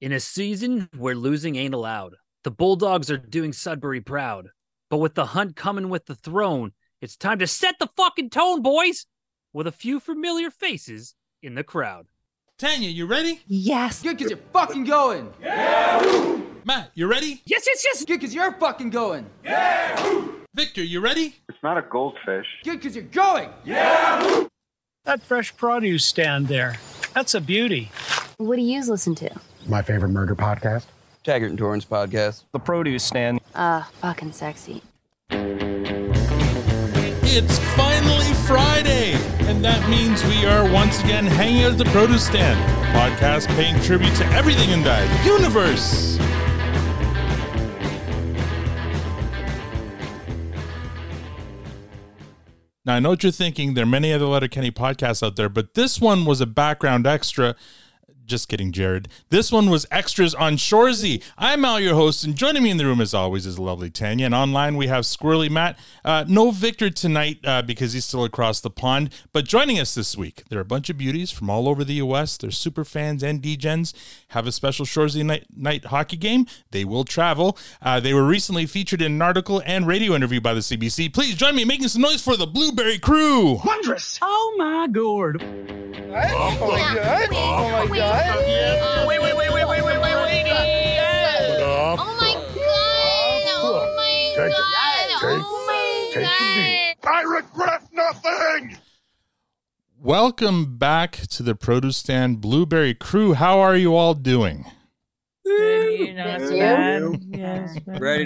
In a season where losing ain't allowed, the Bulldogs are doing Sudbury proud. But with the hunt coming with the throne, it's time to set the fucking tone, boys! With a few familiar faces in the crowd. Tanya, you ready? Yes. Good, cause you're fucking going. Yeah. Matt, you ready? Yes, yes, yes! Good, cause you're fucking going. Yeah. Victor, you ready? It's not a goldfish. Good, cause you're going. Yeah! Woo! That fresh produce stand there. That's a beauty. What do you listen to? My favorite murder podcast. Taggart and Torrance podcast. The produce stand. Uh, fucking sexy. It's finally Friday, and that means we are once again hanging out at the produce stand. Podcast paying tribute to everything in the universe. Now, I know what you're thinking. There are many other Letterkenny podcasts out there, but this one was a background extra. Just kidding, Jared. This one was extras on Shoresy. I'm Al, your host, and joining me in the room, as always, is lovely Tanya. And online, we have Squirrely Matt. Uh, no Victor tonight uh, because he's still across the pond. But joining us this week, there are a bunch of beauties from all over the U.S. They're super fans and DGens. Have a special Shoresy night, night hockey game. They will travel. Uh, they were recently featured in an article and radio interview by the CBC. Please join me in making some noise for the Blueberry Crew. Wondrous. Oh my gourd. Wait, wait, wait, wait, wait, wait, wait, wait. Oh my god! Oh my Take it. god! Take- Oh my god! I regret nothing. Welcome back to the Produce Stand Blueberry Crew. How are you all doing? Ready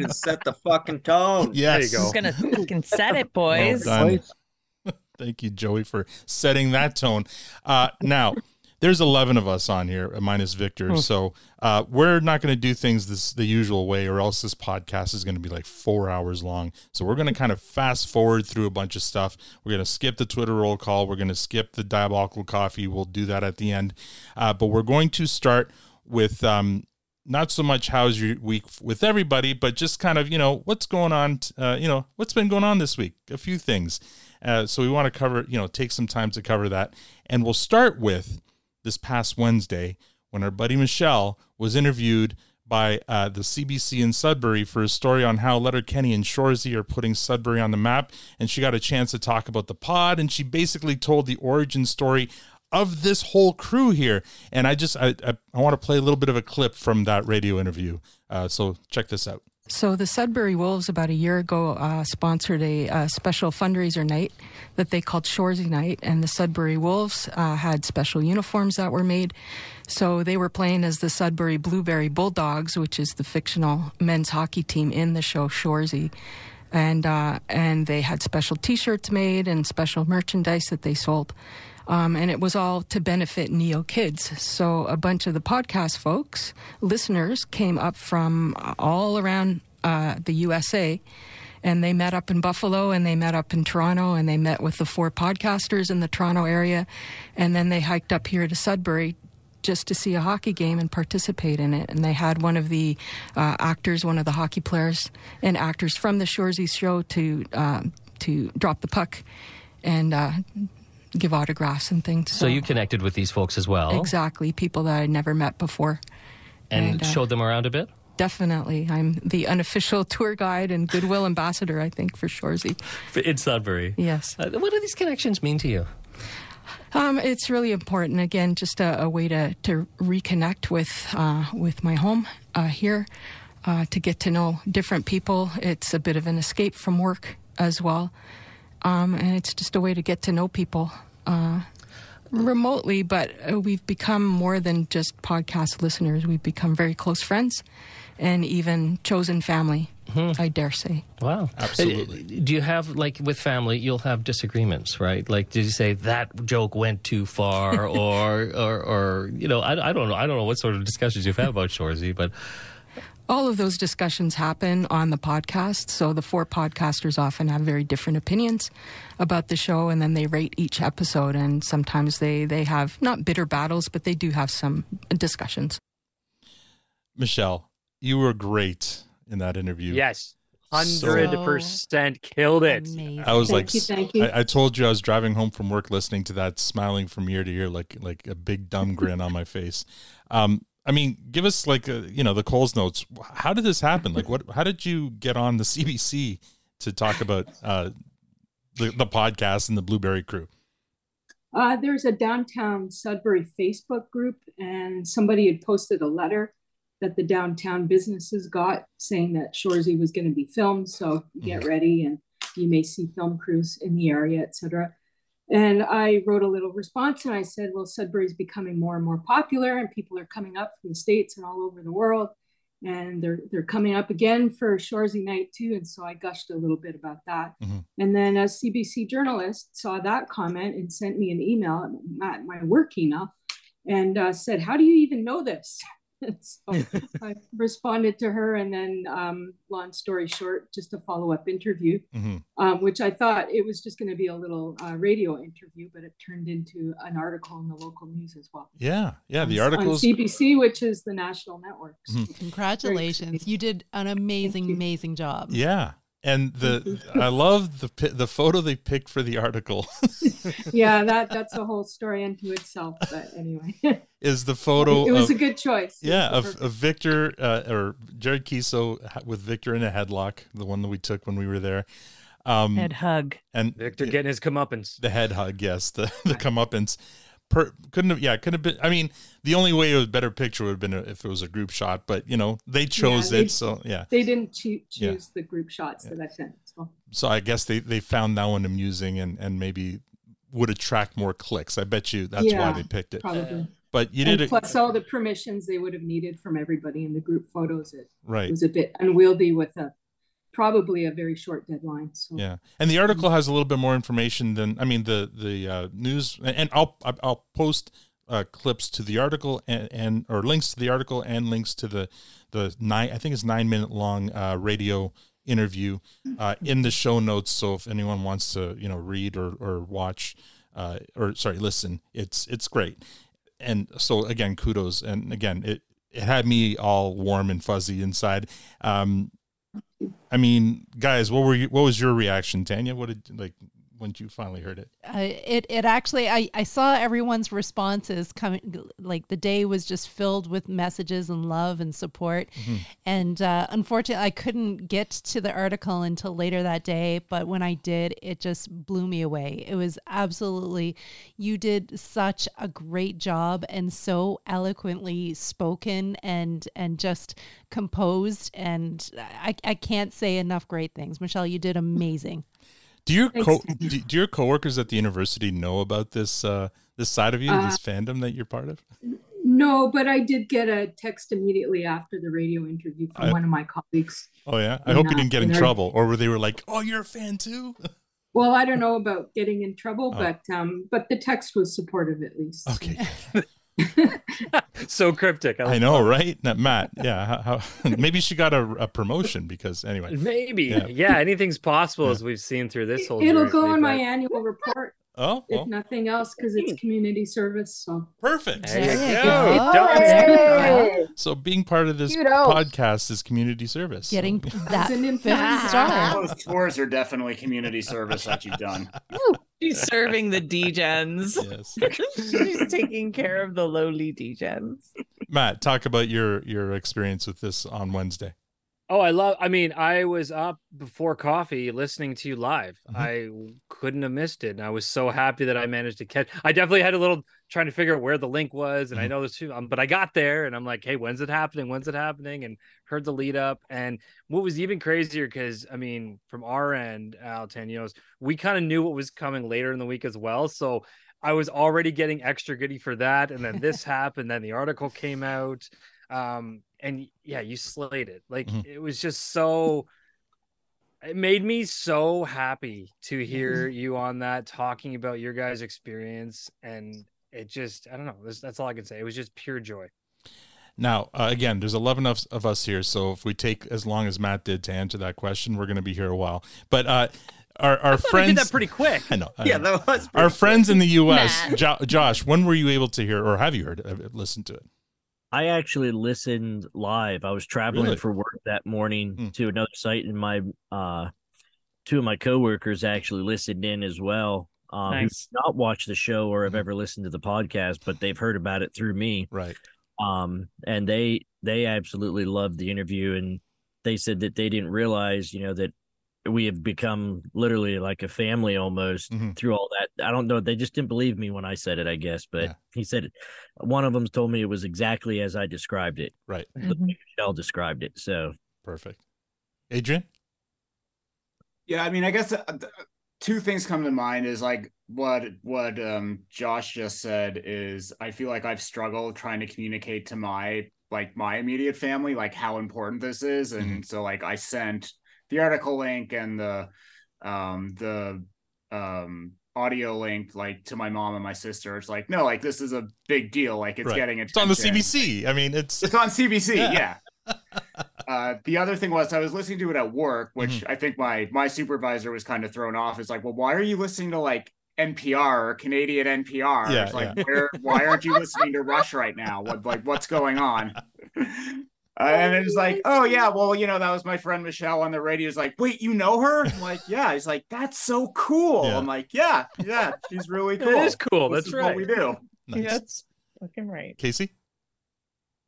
to set the fucking tone. Yes. There you Who's gonna fucking set it, boys? Well done. Thank you, Joey, for setting that tone. Uh, now, there's 11 of us on here, minus Victor. So uh, we're not going to do things this the usual way, or else this podcast is going to be like four hours long. So we're going to kind of fast forward through a bunch of stuff. We're going to skip the Twitter roll call. We're going to skip the diabolical coffee. We'll do that at the end. Uh, but we're going to start with. Um, not so much how's your week with everybody, but just kind of, you know, what's going on, uh, you know, what's been going on this week, a few things. Uh, so we want to cover, you know, take some time to cover that. And we'll start with this past Wednesday when our buddy Michèle was interviewed by uh, the CBC in Sudbury for a story on how Letterkenny and Shoresy are putting Sudbury on the map. And she got a chance to talk about the pod, and she basically told the origin story of this whole crew here. And I just I I, I want to play a little bit of a clip from that radio interview. Uh, so check this out. So the Sudbury Wolves about a year ago uh, sponsored a uh, special fundraiser night that they called Shoresy Night, and the Sudbury Wolves uh, had special uniforms that were made. So they were playing as the Sudbury Blueberry Bulldogs, which is the fictional men's hockey team in the show Shoresy. And uh, and they had special T-shirts made and special merchandise that they sold. Um, and it was all to benefit Neo Kids. So a bunch of the podcast folks, listeners, came up from all around uh, the USA, and they met up in Buffalo, and they met up in Toronto, and they met with the four podcasters in the Toronto area, and then they hiked up here to Sudbury just to see a hockey game and participate in it. And they had one of the uh, actors, one of the hockey players and actors from the Shoresy show to um, to drop the puck and uh, give autographs and things. So you connected with these folks as well, exactly people that I'd never met before. and, and, uh, showed them around a bit. Definitely, I'm the unofficial tour guide and goodwill ambassador. I think for Shoresy. in Sudbury. Yes. Uh, what do these connections mean to you? Um, it's really important. Again, just a, a way to, to reconnect with uh, with my home uh, here, uh, to get to know different people. It's a bit of an escape from work as well, um, and it's just a way to get to know people uh, remotely. But uh, we've become more than just podcast listeners. We've become very close friends, and even chosen family. I dare say. Wow. Absolutely. Uh, Do you have, like, with family, you'll have disagreements, right? Like, did you say that joke went too far or, or, or you know, I, I don't know. I don't know what sort of discussions you've had about Shoresy, but all of those discussions happen on the podcast. So the four podcasters often have very different opinions about the show, and then they rate each episode. And sometimes they, they have not bitter battles, but they do have some discussions. Michèle, you were great in that interview. Yes. So- 100% killed it. I was Thank like, you, thank you. I, I told you I was driving home from work listening to that, smiling from ear to ear, like like a big dumb grin on my face. Um, I mean, give us like a, you know the Coles notes. How did this happen? Like, what? How did you get on the CBC to talk about uh, the the podcast and the Blueberry Crew? Uh, there's a downtown Sudbury Facebook group, and somebody had posted a letter that the downtown businesses got saying that Shoresy was going to be filmed. So get ready, and you may see film crews in the area, etc. And I wrote a little response, and I said, "Well, Sudbury is becoming more and more popular, and people are coming up from the states and all over the world." and they're they're coming up again for Shoresy night too. And so I gushed a little bit about that. Mm-hmm. And then a CBC journalist saw that comment and sent me an email, my, my work email, and uh, said, "How do you even know this?" so I responded to her, and then, um, long story short, just a follow up interview, Mm-hmm. um, which I thought it was just going to be a little uh, radio interview, but it turned into an article in the local news as well. Yeah, yeah. The On articles. CBC, which is the national network. So Congratulations. You did an amazing, amazing job. Yeah, and the I love the the photo they picked for the article yeah, that that's a whole story unto itself. But anyway, is the photo. it was of, a good choice. Yeah, of, of Victor uh, or Jared Keeso with Victor in a headlock, the one that we took when we were there. Um, Head hug. and Victor getting his comeuppance. the head hug, yes, the the comeuppance. Per, couldn't have, yeah, couldn't have been. I mean, the only way it was a better picture would have been if it was a group shot, but you know they chose Yeah, they- it, so yeah. they didn't Yeah. choose the group shots that I sent. So So I guess they they found that one amusing and and maybe would attract more clicks. I bet you that's why they picked it. probably. But you and did it plus all the permissions they would have needed from everybody in the group photos. It right. was a bit unwieldy with a probably a very short deadline. So Yeah, and the article has a little bit more information than I mean the the uh, news, and I'll I'll post uh, clips to the article and, and or links to the article and links to the the nine I think it's nine minute long uh, radio interview uh, in the show notes. So if anyone wants to you know read or or watch uh, or sorry listen, it's it's great. And so again, kudos, and again it it had me all warm and fuzzy inside. Um, I mean, guys, what were you? What was your reaction, Tanya? What did like when you finally heard it? Uh, it it actually I, I saw everyone's responses coming like the day was just filled with messages and love and support Mm-hmm. and uh, unfortunately I couldn't get to the article until later that day but when I did it just blew me away it was absolutely you did such a great job and so eloquently spoken and and just composed and I, I can't say enough great things Michèle you did amazing Do your Thanks, co- do, do your coworkers at the university know about this uh, this side of you, Uh, this fandom that you're part of? no, but I did get a text immediately after the radio interview from I- one of my colleagues. Oh yeah, I hope you didn't get in trouble, or were they were like, "Oh, you're a fan too." Well, I don't know about getting in trouble, Oh. but um, but the text was supportive at least. Okay, So cryptic. I know, right? Now, Matt, yeah, how, how, maybe she got a, a promotion because anyway. Maybe. Yeah. Yeah. anything's possible as we've seen through this whole thing. It'll journey, go on my annual report, Oh, if well, nothing else, because it's hmm. community service. So perfect. There you go. go. Don't- So being part of this Kudos. podcast is community service. So- getting that an fifth star Those tours are definitely community service that you've done. She's serving the degens. yes, She's taking care of the lowly degens. Matt, talk about your your experience with this on Wednesday. Oh, I love. I mean, I was up before coffee listening to you live. Mhm. I couldn't have missed it, and I was so happy that I managed to catch. I definitely had a little trying to figure out where the link was, and I Mhm. know there's two. Um, but I got there, and I'm like, "Hey, when's it happening? When's it happening?" And heard the lead up. And what was even crazier, because I mean, from our end, Al Tanios, we kind of knew what was coming later in the week as well. So I was already getting extra goody for that, and then this happened. Then the article came out um and yeah you slayed it like Mhm. it was just so it made me so happy to hear you on that talking about your guys experience and it just i don't know that's, that's all i can say it was just pure joy Now, uh, again, there's 11 of, of us here, so if we take as long as Matt did to answer that question, we're going to be here a while. But uh, our our I friends, did that pretty quick I know, I Yeah, know. that was our pretty friends in the U.S. Matt. Jo- Josh, when were you able to hear, or have you heard, uh, listened to it? I actually listened live. I was traveling Really? for work that morning Hmm. to another site, and my uh, two of my coworkers actually listened in as well. Um, who Nice. did not watched the show or have Mhm. ever listened to the podcast, but they've heard about it through me. Right. Um, and they they absolutely loved the interview, and they said that they didn't realize, you know, that we have become literally like a family almost Mm-hmm. through all that. I don't know. They just didn't believe me when I said it, I guess. But he said one of them told me it was exactly as I described it. Right. The way Michèle described it. So perfect. Adrian? Yeah, I mean, I guess uh, th- two things come to mind is like what what um Josh just said is I feel like I've struggled trying to communicate to my like my immediate family like how important this is and so like I sent the article link and the um the um audio link like to my mom and my sister it's like no like this is a big deal like it's Right. getting It's on the. CBC. I mean, it's It's on CBC, Yeah. yeah. Uh, the other thing was I was listening to it at work, which Mm-hmm. I think my my supervisor was kind of thrown off. Is like, well, why are you listening to like NPR or Canadian NPR? Yeah, it's like, yeah. where, why aren't you listening to Rush right now? What like what's going on? Uh, and it's like, oh yeah, well, you know, that was my friend Michèle on the radio. Is like, wait, you know her? I'm like, yeah. He's like, that's so cool. Yeah. I'm like, yeah, yeah, she's really cool. is cool, This that's is right. What we do. Nice. That's fucking right. Kacey?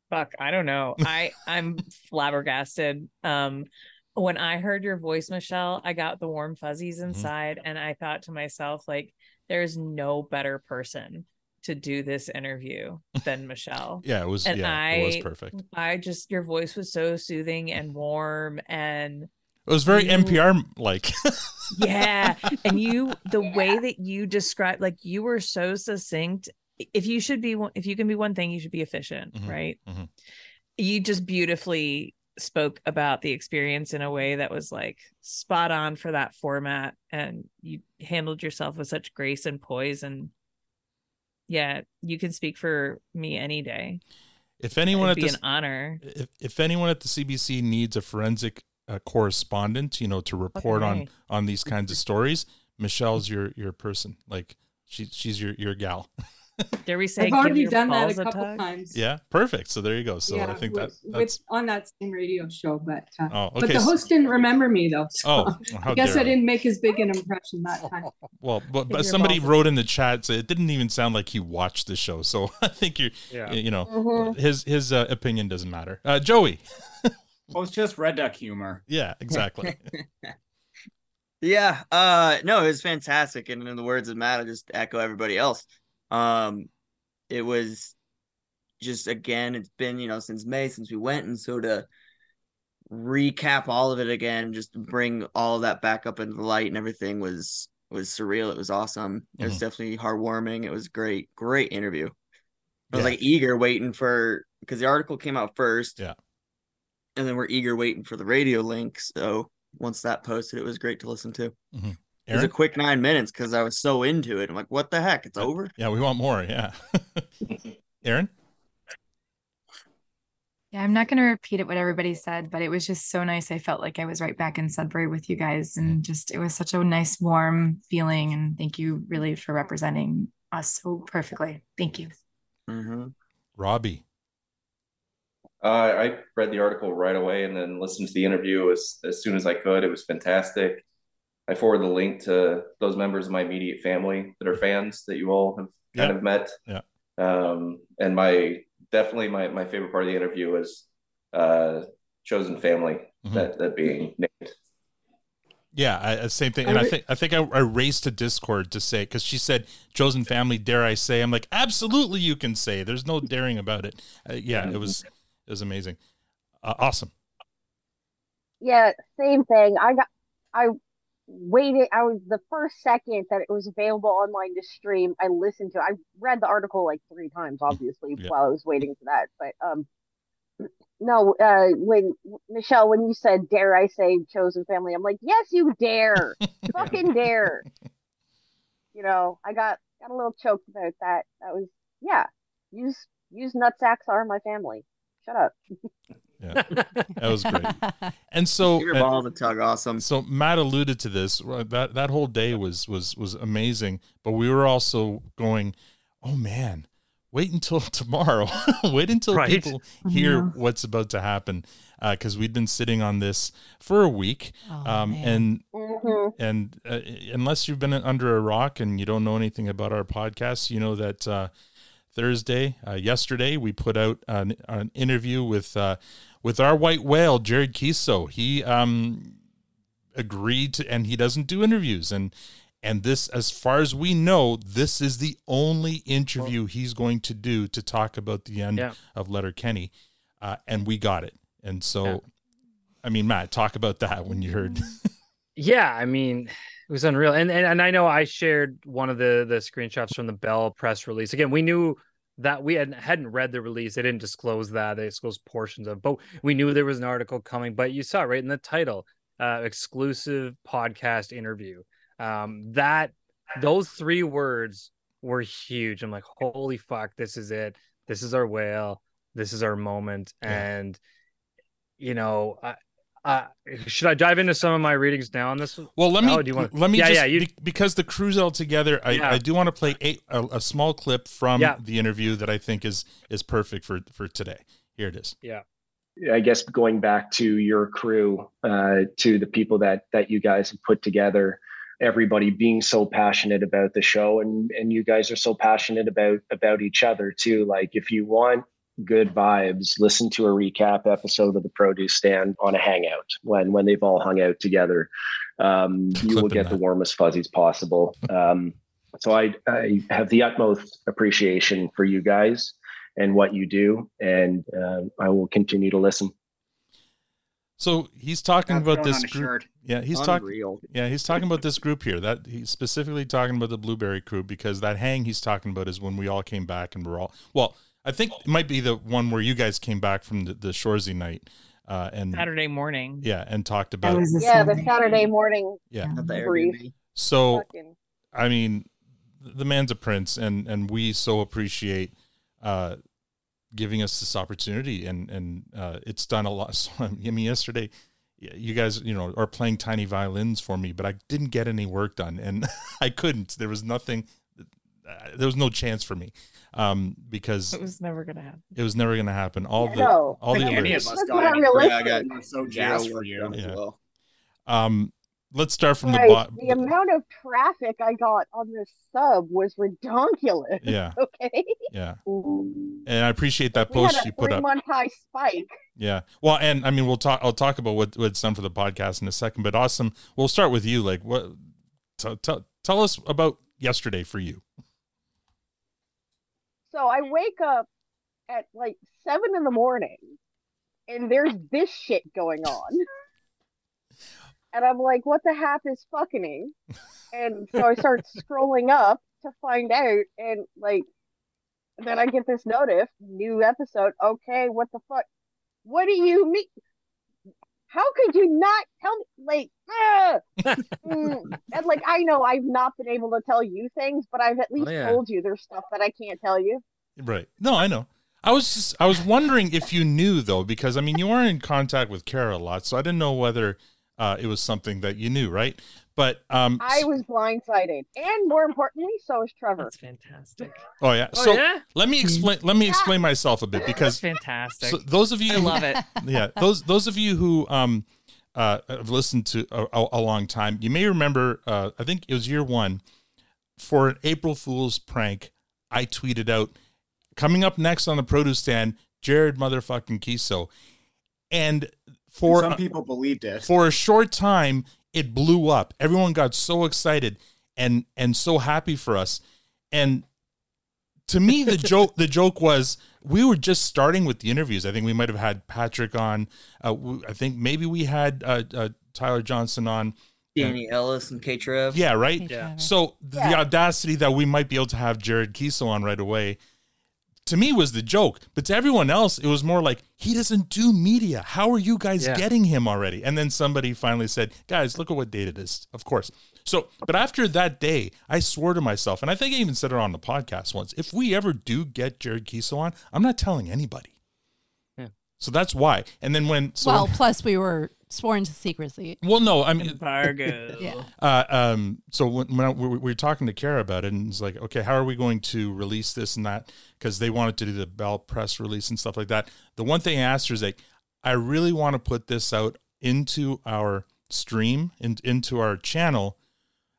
Fuck, I don't know. I I'm flabbergasted. Um when I heard your voice, Michèle, I got the warm fuzzies Mm-hmm. inside and I thought to myself like there's no better person to do this interview than Michèle. Yeah, it was- and yeah, I it was perfect. I just your voice was so soothing and warm and It was very you- NPR like. yeah and you the way that you described, like you were so succinct if you should be if you can be one thing you should be efficient Mhm, right mhm. you just beautifully spoke about the experience in a way that was like spot on for that format and you handled yourself with such grace and poise and yeah you can speak for me any day If anyone It'd at be this, an honor if, if anyone at the CBC needs a forensic uh, correspondent, you know, to report on on these kinds of stories, Michèle's your your person. Like she she's your your gal. dare we say I've give already done that a couple tug? times. yeah, perfect. So there you go. So I think that that's with on that same radio show, but uh, Oh, but the host didn't remember me though. So Oh, how I guess dare I I. didn't make as big an impression that time. well, but, but somebody wrote in the chat said it didn't even sound like he watched the show. So I think you're, Yeah. you know, Mhm. his his uh, opinion doesn't matter. Uh, Joey, Well, it's just red duck humor. yeah, exactly. Yeah, uh no, it was fantastic. And in the words of Matt, I just echo everybody else. Um it was just again, it's been, you know, since May since we went and so to recap all of it again, just to bring all of that back up into the light and everything was was surreal. It was awesome. It was Mhm. definitely heartwarming. It was great, great interview. I was Yeah. like eager waiting for because the article came out first. Yeah. And then we're eager waiting for the radio link. So once that posted, it was great to listen to. Mm-hmm. It was a quick nine minutes because I was so into it. I'm like, what the heck? It's over. Yeah, we want more. Yeah, Erin. Yeah, I'm not going to repeat it what everybody said, but it was just so nice. I felt like I was right back in Sudbury with you guys, and just it was such a nice, warm feeling. And thank you really for representing us so perfectly. Thank you. Mm-hmm. Robby. Uh, I read the article right away and then listened to the interview as, as soon as I could. It was fantastic. I forward the link to those members of my immediate family that are fans that you all have kind Yeah. of met. Yeah. Um, and my definitely my, my favorite part of the interview was uh, chosen family Mhm. that that being named. Yeah, I, uh, same thing. And I I think I think I, I raced to Discord to say because she said chosen family. Dare I say? I'm like, absolutely, you can say. There's no daring about it. Uh, yeah, it was it was amazing. Uh, awesome. Yeah, same thing. I got, I waited. I was the first second that it was available online to stream. I listened to. it. I read the article like three times, obviously, Yeah. while I was waiting for that. But um, no. Uh, when Michèle, when you said, "Dare I say chosen family?" I'm like, "Yes, you dare, fucking dare." You know, I got got a little choked about that. That was yeah. Use use nutsacks are my family. Shut up. Yeah, that was great. And so, Give your and- ball the tug. Awesome. So Matt alluded to this. uh, That that whole day was was was amazing. But we were also going, oh man, wait until tomorrow. wait until Right. people hear Yeah. what's about to happen. Because we'd been sitting on this for a week, um, and and uh, unless you've been under a rock and you don't know anything about our podcast, you know that uh, Thursday. Uh, yesterday, we put out an, an interview with uh, with our white whale, Jared Keeso. He um, agreed to, and he doesn't do interviews. And and this, as far as we know, this is the only interview he's going to do to talk about the end Yeah. of Letterkenny. Uh, and we got it. And so, I mean, Matt, talk about that when you heard. Yeah, I mean, it was unreal. And, and and I know I shared one of the the screenshots from the Bell press release. Again, we knew that we hadn't hadn't read the release. They didn't disclose that. They disclosed portions of, but we knew there was an article coming. But you saw right in the title, uh, exclusive podcast interview. Um, that those three words were huge. I'm like, holy fuck, this is it. This is our whale. This is our moment. And you know, I, uh, should I dive into some of my readings now on this? Well, let me Oh, do you want let me Yeah, just yeah. You, because the crew's all together. I, Yeah. I do want to play a, a, a small clip from Yeah. the interview that I think is is perfect for for today. Here it is. yeah. I guess going back to your crew, uh, to the people that that you guys have put together, everybody being so passionate about the show, and and you guys are so passionate about about each other too. Like if you want good vibes, listen to a recap episode of the Produce Stand on a hangout when when they've all hung out together. Um, you will Clipping get the warmest fuzzies possible. Um, so I, I have the utmost appreciation for you guys and what you do, and uh, I will continue to listen. So he's talking about this group. shirt. Yeah, he's talking. Yeah, he's talking about this group here. That he's specifically talking about the Blueberry Crew because that hang he's talking about is when we all came back and we're all well. I think it might be the one where you guys came back from the, the Shoresy night, uh, and Saturday morning. yeah, and talked about yeah, the Saturday morning yeah. brief. So Fucking- I mean, the man's a prince, and and we so appreciate uh, giving us this opportunity, and and uh, it's done a lot. So, I mean, yesterday, you guys, you know, are playing tiny violins for me, but I didn't get any work done, and I couldn't. There was nothing. Uh, there was no chance for me, um, because It was never gonna happen. it was never going to happen. All the No. all the any of us That's got not any realistic. work so jazzed for you. Yeah. well. Um, let's start from the Right, bottom. the amount of traffic I got on this sub was redonkulous. Yeah. Okay. Yeah, and I appreciate that We had post a you put three up. month high spike. Yeah. Well, and I mean, we'll talk. I'll talk about what what's done for the podcast in a second. But awesome. We'll start with you. Like, what? T- t- tell us about yesterday for you. So I wake up at like seven in the morning and there's this shit going on. And I'm like, what the half is fucking? And so I start scrolling up to find out and like then I get this notice, new episode. Okay, what the fuck? What do you mean? How could you not tell me? Like, ah! Mm. and like I know I've not been able to tell you things, but I've at least yeah. told you there's stuff that I can't tell you. Right. No, I know. I was just I was wondering if you knew though, because I mean you are in contact with Kara a lot, so I didn't know whether uh, it was something that you knew, right? But um, I was blindsided, and more importantly, so is Trevor. That's fantastic. oh yeah. Oh, So yeah? let me explain. Let me explain myself a bit because That's fantastic. So those of you, I love it. yeah, those those of you who um uh have listened to a, a, a long time, you may remember. Uh, I think it was year one for an April Fool's prank. I tweeted out coming up next on the produce stand, Jared motherfucking Keeso, and for some people believed it. for a short time it blew up. Everyone got so excited and and so happy for us. And to me the joke the joke was we were just starting with the interviews. I think we might have had patrick on. Uh, w- i think maybe we had uh, uh, tyler johnston on. Danny Ellis and K Trev. yeah right? Yeah. so the audacity that we might be able to have jared Keeso on right away to me was the joke but to everyone else it was more like he doesn't do media. How are you guys Yeah. getting him already? And then somebody finally said guys look at what date it is of course. So but after that day i swore to myself and i think i even said it on the podcast once if we ever do get jared Keeso on i'm not telling anybody. Yeah. so that's why. And then when so well, plus we were sworn to secrecy. well, no, I mean, Embargo. Yeah. uh, um, so when, when I, we, we were talking to Kara about it, and it's like, okay, how are we going to release this and that? Because they wanted to do the Bell press release and stuff like that. The one thing I asked her is like, I really want to put this out into our stream and into our channel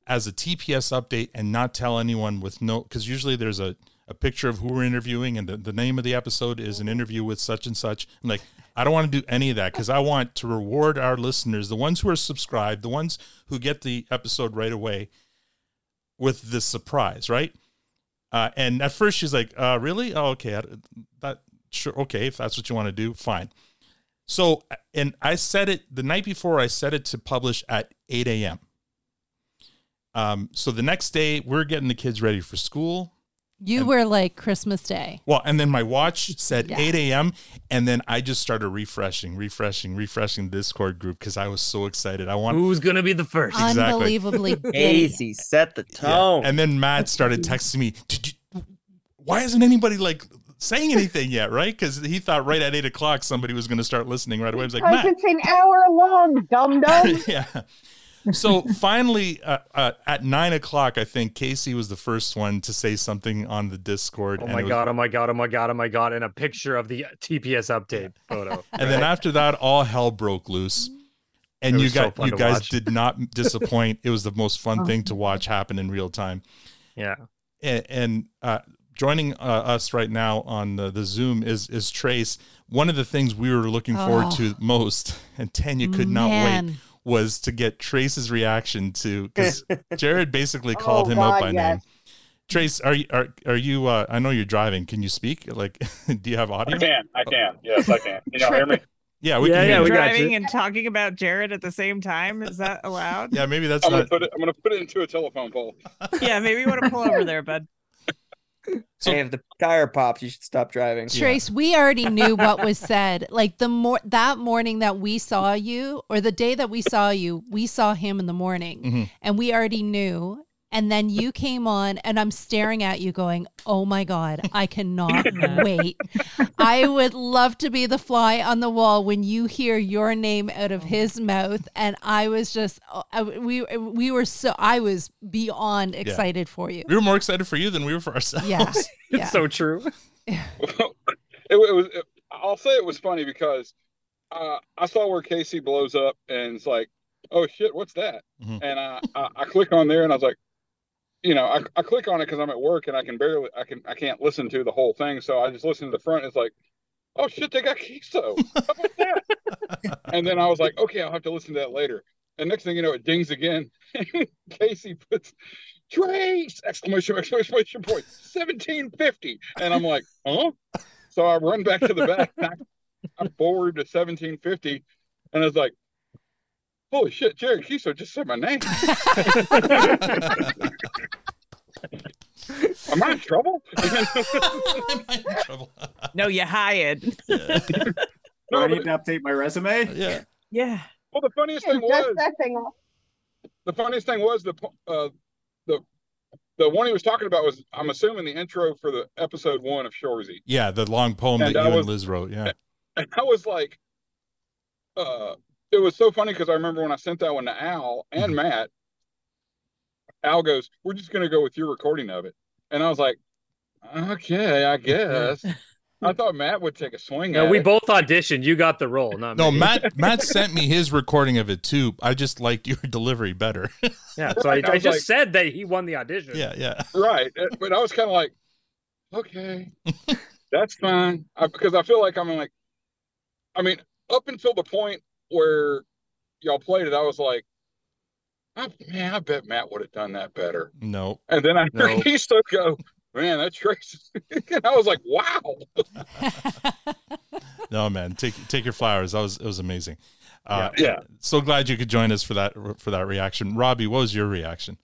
as a TPS update and not tell anyone with no, because usually there's a a picture of who we're interviewing, and the, the name of the episode is an interview with such and such. I'm like, I don't want to do any of that because I want to reward our listeners, the ones who are subscribed, the ones who get the episode right away, with this surprise, right? Uh, and at first she's like, uh, "Really? Oh, okay. I, that sure. Okay, if that's what you want to do, fine." So, and I said it the night before. I set it to publish at eight a.m. Um, so the next day, we're getting the kids ready for school. You were like Christmas Day. Well, and then my watch said Yeah. 8 a.m. And then I just started refreshing, refreshing, refreshing the Discord group because I was so excited. I want Who's gonna be the first? Exactly. Unbelievably Kacey set the tone. And then Matt started texting me, Did you, why isn't anybody like saying anything yet? Right? Because he thought right at eight o'clock somebody was going to start listening right away. I was like, Because Matt. it's an hour long, dum dum. yeah. So finally, uh, uh, at nine o'clock, I think Kacey was the first one to say something on the Discord. Oh and my it was- god! Oh my god! Oh my god! Oh my god! And a picture of the TPS update photo. And then after that, all hell broke loose. And you was so got you guys watch. did not disappoint. it was the most fun thing to watch happen in real time. Yeah. And, and uh, joining uh, us right now on the, the Zoom is is Trace. One of the things we were looking forward Oh. to most, and Tanya could not Man. wait, was to get Trace's reaction to because Jared basically called Oh, him out God, by yes. name. Trace, are you are are you? Uh, I know you're driving. Can you speak? Like, do you have audio? I can. I can. Yes, I can. Can y'all hear me? Yeah, we Yeah, can. yeah, hear we you. Driving you. and talking about Jared at the same time is that allowed? Yeah, maybe that's I'm gonna put it. I'm gonna put it into a telephone pole. yeah, maybe you want to pull over there, bud. Hey, if the tire pops, you should stop driving. Trace, we already knew what was said. Like the more that morning that we saw you, or the day that we saw you, we saw him in the morning, Mhm. and we already knew. And then you came on, and I'm staring at you, going, "Oh my god, I cannot wait! I would love to be the fly on the wall when you hear your name out of his mouth." And I was just, uh, I- we we were so, I was beyond Yeah. excited for you. We were more excited for you than we were for ourselves. Yeah, yeah. It's so true. it, it was. It, I'll say it was funny because uh, I saw where Kacey blows up and it's like, oh shit, what's that? Mhm. And I, I I click on there and I was like, you know, I, I click on it because I'm at work and I can barely I can I can't listen to the whole thing, so I just listen to the front. It's like, oh shit, they got queso. How about that? and then I was like, okay, I'll have to listen to that later. And next thing you know, it dings again. Kacey puts Trace exclamation exclamation point seventeen fifty, and I'm like, huh? So I run back to the back. I, I forward to seventeen fifty, and I was like, holy shit, Jerry Keeso just said my name. Am I in trouble? No, you hired. Do I need to update my resume? Yeah. Yeah. Well, the funniest thing was that thing the funniest thing was the uh, the the one he was talking about was I'm assuming the intro for the episode one of Shoresy. Yeah, the long poem And that I you was- and Liz wrote. Yeah. And I was like, uh, it was so funny because I remember when I sent that one to Al and mm-hmm. Matt, Al goes, We're just going to go with your recording of it. And I was like, Okay, I guess. I thought Matt would take a swing No, at we it. both auditioned. You got the role, not No, me. Matt Matt sent me his recording of it too. I just liked your delivery better. Yeah, so Right, I, I I just like- said that he won the audition. yeah, yeah. right. But I was kind of like, Okay, that's fine. I, because I feel like I'm like, I mean, up until the point where y'all played it, I was like, I, man, I bet Matt would have done that better. No. And then I No. heard he still go, man, that's Trace. and I was like, wow. No, man. Take take your flowers. That was it was amazing. Uh, Yeah. Yeah. So glad you could join us for that for that reaction. Robby, what was your reaction?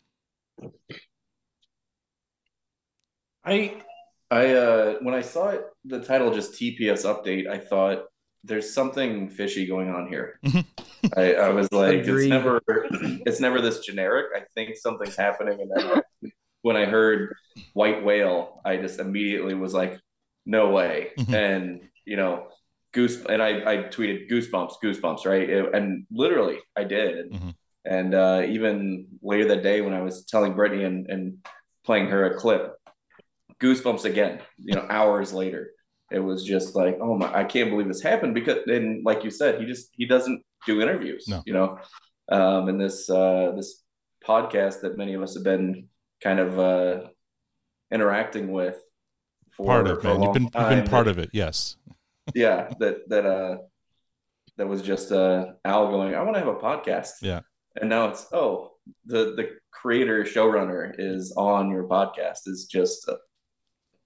I I uh when I saw it the title just TPS update, I thought there's something fishy going on here. Mm-hmm. I, I was like, it's never it's never this generic. I think something's happening and then when I heard white whale, I just immediately was like, no way. Mm-hmm. And you know, goose and I, I tweeted goosebumps, goosebumps, right? It- and literally I did. And, and uh, even later that day when I was telling Brittany and, and playing her a clip, goosebumps again, you know, hours later. It was just like, oh my, I can't believe this happened because then, like you said, he just he doesn't do interviews, No. you know. Um, and this uh, this podcast that many of us have been kind of uh, interacting with for part of it. a. You've been you've been part that- of it. Yes. yeah that that uh that was just uh al going i want to have a podcast Yeah. and now it's oh the the creator showrunner is on your podcast is just uh,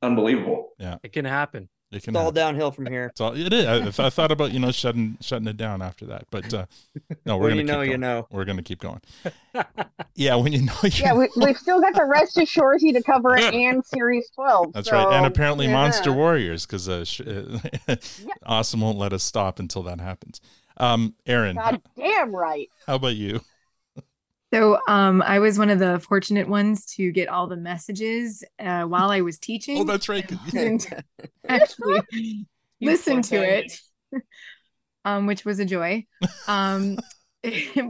unbelievable Yeah. It can happen. It can It's all happen. downhill from here. It's all, it is. I, I thought about you know shutting shutting it down after that, but uh, no, we're gonna you keep know, you going. know. We're gonna keep going. yeah, when you know, you Yeah, we, we've still got the rest of Shoresy to cover and Series 12. That's so, right, and apparently yeah. Monster Warriors because uh, sh- Awesome won't let us stop until that happens. Um, Erin, God damn right. how about you? So um, I was one of the fortunate ones to get all the messages uh, while I was teaching. Oh, that's right. And actually listen to it, um, which was a joy. Um,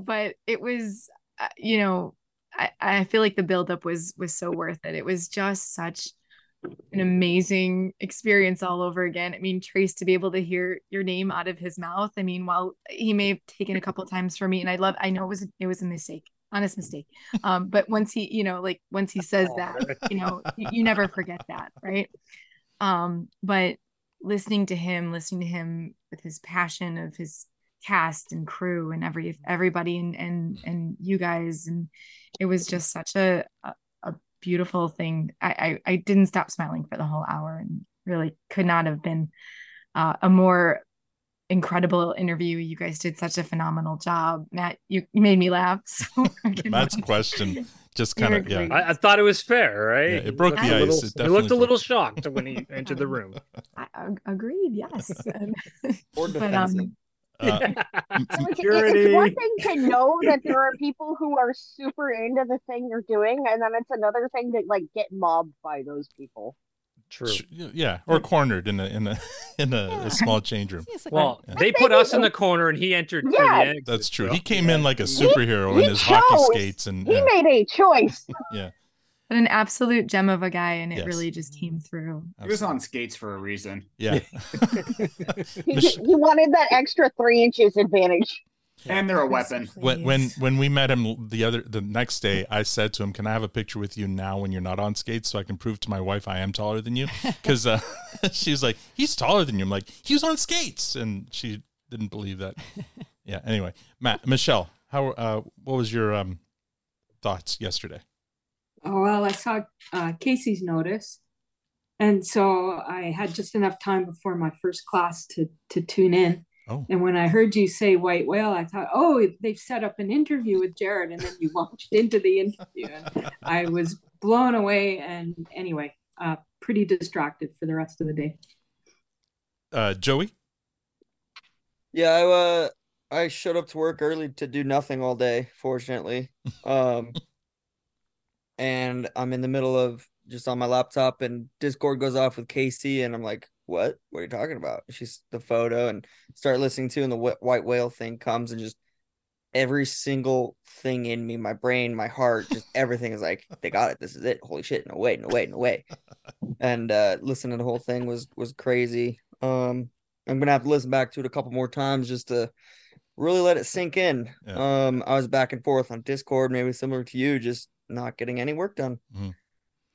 but it was, uh, you know, I, I feel like the buildup was was so worth it. It was just such an amazing experience all over again. I mean, Trace to be able to hear your name out of his mouth. I mean, while he may have taken a couple times for me, and I love, I know it was it was a mistake, honest mistake. Um, but once he, you know, like once he says that, you know, you, you never forget that, right? Um, but listening to him, listening to him with his passion of his cast and crew and every everybody and and and you guys and it was just such a a, a beautiful thing I, I i didn't stop smiling for the whole hour and really could not have been uh, a more incredible interview you guys did such a phenomenal job matt you, you made me laugh so Matt's question just kind of yeah. I, I thought it was fair, right? Yeah, it broke looked the a ice. little- It he looked a little shocked when he entered the room. I, ag- agreed yes And- Or but defensive. um Uh, Like, it- Security. It's one thing to know that there are people who are super into the thing you're doing, and then it's another thing to like get mobbed by those people. True. yeah, or cornered in a in a in a, a small change room. Well, they put us in the corner and he entered Yeah. the exit. That's true. He came in like a superhero in He his hockey skates and He yeah, made a choice. yeah. but an absolute gem of a guy and it Yes. really just came mm-hmm. through He was on skates for a reason. Yeah. He, he wanted that extra three inches advantage. And they're a weapon. when when when we met him the other the next day, I said to him, "Can I have a picture with you now when you're not on skates, so I can prove to my wife I am taller than you?" Because uh, she was like, "He's taller than you." I'm like, "He was on skates," and she didn't believe that. Yeah. Anyway, Matt, Michèle, how uh, what was your um thoughts yesterday? Oh, well, I saw uh, Kacey's notice. And so I had just enough time before my first class to, to tune in. Oh. And when I heard you say white whale, I thought, oh, they've set up an interview with Jared. And then you launched into the interview. And I was blown away. And anyway, uh, pretty distracted for the rest of the day. Uh, Joey. Yeah, I uh I showed up to work early to do nothing all day, fortunately. Um and I'm in the middle of just on my laptop and Discord goes off with Kacey and I'm like, "What? What are you talking about?" She's the photo and start listening to and the wh- white whale thing comes and just every single thing in me, my brain, my heart, just everything is like, "They got it. This is it. Holy shit. No way. No way. No way." and uh listening to the whole thing was was crazy. Um I'm gonna have to listen back to it a couple more times just to really let it sink in. Um, I was back and forth on Discord, maybe similar to you, just not getting any work done Mhm.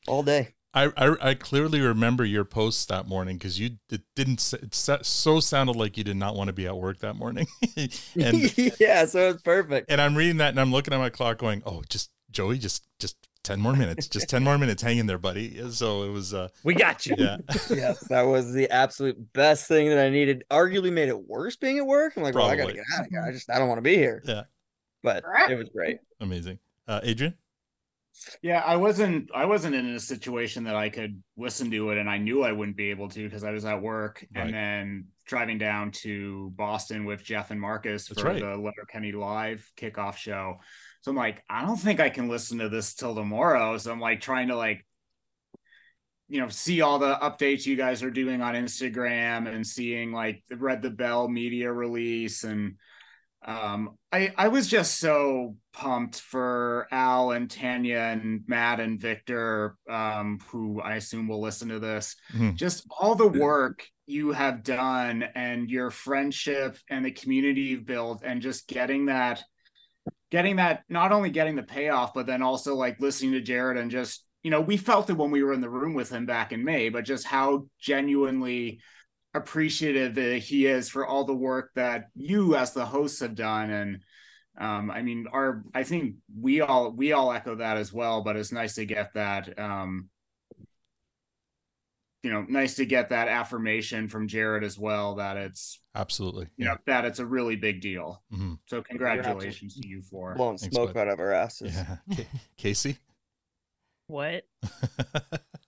all day. I, I I clearly remember your posts that morning because you it didn't s- it so sounded like you did not want to be at work that morning, and yeah, so it's perfect. and I'm reading that and I'm looking at my clock going, oh, just Joey, just just ten more minutes, just ten more minutes, hang in there, buddy. So it was uh, we got you. Yeah, yes, that was the absolute best thing that I needed. Arguably made it worse being at work. I'm like, well, I gotta get out of here. I just I don't want to be here. yeah, But it was great. amazing. Uh, Adrian, Yeah, I wasn't I wasn't in a situation that I could listen to it and I knew I wouldn't be able to because I was at work Right. and then driving down to Boston with Jeff and Marcus That's for right. the Letterkenny live kickoff show. So I'm like, I don't think I can listen to this till tomorrow. So I'm like trying to like you know see all the updates you guys are doing on Instagram and seeing like Read the Bell media release and um I I was just so pumped for Al and Tanya and Matt and Victor um who I assume will listen to this Mhm. just all the work you have done and your friendship and the community you've built and just getting that getting that not only getting the payoff but then also like listening to Jared and just you know, we felt it when we were in the room with him back in May, but just how genuinely appreciative uh, he is for all the work that you as the hosts have done and um i mean our i think we all we all echo that as well but it's nice to get that um you know nice to get that affirmation from jared as well that it's absolutely you know that it's a really big deal Mhm. so congratulations to you for Blowing Thanks, smoke bud. out of our asses. Yeah. Ca- Kacey? What?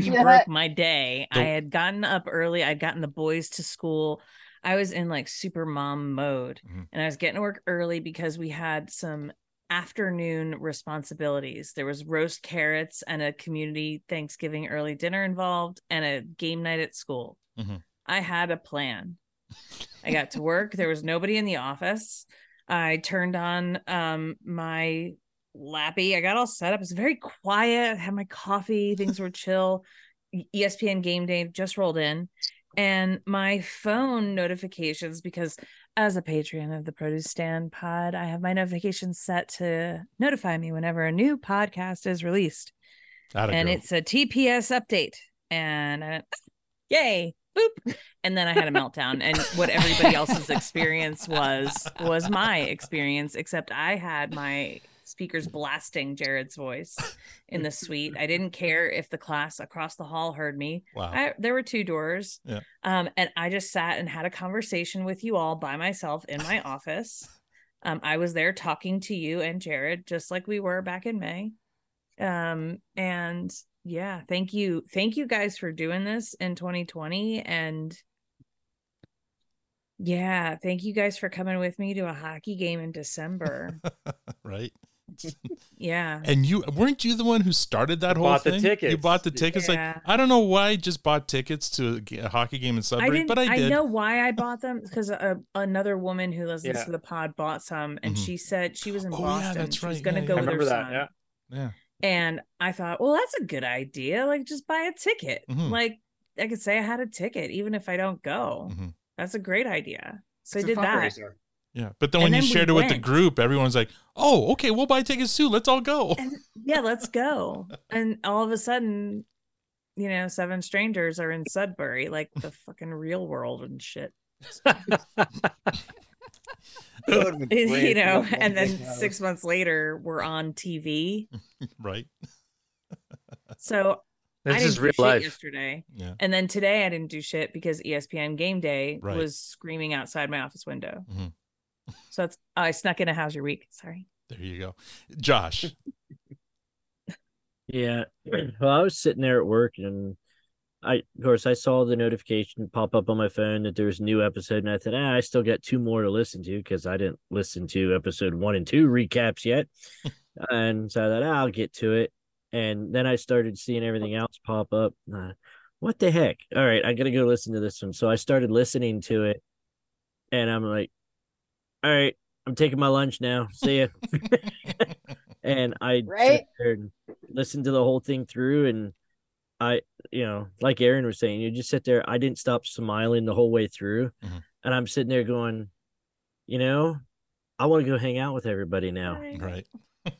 You Yeah. broke my day. I Don't- had gotten up early. I'd gotten the boys to school. I was in like super mom mode Mhm. and I was getting to work early because we had some afternoon responsibilities. There was roast carrots and a community Thanksgiving early dinner involved and a game night at school. Mhm. I had a plan. I got to work. There was nobody in the office. I turned on um my lappy. I got all set up. It's very quiet. I had my coffee. Things were chill. ESPN game day just rolled in. And my phone notifications, because as a patron of the Produce Stand pod, I have my notifications set to notify me whenever a new podcast is released. Atta and girl. it's a TPS update. And I went, yay, boop. And then I had a meltdown. And what everybody else's experience was, was my experience, except I had my speakers blasting Jared's voice in the suite. I didn't care if the class across the hall heard me. Wow. I, there were two doors. Yeah. Um, and I just sat and had a conversation with you all by myself in my office. Um, I was there talking to you and Jared, just like we were back in May. Um, and yeah, thank you. Thank you guys for doing this in 2020. And yeah, thank you guys for coming with me to a hockey game in December. right? Yeah. And you weren't you the one who started that whole bought the thing? You bought the tickets. Yeah. Like I don't know why I just bought tickets to a hockey game in I Sudbury, didn't. but I I, know why I bought them because uh, another woman who listens Yeah. to the pod bought some, and Mhm. she said she was in Oh, yeah, Boston. that's she was going to Yeah, go yeah. with I her that. son. Yeah. Yeah. And I thought, well, that's a good idea. Like, just buy a ticket. Mhm. Like, I could say I had a ticket, even if I don't go. Mhm. That's a great idea. So It's I a did that. Fundraiser. Yeah, but then And when you then we shared it with the group, everyone's like, "Oh, okay, we'll buy tickets too. Let's all go." And yeah, let's go. and all of a sudden, you know, seven strangers are in Sudbury, like the fucking real world and shit. That would've been great you know, and then thing out of six months later, we're on TV. right? So I This didn't is real shit life. yesterday. Yeah. And then today I didn't do shit because ESPN game day Right. was screaming outside my office window. Mhm. So it's I snuck in a how's your week. Sorry. There you go, Josh. Yeah. Well, I was sitting there at work and I, of course, I saw the notification pop up on my phone that there was a new episode, and I thought, ah, I still got two more to listen to because I didn't listen to episode one and two recaps yet. and so I thought, ah, I'll get to it. And then I started seeing everything else pop up. Uh, what the heck? All right, I got to go listen to this one. So I started listening to it, and I'm like, all right, I'm taking my lunch now. See ya. and I Right? and listened to the whole thing through, and I, you know, like Erin was saying, you just sit there. I didn't stop smiling the whole way through, Mhm. and I'm sitting there going, you know, I want to go hang out with everybody now. Right. I-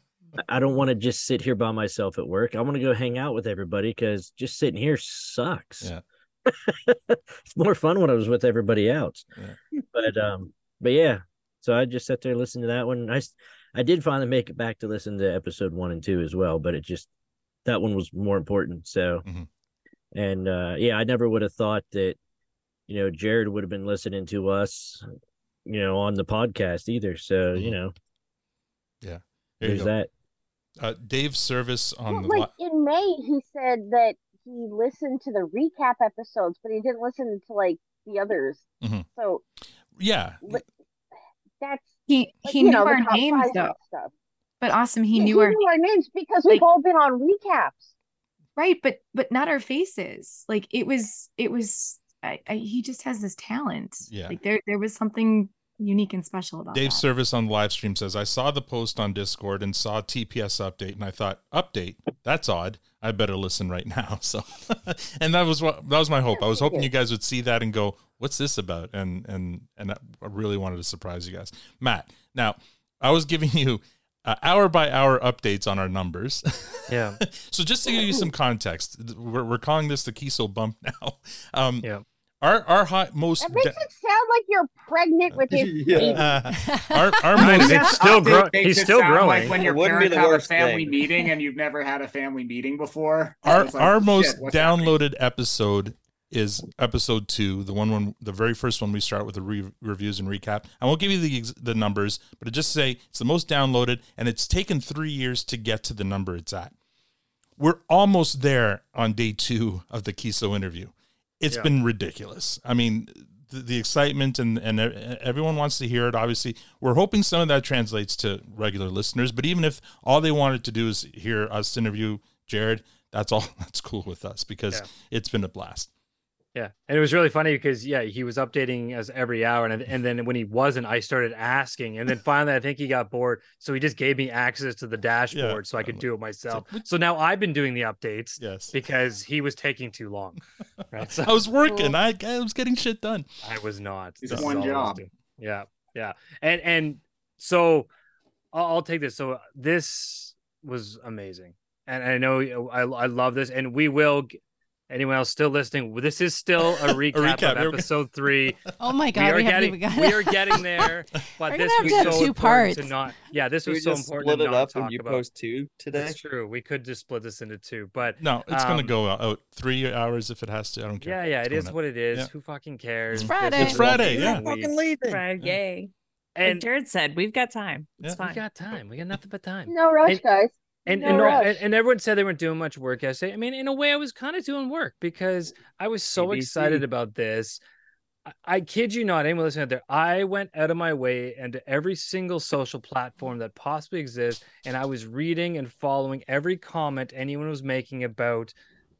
I don't want to just sit here by myself at work. I want to go hang out with everybody because just sitting here sucks. Yeah. it's more fun when I was with everybody else. Yeah. But um, but yeah. So I just sat there listening to that one. I I did finally make it back to listen to episode one and two as well, but it just that one was more important. So, Mhm. and uh, yeah, I never would have thought that you know Jared would have been listening to us, you know, on the podcast either. So you Mhm. know, Yeah. There there's that. Uh, Dave Service on Well, the like li- in May, he said that he listened to the recap episodes, but he didn't listen to like the others. Mhm. So yeah. Li- that's He like, he you knew know, our names though. Stuff. But awesome, he Yeah, knew our knew our names because we've all been on recaps. right, but but not our faces. Like it was it was I, I he just has this talent. Yeah. Like there there was something unique and special about Dave that. Service on the live stream says, I saw the post on Discord and saw TPS update, and I thought, update? That's odd. I better listen right now. So, and that was what that was my hope. I was hoping you guys would see that and go, "What's this about?" And and and I really wanted to surprise you guys, Matt. Now, I was giving you uh, hour by hour updates on our numbers. Yeah. so just to give you some context, we're, we're calling this the Keeso bump now. Um, yeah. Our our high, most That makes da- it sound like you're pregnant with his baby. uh, our our most it's still grow- Makes he's it still sound growing. Like when your wouldn't be parents the have a family thing. meeting and you've never had a family meeting before. our like, our most what's happening? downloaded episode is episode two, the one when the very first one we start with the re- reviews and recap. I won't give you the the numbers, but it just say it's the most downloaded, and it's taken three years to get to the number it's at. We're almost there on day two of the Keeso interview. It's Yeah. been ridiculous. I mean, the, the excitement and and everyone wants to hear it. Obviously, we're hoping some of that translates to regular listeners. But even if all they wanted to do is hear us interview Jared, that's all. That's cool with us because Yeah. it's been a blast. Yeah, and it was really funny because yeah, he was updating us every hour, and and then when he wasn't, I started asking, and then finally, I think he got bored, so he just gave me access to the dashboard so I could do it myself. So now I've been doing the updates, yes, because he was taking too long. Right, so I was working. I, I was getting shit done. I was not. It's This one all I was job. Yeah, yeah, and and so I'll, I'll take this. So this was amazing, and I know I I love this, and we will. G- Anyone else still listening? This is still a recap, recap, of episode three. Oh my God, we are we getting even got- we are getting there, but We're this gonna was have to have so two important to not. Yeah, this Should we was so just important split to it not up and you about. post two today? That's true. We could just split this into two, but No, it's gonna um, go out three hours if it has to. I don't care. Yeah, yeah, It's it out. what it is. Yeah. Who fucking cares? It's Friday. This It's is Friday, one yeah. week. Fucking leaving. Friday. And And- Jared said, "We've got time. It's Yeah. We fine." got time. We got nothing but time. No rush, And- guys. And No and, no- and and everyone said they weren't doing much work yesterday. I mean, in a way, I was kind of doing work because I was so ABC. excited about this. I, I kid you not, anyone listening out there, I went out of my way into every single social platform that possibly exists, and I was reading and following every comment anyone was making about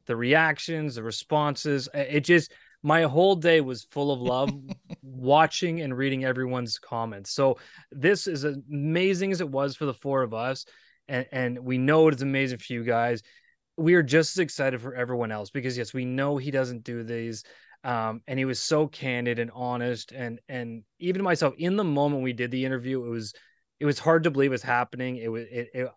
the reactions, the responses. It just my whole day was full of love watching and reading everyone's comments. So this is as amazing as it was for the four of us, and and we know it is amazing for you guys. We are just as excited for everyone else because yes, we know he doesn't do these. Um, and he was so candid and honest, and and even myself in the moment we did the interview, it was it was hard to believe it was happening. It was it, it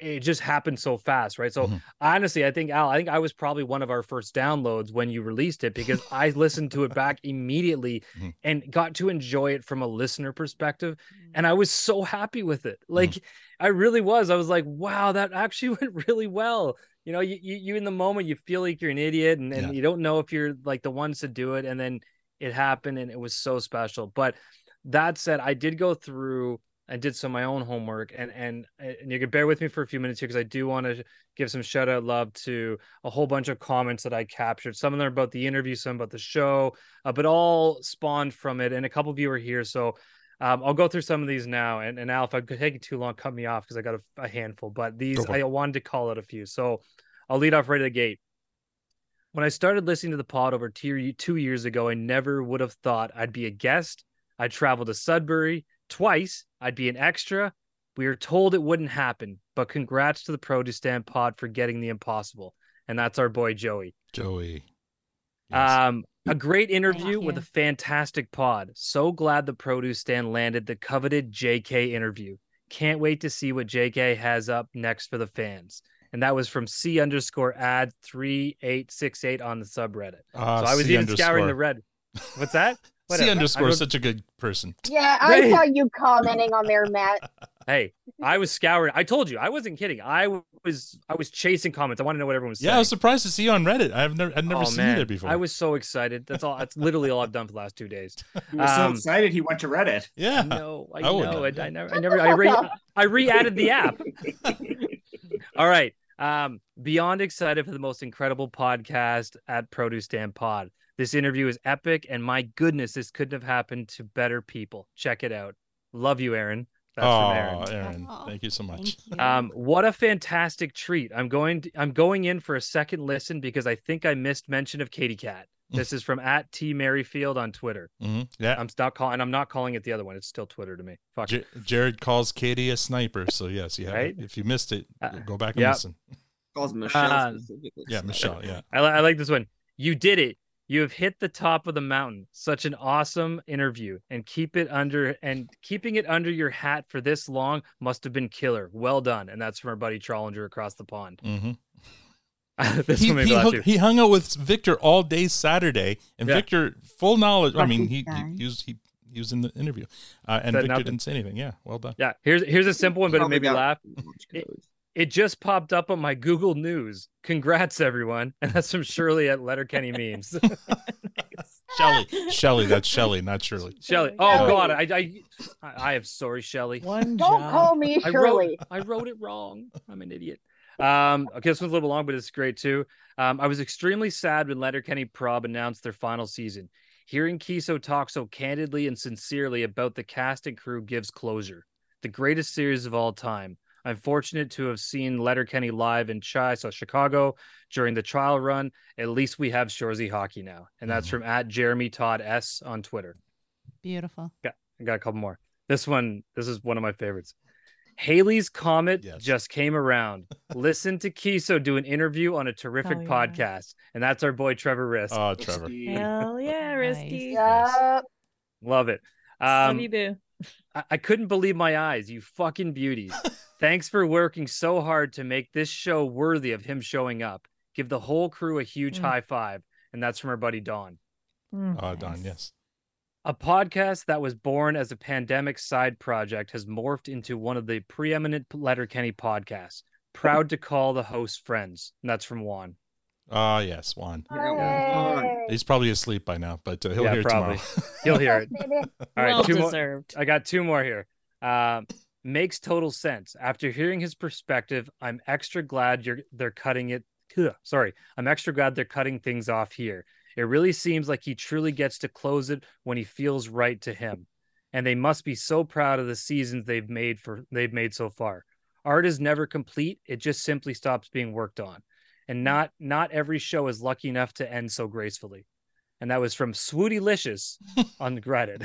it just happened so fast, right? So Mhm. honestly, I think Al, I think I was probably one of our first downloads when you released it because I listened to it back immediately Mhm. and got to enjoy it from a listener perspective. And I was so happy with it. Like I really was. I was like, wow, that actually went really well. You know, you you, you in the moment you feel like you're an idiot and, and Yeah. you don't know if you're like the ones to do it. And then it happened and it was so special. But that said, I did go through I did some of my own homework and and and you can bear with me for a few minutes here because I do want to give some shout out love to a whole bunch of comments that I captured. Some of them are about the interview, some about the show, uh, but all spawned from it. And a couple of you are here, so um, I'll go through some of these now. And and Al, if I could take it too long, cut me off because I got a, a handful. But these I wanted to call out a few, so I'll lead off right at the gate. When I started listening to the pod over two, two years ago, I never would have thought I'd be a guest. I'd travel to Sudbury twice. I'd be an extra. We were told it wouldn't happen, but congrats to the Produce Stand Pod for getting the impossible. And that's our boy Joey. Joey. Um, a great interview with a fantastic pod. So glad the Produce Stand landed the coveted JK interview. Can't wait to see what JK has up next for the fans. And that was from C underscore ad three eight six eight on the subreddit. Ah, so I was C even scouring the red. What's that? C Whatever. I underscore is such a good person. Yeah, I Hey. saw you commenting on there, Matt. Hey, I was scouring. I told you, I wasn't kidding. I was I was chasing comments. I want to know what everyone was saying. Yeah, I was surprised to see you on Reddit. I've never I'd never Oh, seen man. you there before. I was so excited. That's all. That's literally all I've done for the last two days. He was so Um, excited he went to Reddit. Yeah. No, I I would know. not. I, I never, I never, I re, I re-added the app. All right. Um, beyond excited for the most incredible podcast at Produce Stand Pod. This interview is epic, and my goodness, this couldn't have happened to better people. Check it out. Love you, Erin. That's oh, from Erin. Erin, thank you so much. Um, what a fantastic treat! I'm going. To, I'm going in for a second listen because I think I missed mention of Katie Cat. This is from at T Merrifield on Twitter. Mhm. Yeah. I'm not calling, and I'm not calling it the other one. It's still Twitter to me. Fuck. J- Jared calls Katie a sniper, so yes, yeah. Right? If you missed it, go back and yep. listen. Calls Michèle Uh. Yeah, Michèle. Yeah. I, li- I like this one. You did it. You have hit the top of the mountain. Such an awesome interview, and keep it under and keeping it under your hat for this long must have been killer. Well done, and that's from our buddy Trollinger across the pond. Mm-hmm. this he, one he, hung- he hung out with Victor all day Saturday, and Yeah. Victor, full knowledge. I mean, he, guy. he, he was he, he was in the interview, uh, and Said Victor nothing. didn't say anything. Yeah, well done. Yeah, here's here's a simple one, but it made me laugh. It, it just popped up on my Google News. Congrats, everyone, and that's from Shirley at Letterkenny memes. Shelly, Shelly, that's Shelly, not Shirley. Shelly, oh Yeah. god, I I I I am sorry, Shelly. Don't call me I Shirley. wrote, I wrote it wrong. I'm an idiot. Um, okay, this one's a little long, but it's great too. Um, I was extremely sad when Letterkenny Prob announced their final season. Hearing Keeso talk so candidly and sincerely about the cast and crew gives closure. The greatest series of all time. I'm fortunate to have seen Letterkenny live in Chai, so Chicago, during the trial run. At least we have Shoresy hockey now, and that's from at Jeremy Todd S on Twitter. Beautiful. Got, I got a couple more. This one, this is one of my favorites. Halley's Comet just came around. Listen to Keeso do an interview on a terrific Oh, yeah. podcast. And that's our boy Trevor Risk. Oh, Trevor. Hell yeah, Risky. Love it. Love Um, you, boo. I-, I couldn't believe my eyes, you fucking beauties. Thanks for working so hard to make this show worthy of him showing up. Give the whole crew a huge Mm. high five. And that's from our buddy Don. Uh, Don, yes. A podcast that was born as a pandemic side project has morphed into one of the preeminent Letterkenny podcasts. Proud to call the host friends. And that's from Juan. Ah, yes, Juan. Hey. He's probably asleep by now, but uh, he'll Yeah, hear it probably. tomorrow. He'll hear it. All right, Well two deserved. more. I got two more here. Um, makes total sense. After hearing his perspective, I'm extra glad you're they're cutting it. Ugh, Sorry, I'm extra glad they're cutting things off here. It really seems like he truly gets to close it when he feels right to him, and they must be so proud of the seasons they've made for they've made so far. Art is never complete; it just simply stops being worked on, and not not every show is lucky enough to end so gracefully. And that was from Swootylicious on Reddit.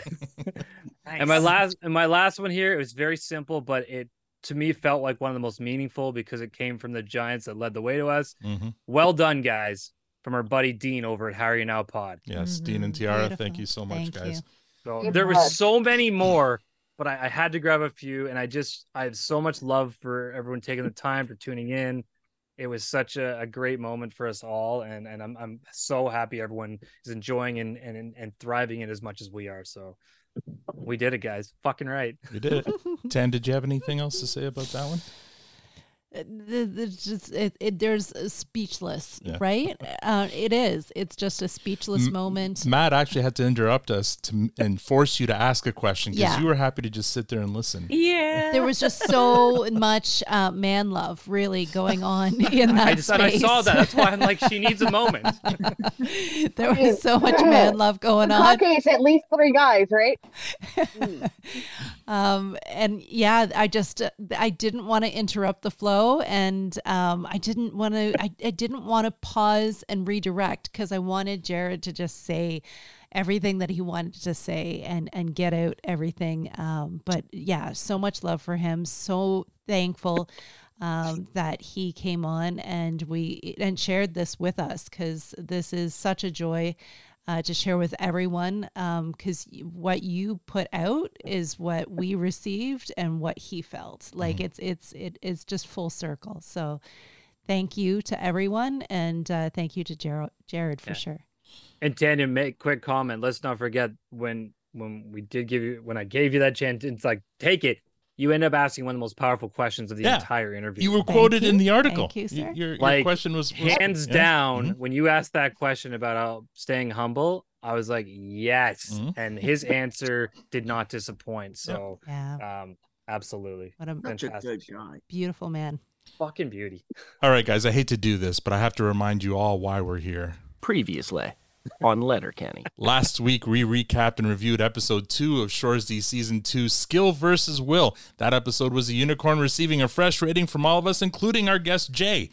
And my Nice. last and my last one here, it was very simple, but it to me felt like one of the most meaningful because it came from the Giants that led the way to us. Mhm. Well done, guys, from our buddy Dean over at Harry and Now Pod. Yes, Dean and Tiara, thank you so much, guys. So Good there pod. was so many more, but I, I had to grab a few, and I just I have so much love for everyone taking the time for tuning in. It was such a, a great moment for us all, and and I'm I'm so happy everyone is enjoying and and and thriving it as much as we are. So we did it, guys. Fucking right. You did it. Tan, did you have anything else to say about that one? It- It's just it, it there's speechless, Yeah. right? Uh, it is. It's just a speechless M- moment. Matt actually had to interrupt us to and force you to ask a question because Yeah. you were happy to just sit there and listen. Yeah. There was just so much uh, man love really going on in that I just thought I saw that. That's why I'm like, she needs a moment. there was so much man love going on. Okay, it's at least three guys, right? um and yeah i just uh, i didn't want to interrupt the flow and um i didn't want to I, I didn't want to pause and redirect because i wanted jared to just say everything that he wanted to say and and get out everything um but yeah so much love for him so thankful um, that he came on and we and shared this with us because this is such a joy uh, to share with everyone because what you put out is what we received and what he felt like it's it's it is just full circle so thank you to everyone and uh, thank you to jared jared for Yeah. sure And Tanya, make quick comment. Let's not forget when when we did give you when I gave you that chance, it's like take it. You end up asking one of the most powerful questions of the Yeah. entire interview. You were quoted in the article. Thank you, sir. Your, your like question was, was hands yeah. down Mhm. when you asked that question about how staying humble. I was like, yes, Mhm. and his answer did not disappoint. So, Yeah. um, absolutely, What a- Such a fantastic guy, beautiful man fucking beauty. All right, guys, I hate to do this, but I have to remind you all why we're here. Previously on Letterkenny. Last week, we recapped and reviewed episode two of Shoresy season two, Skill versus Will. That episode was a unicorn receiving a fresh rating from all of us, including our guest Jay.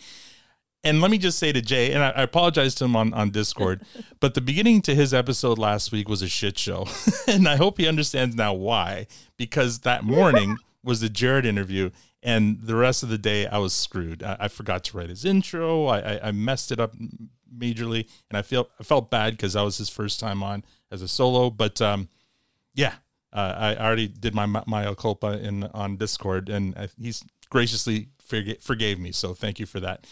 And let me just say to Jay, and I, I apologize to him on, on Discord, but the beginning to his episode last week was a shit show. and I hope he understands now why, because that morning was the Jared interview, and the rest of the day I was screwed. I, I forgot to write his intro. I, I, I messed it up majorly, and I feel I felt bad because that was his first time on as a solo. But um, yeah, uh, I already did my my culpa in on Discord, and I, he's graciously forga- forgave me. So thank you for that.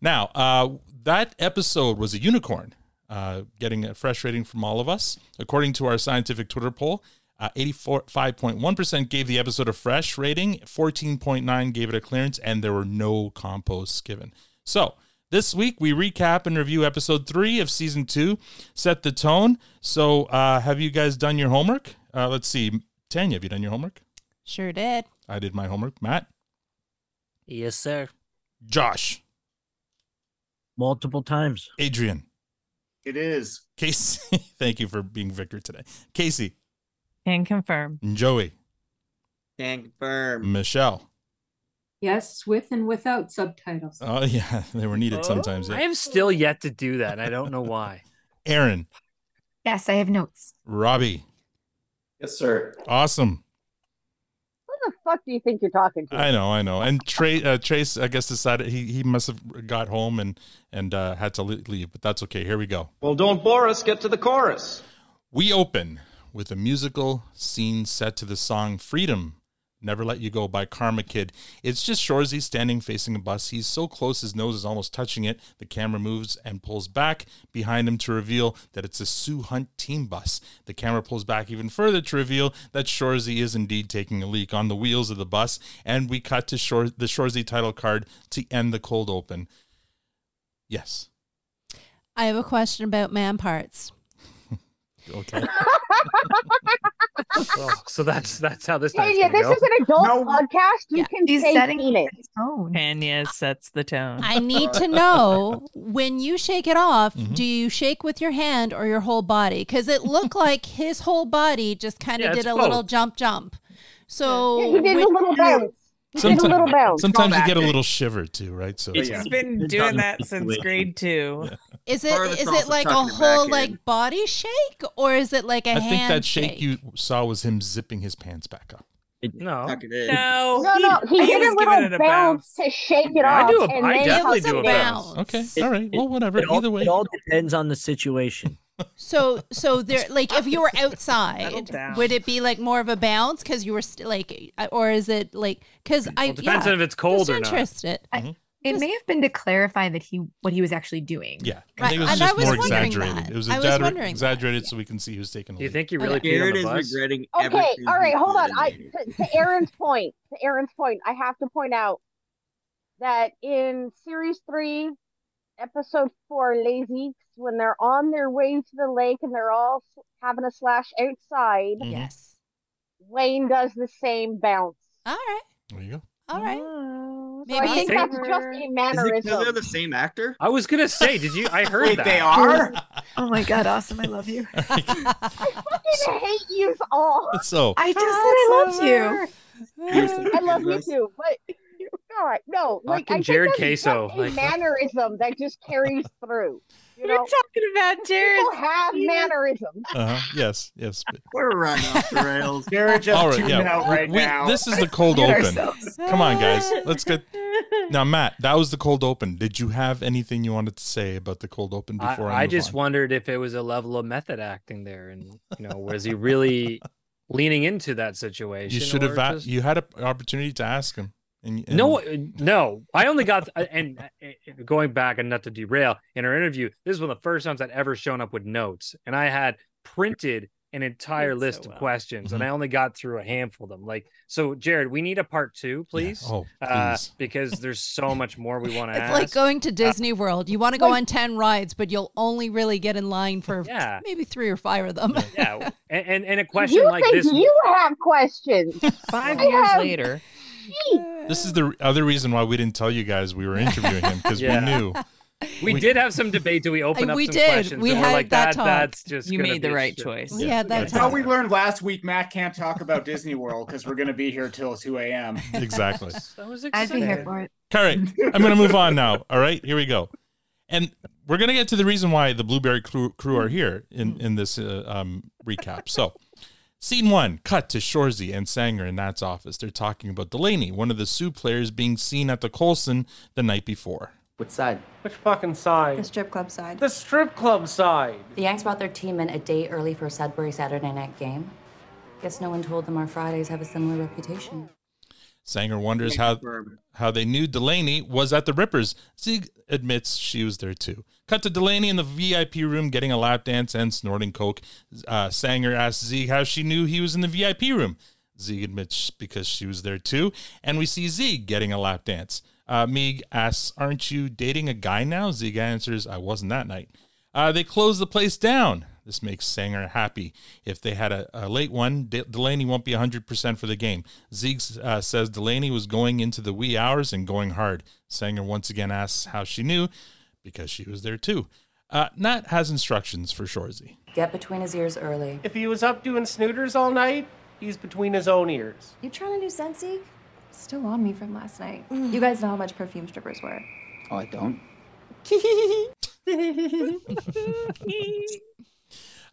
Now, uh, that episode was a unicorn, uh, getting a fresh rating from all of us. According to our scientific Twitter poll, uh, 85.1% gave the episode a fresh rating, 14.9 gave it a clearance, and there were no composts given. So, this week we recap and review episode three of season two, set the tone. So, uh, have you guys done your homework? Uh, let's see. Tanya, have you done your homework? Sure did. I did my homework. Matt? Yes, sir. Josh? Multiple times. Adrian? It is. Kacey? Thank you for being Victor today. Kacey? Can confirm. Joey? Can confirm. Michèle? Yes, with and without subtitles. Oh, yeah. They were needed sometimes. I Yeah. have still yet to do that. I don't know why. Erin? Yes, I have notes. Robby? Yes, sir. Awesome. Who the fuck do you think you're talking to? I know, I know. And Trace, uh, Trace, I guess decided he he must have got home and and uh, had to leave, but that's okay. Here we go. Well, don't bore us. Get to the chorus. We open with a musical scene set to the song "Freedom." Never Let You Go by Karma Kid. It's just Shoresy standing facing a bus. He's so close his nose is almost touching it. The camera moves and pulls back behind him to reveal that it's a Soo Hunt team bus. The camera pulls back even further to reveal that Shoresy is indeed taking a leak on the wheels of the bus. And we cut to Shor- the Shoresy title card to end the cold open. Yes. I have a question about man parts. Okay. Oh, so that's that's how this Hey, yeah, this go. is an adult podcast. You can He's say setting penis. Tanya sets the tone. I need to know when you shake it off, Mm-hmm. do you shake with your hand or your whole body? Because it looked like his whole body just kind of Yeah, did it's a little jump jump. So Yeah, he did a little bounce. He did a little bounce. sometimes you get a little shiver too, right? So He's been doing that since grade two. Is it Part of the is process it like a tucking it back whole in. like body shake or is it like a I hand think that shake you saw was him zipping his pants back up. No. No, No, no, he, he did was a little it a bounce to shake it I off. do a- and I then definitely come do a back. bounce. Okay, all right. Well, whatever. It all, Either way, it all depends on the situation. So so there like if you were outside, would it be like more of a bounce because you were st- like, uh, or is it like because I it depends yeah, on if it's cold just or not. interested. It may have been to clarify that he what he was actually doing. Yeah, I think it was I just was more exaggerated. that. It was I was exagger- wondering that, exaggerated so we can see who's taking. Do you think you really Okay. peed on Jared the is bus? regretting Okay, all right, hold on. I to, to Erin's point, to Erin's point, I have to point out that in series three, episode four, Lazy, when they're on their way to the lake and they're all having a slash outside, Mm-hmm. Yes. Wayne does the same bounce. All right. There you go. All right. So Maybe I think I that's just a Is it they're the same actor? I was gonna say, did you? I heard Wait, that. they are? Oh my god, awesome! I love you. I fucking hate you all. So I just said I love you. I love you too, but all right, no, like Fucking I Jared that's Keeso, like- mannerism that just carries through. You We're talking about Jared. people have mannerisms. Uh-huh. Yes, yes. We're running off the rails. Jared just All right, tuned yeah. out right We- now. This is the cold open. ourselves. Come on, guys. Let's get now, Matt. That was the cold open. Did you have anything you wanted to say about the cold open I, before I, I move just on? wondered if it was a level of method acting there, and you know, was he really leaning into that situation? You should have. or just- You had an opportunity to ask him. And, and No, no. I only got and, and going back and not to derail in our interview. This is one of the first times I'd ever shown up with notes, and I had printed an entire Did so list of well. questions, and Mhm. I only got through a handful of them. Like, so, Jared, we need a part two, please. Oh, Uh, because there's so much more we want to It's ask. like going Uh, to Disney World. You want to go on 10 rides, but you'll only really get in line for Yeah. maybe three or five of them. yeah, and, and and a question You like think this. you have questions? Five years have- later. This is the other reason why we didn't tell you guys we were interviewing him because Yeah. we knew. We, We- did have some debate. Do we open up we some did. questions? We and we're had like that that. talk. That's just You gonna made the be right shit. choice. We had That's how we learned last week. Matt can't talk about Disney World because we're going to be here till 2 a.m. Exactly. I was I'd be here excited. for it. All right, I'm going to move on now. All right, here we go. And we're going to get to the reason why the Blueberry crew, crew are here in, in this uh, um, recap. So, scene one cut to Shoresy and Sanger in Nat's office. They're talking about Delaney, one of the Soo players being seen at the Coulson the night before. Which side? Which fucking side? The strip club side. The strip club side. The Yanks brought their team in a day early for a Sudbury Saturday night game. Guess no one told them our Fridays have a similar reputation. Sanger wonders how how they knew Delaney was at the Rippers. Ziig admits she was there too. Cut to Delaney in the VIP room getting a lap dance and snorting coke. Uh, Sanger asks Ziig how she knew he was in the VIP room. Ziig admits because she was there too, and we see Ziig getting a lap dance. Uh, Miig asks, "Aren't you dating a guy now?" Ziig answers, "I wasn't that night." Uh, they close the place down. This makes Sanger happy. If they had a, a late one, De- Delaney won't be 100% for the game. Ziig uh, says Delaney was going into the wee hours and going hard. Sanger once again asks how she knew, because she was there too. Uh, Nat has instructions for Shoresy. Get between his ears early. If he was up doing snooters all night, he's between his own ears. You trying to do Sensi? Still on me from last night. You guys know how much perfume strippers wear. Oh, I don't.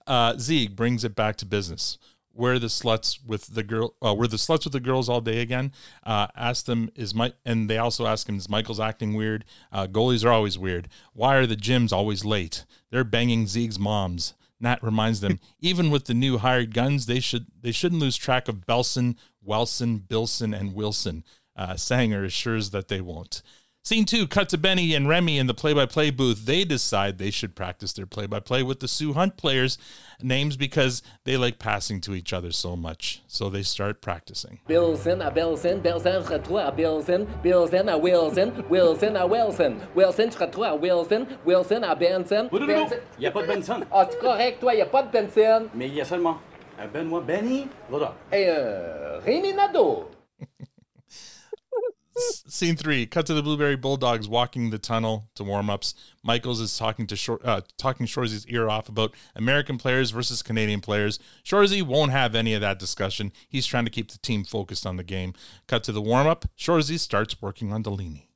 uh, Ziig brings it back to business. Where the sluts with the girl? Uh, were the sluts with the girls all day again? Uh, ask them is Mike, and they also ask him is Michael's acting weird? Uh, goalies are always weird. Why are the gyms always late? They're banging Ziig's moms. Nat reminds them, even with the new hired guns, they should they shouldn't lose track of Belson, Welson, Bilson, and Wilson. Uh, Sanger assures that they won't. Scene two, cut to Benny and Remy in the play-by-play booth. They decide they should practice their play-by-play with the Soo Hunt players' names because they like passing to each other so much. So they start practicing. Wilson à Belson, Belson retrouve à Bilson, Bilson à Wilson, Wilson à Wilson, Wilson retrouve à Wilson, Wilson à Benson. Non, non, non, il n'y a pas de Benson. Ah, c'est correct, toi, il n'y a pas de Benson. Mais il y a seulement un Benoît Benny, voilà. Et euh, Rémi Nadeau. Scene three, cut to the Blueberry Bulldogs walking the tunnel to warm-ups. Michaels is talking to Shor- uh, talking Shoresy's ear off about American players versus Canadian players. Shoresy won't have any of that discussion. He's trying to keep the team focused on the game. Cut to the warm-up. Shoresy starts working on Delaney.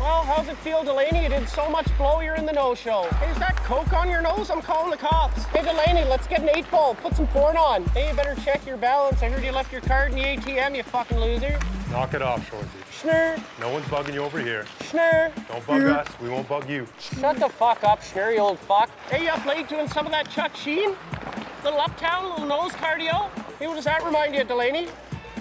Well, how's it feel, Delaney? You did so much blow, you're in the no-show. Hey, is that coke on your nose? I'm calling the cops. Hey, Delaney, let's get an eight ball. Put some porn on. Hey, you better check your balance. I heard you left your card in the ATM, you fucking loser. Knock it off, Shoresy. Schnurr, No one's bugging you over here. schnurr. Don't bug Schnurr. us. We won't bug you. Shut the fuck up, schnurr, you old fuck. Hey, you up late doing some of that Chuck Sheen? Little uptown, little nose cardio? Hey, what does that remind you of, Delaney?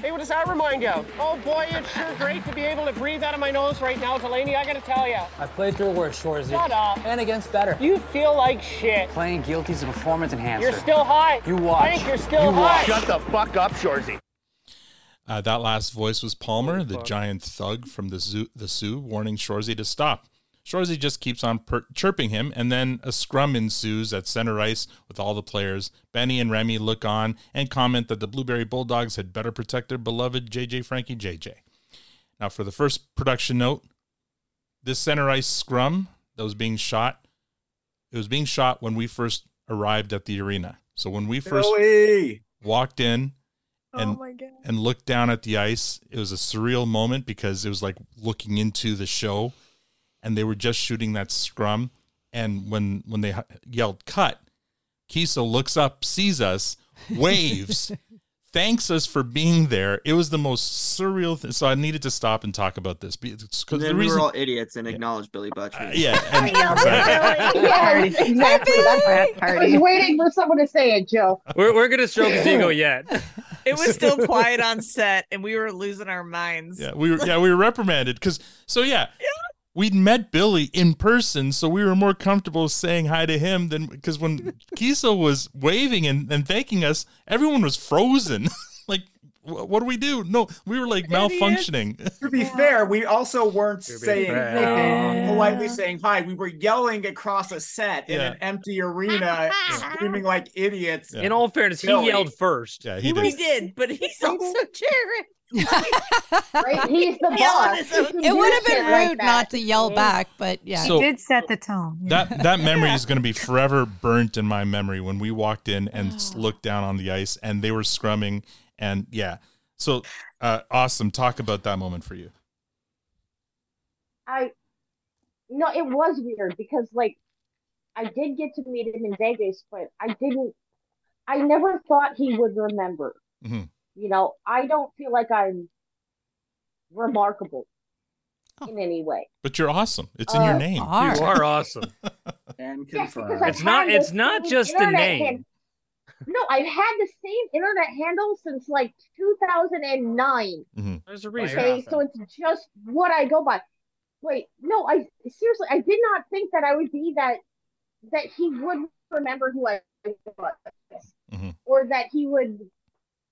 Hey, what does that remind you of? Oh boy, it's sure great to be able to breathe out of my nose right now, Delaney. I gotta tell you. I played through worse, Shoresy. Shut up. And against better. You feel like shit. Playing guilty is a performance enhancer. You're still high. You watch. Hank, you're still You high. watch. Shut the fuck up, Shoresy. Uh, that last voice was Palmer, the giant thug from the zoo, the Soo, warning Shoresy to stop. Shoresy just keeps on per- chirping him, and then a scrum ensues at center ice with all the players. Benny and Remy look on and comment that the Blueberry Bulldogs had better protect their beloved JJ Frankie JJ. Now, for the first production note, this center ice scrum that was being shot, it was being shot when we first arrived at the arena. So when we first way. walked in Oh and and looked down at the ice, it was a surreal moment because it was like looking into the show, and they were just shooting that scrum, and when when they yelled cut, Keeso looks up, sees us, waves. Thanks us for being there. It was the most surreal thing. So I needed to stop and talk about this because the then we reason, were all idiots and acknowledged Billy Butcher. Uh, yeah, and- Yes, exactly. That's I was waiting for someone to say it, Joe. We're, we're gonna stroke his ego yet. It was still quiet on set, and we were losing our minds. Yeah, we were yeah, we were reprimanded because so yeah, we'd met Billy in person, so we were more comfortable saying hi to him than because when Keeso was waving and, and thanking us, everyone was frozen. like, wh- what do we do? No, we were like malfunctioning. To be fair, we also weren't saying fair. politely saying hi. We were yelling across a set in Yeah. an empty arena, screaming like idiots. In all fairness, he Billy. yelled first. Yeah, He, did, but he's also Jared. Right? He's the boss. He can It would have been shit like rude not to yell back, but yeah. So- He did set the tone. that that memory is going to be forever burnt in my memory when we walked in and s- looked down on the ice and they were scrumming and yeah. So uh, awesome. Talk about that moment for you. I no, it was weird because like I did get to meet him in Vegas, but I didn't. I never thought he would remember. Mhm. You know, I don't feel like I'm remarkable. in any way. But you're awesome. It's in your Uh, name. You are awesome. And confirmed. because It's not- it's not just the name. hand- no, I've had the same internet handle since like 2009. There's a reason. Okay, so it's just what I go by. Wait, no, I seriously, I did not think that I would be that that he would remember who I was, or that he would.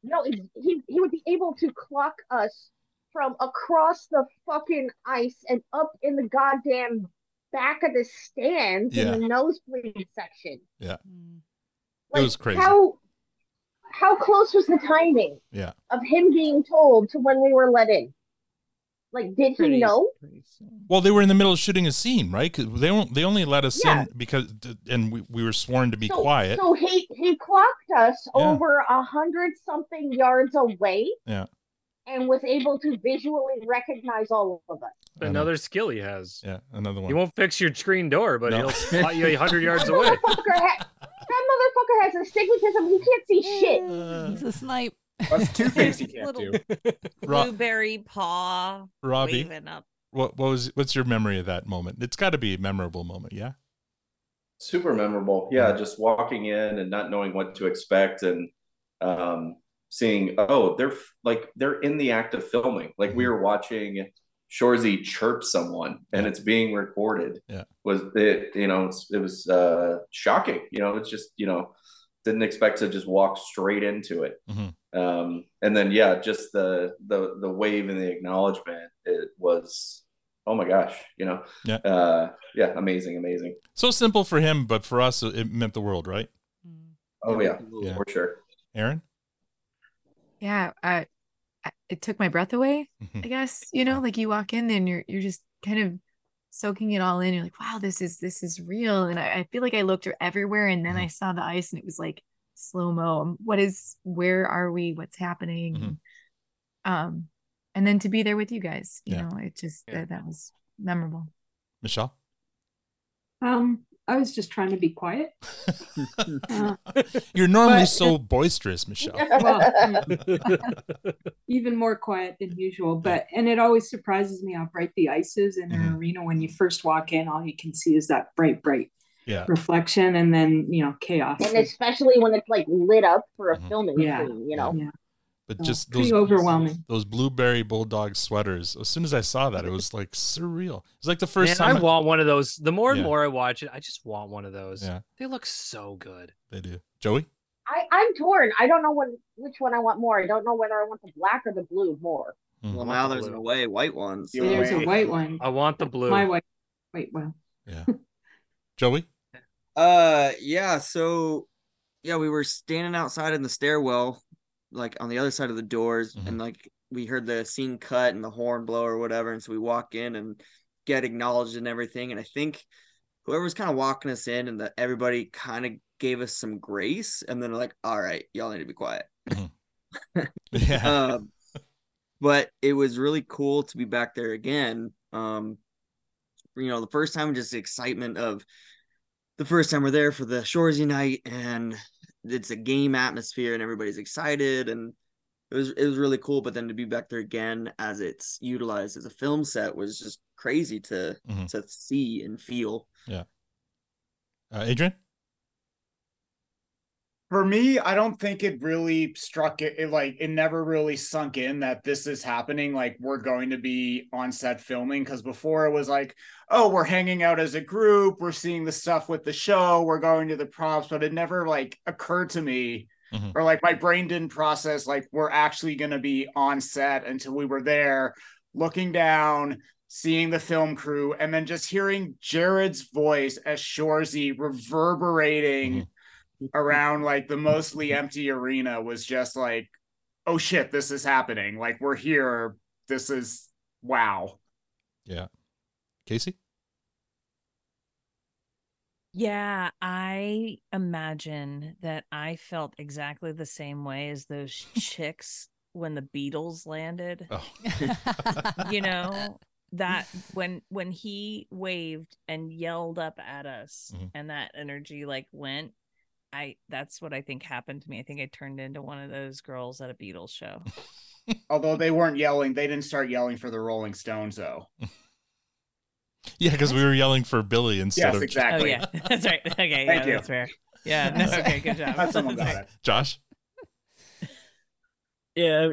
No, he he would be able to clock us from across the fucking ice and up in the goddamn back of the stands Yeah. in the nosebleed section. Yeah. Mm. Like, it was crazy. How how close was the timing Yeah. of him being told to when we were let in? Like, did he know? Well, they were in the middle of shooting a scene, right? 'Cause they don't, they only let us Yeah. in because, and we, we were sworn to be so, quiet. So he he clocked us Yeah. over a hundred something yards away yeah. and was able to visually recognize all of us. Another skill he has. Yeah, another one. He won't fix your screen door, but No. he'll spot you a hundred yards That away. motherfucker, ha- that motherfucker has astigmatism. He can't see shit. He's a snipe. That's two things he can't do. Ro- blueberry paw Robby, waving up. what, what was, what's your memory of that moment? It's got to be a memorable moment, yeah? super memorable yeah just walking in and not knowing what to expect and um seeing oh they're like they're in the act of filming like we were watching shoresy chirp someone and it's being recorded Yeah. was it you know it's, it was uh shocking you know it's just you know didn't expect to just walk straight into it Mhm. Um and then yeah just the the the wave and the acknowledgement it was oh my gosh you know Yeah. uh yeah amazing amazing So simple for him, but for us, it meant the world, right? Oh yeah, Yeah. for sure. Erin? Yeah, I, I it took my breath away. Mm-hmm. I guess you know, like you walk in and you're you're just kind of soaking it all in. You're like, wow, this is this is real. And I, I feel like I looked everywhere, and Mm-hmm. then I saw the ice, and it was like slow mo. What is? Where are we? What's happening? Mm-hmm. Um, and then to be there with you guys, you Yeah. know, it just that, that was memorable. Michèle? Um, I was just trying to be quiet. Uh, You're normally but- so boisterous, Michèle. well, even more quiet than usual. But and it always surprises me how bright the ice is in Mm-hmm. an arena. When you first walk in, all you can see is that bright, bright Yeah. reflection, and then you know chaos. And especially when it's like lit up for a Mm-hmm. filming Yeah. scene, you know. Yeah. But Oh, just pretty those overwhelming. Those blueberry bulldog sweaters. As soon as I saw that, it was like surreal. It's like the first Man, time I want one of those. The more and Yeah. more I watch it, I just want one of those. Yeah. They look so good. they do. Joey? I, I'm torn. I don't know what which one I want more. I don't know whether I want the black or the blue more. Mm-hmm. Well, I now want the there's an blue. away white one. so- There's a white one. I want the blue. My white. Wait, well, Yeah. Joey? Uh, yeah. So, yeah, we were standing outside in the stairwell, like on the other side of the doors, and like we heard the scene cut and the horn blow or whatever, and so we walk in and get acknowledged and everything. And I think whoever was kind of walking us in, and that everybody kind of gave us some grace, and then like, all right, y'all need to be quiet. Yeah. um, but it was really cool to be back there again. Um, you know, the first time, just the excitement of the first time we're there for the Shoresy night, and it's a game atmosphere, and everybody's excited, and it was it was really cool. But then to be back there again, as it's utilized as a film set, was just crazy to Mhm. to see and feel. Yeah. Uh, Adrian? For me, I don't think it really struck it, it like it never really sunk in that this is happening. Like we're going to be on set filming because before it was like, oh, we're hanging out as a group, we're seeing the stuff with the show, we're going to the props, but it never like occurred to me Mhm. or like my brain didn't process like we're actually going to be on set until we were there looking down seeing the film crew and then just hearing jared's voice as shoresy reverberating around like the mostly empty arena was just like oh shit this is happening like we're here this is wow Yeah. Kacey? Yeah, I imagine that I felt exactly the same way as those chicks when the Beatles landed. Oh. you know, that when when he waved and yelled up at us Mhm. and that energy like went I that's what I think happened to me. I think I turned into one of those girls at a Beatles show. although they weren't yelling they didn't start yelling for the rolling stones though Yeah, because we were yelling for Billy instead Yes, of exactly. Oh yeah, that's right. Okay, Thank yeah, you. that's fair. Yeah, no, okay, good job. Glad someone got right. it. Josh. Yeah.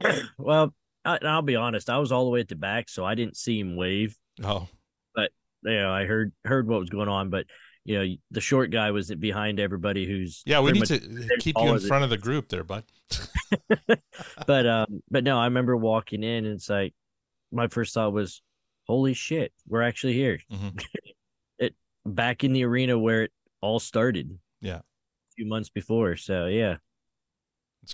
well, I, I'll be honest. I was all the way at the back, so I didn't see him wave. Oh, but you know, I heard heard what was going on. But you know, the short guy was behind everybody. Who's Yeah, we need to keep you in front of the group there, bud. but um, but no, I remember walking in, and it's like my first thought was, "Holy shit, we're actually here!" Mm-hmm. it back in the arena where it all started. Yeah, a few months before. So yeah,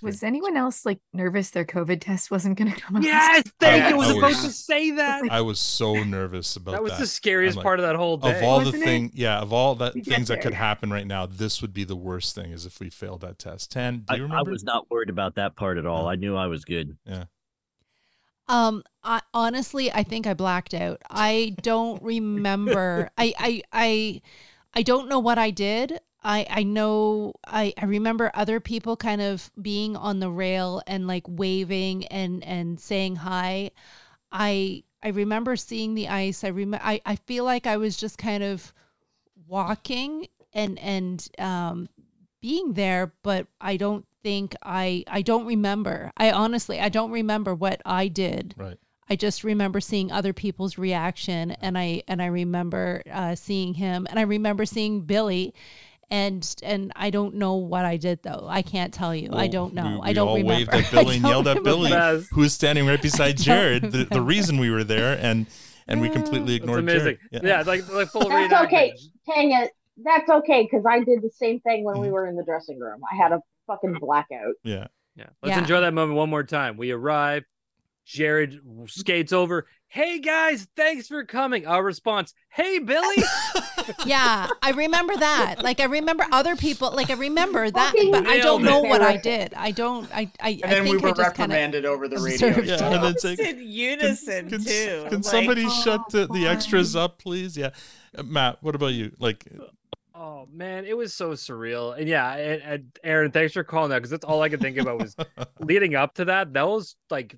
Was anyone else like nervous their COVID test wasn't going to come out? Yes, thank you. I was I supposed was- to say that. I was so nervous about that. That was the scariest part of that whole day, Of all the wasn't it? thing, yeah, of all the We things that could happen right now, this would be the worst thing. Is if we failed that test. Ten, do I, you I remember? was not worried about that part at all. I knew I was good. Yeah. Um, I, honestly, I think I blacked out. I don't remember. I, I, I, I don't know what I did. I, I know I, I remember other people kind of being on the rail and like waving and, and saying hi. I, I remember seeing the ice. I remember, I, I feel like I was just kind of walking and, and, um, being there, but I don't think I I don't remember. I honestly I don't remember what I did. Right. I just remember seeing other people's reaction and I and I remember uh, seeing him and I remember seeing Billy and and I don't know what I did though. I can't tell you. I don't know. We, I don't all remember. waved at Billy and yelled at Billy, remember. who was standing right beside Jared. The, the reason we were there, and and we completely That's ignored amazing. Jared. Yeah, like like full That's reenactment. okay. Hang it. That's okay because I did the same thing when we Mm-hmm. were in the dressing room. I had a fucking blackout. Yeah. Yeah. Let's Yeah. enjoy that moment one more time. We arrive. Jared skates over. Hey guys, thanks for coming. Our response, Hey Billy. yeah, I remember that. Like I remember other people. Like I remember that, Fucking but I don't know what I did. I don't. I. I. And I then we think were I just kinda reprimanded over the radio. observed Yeah, and then say, in unison too. Can like- somebody shut the, the extras up, please? Yeah, Uh, Mat. What about you? Like, Oh man, it was so surreal. And yeah, and, and Erin, thanks for calling that because that's all I could think about was leading up to that. That was like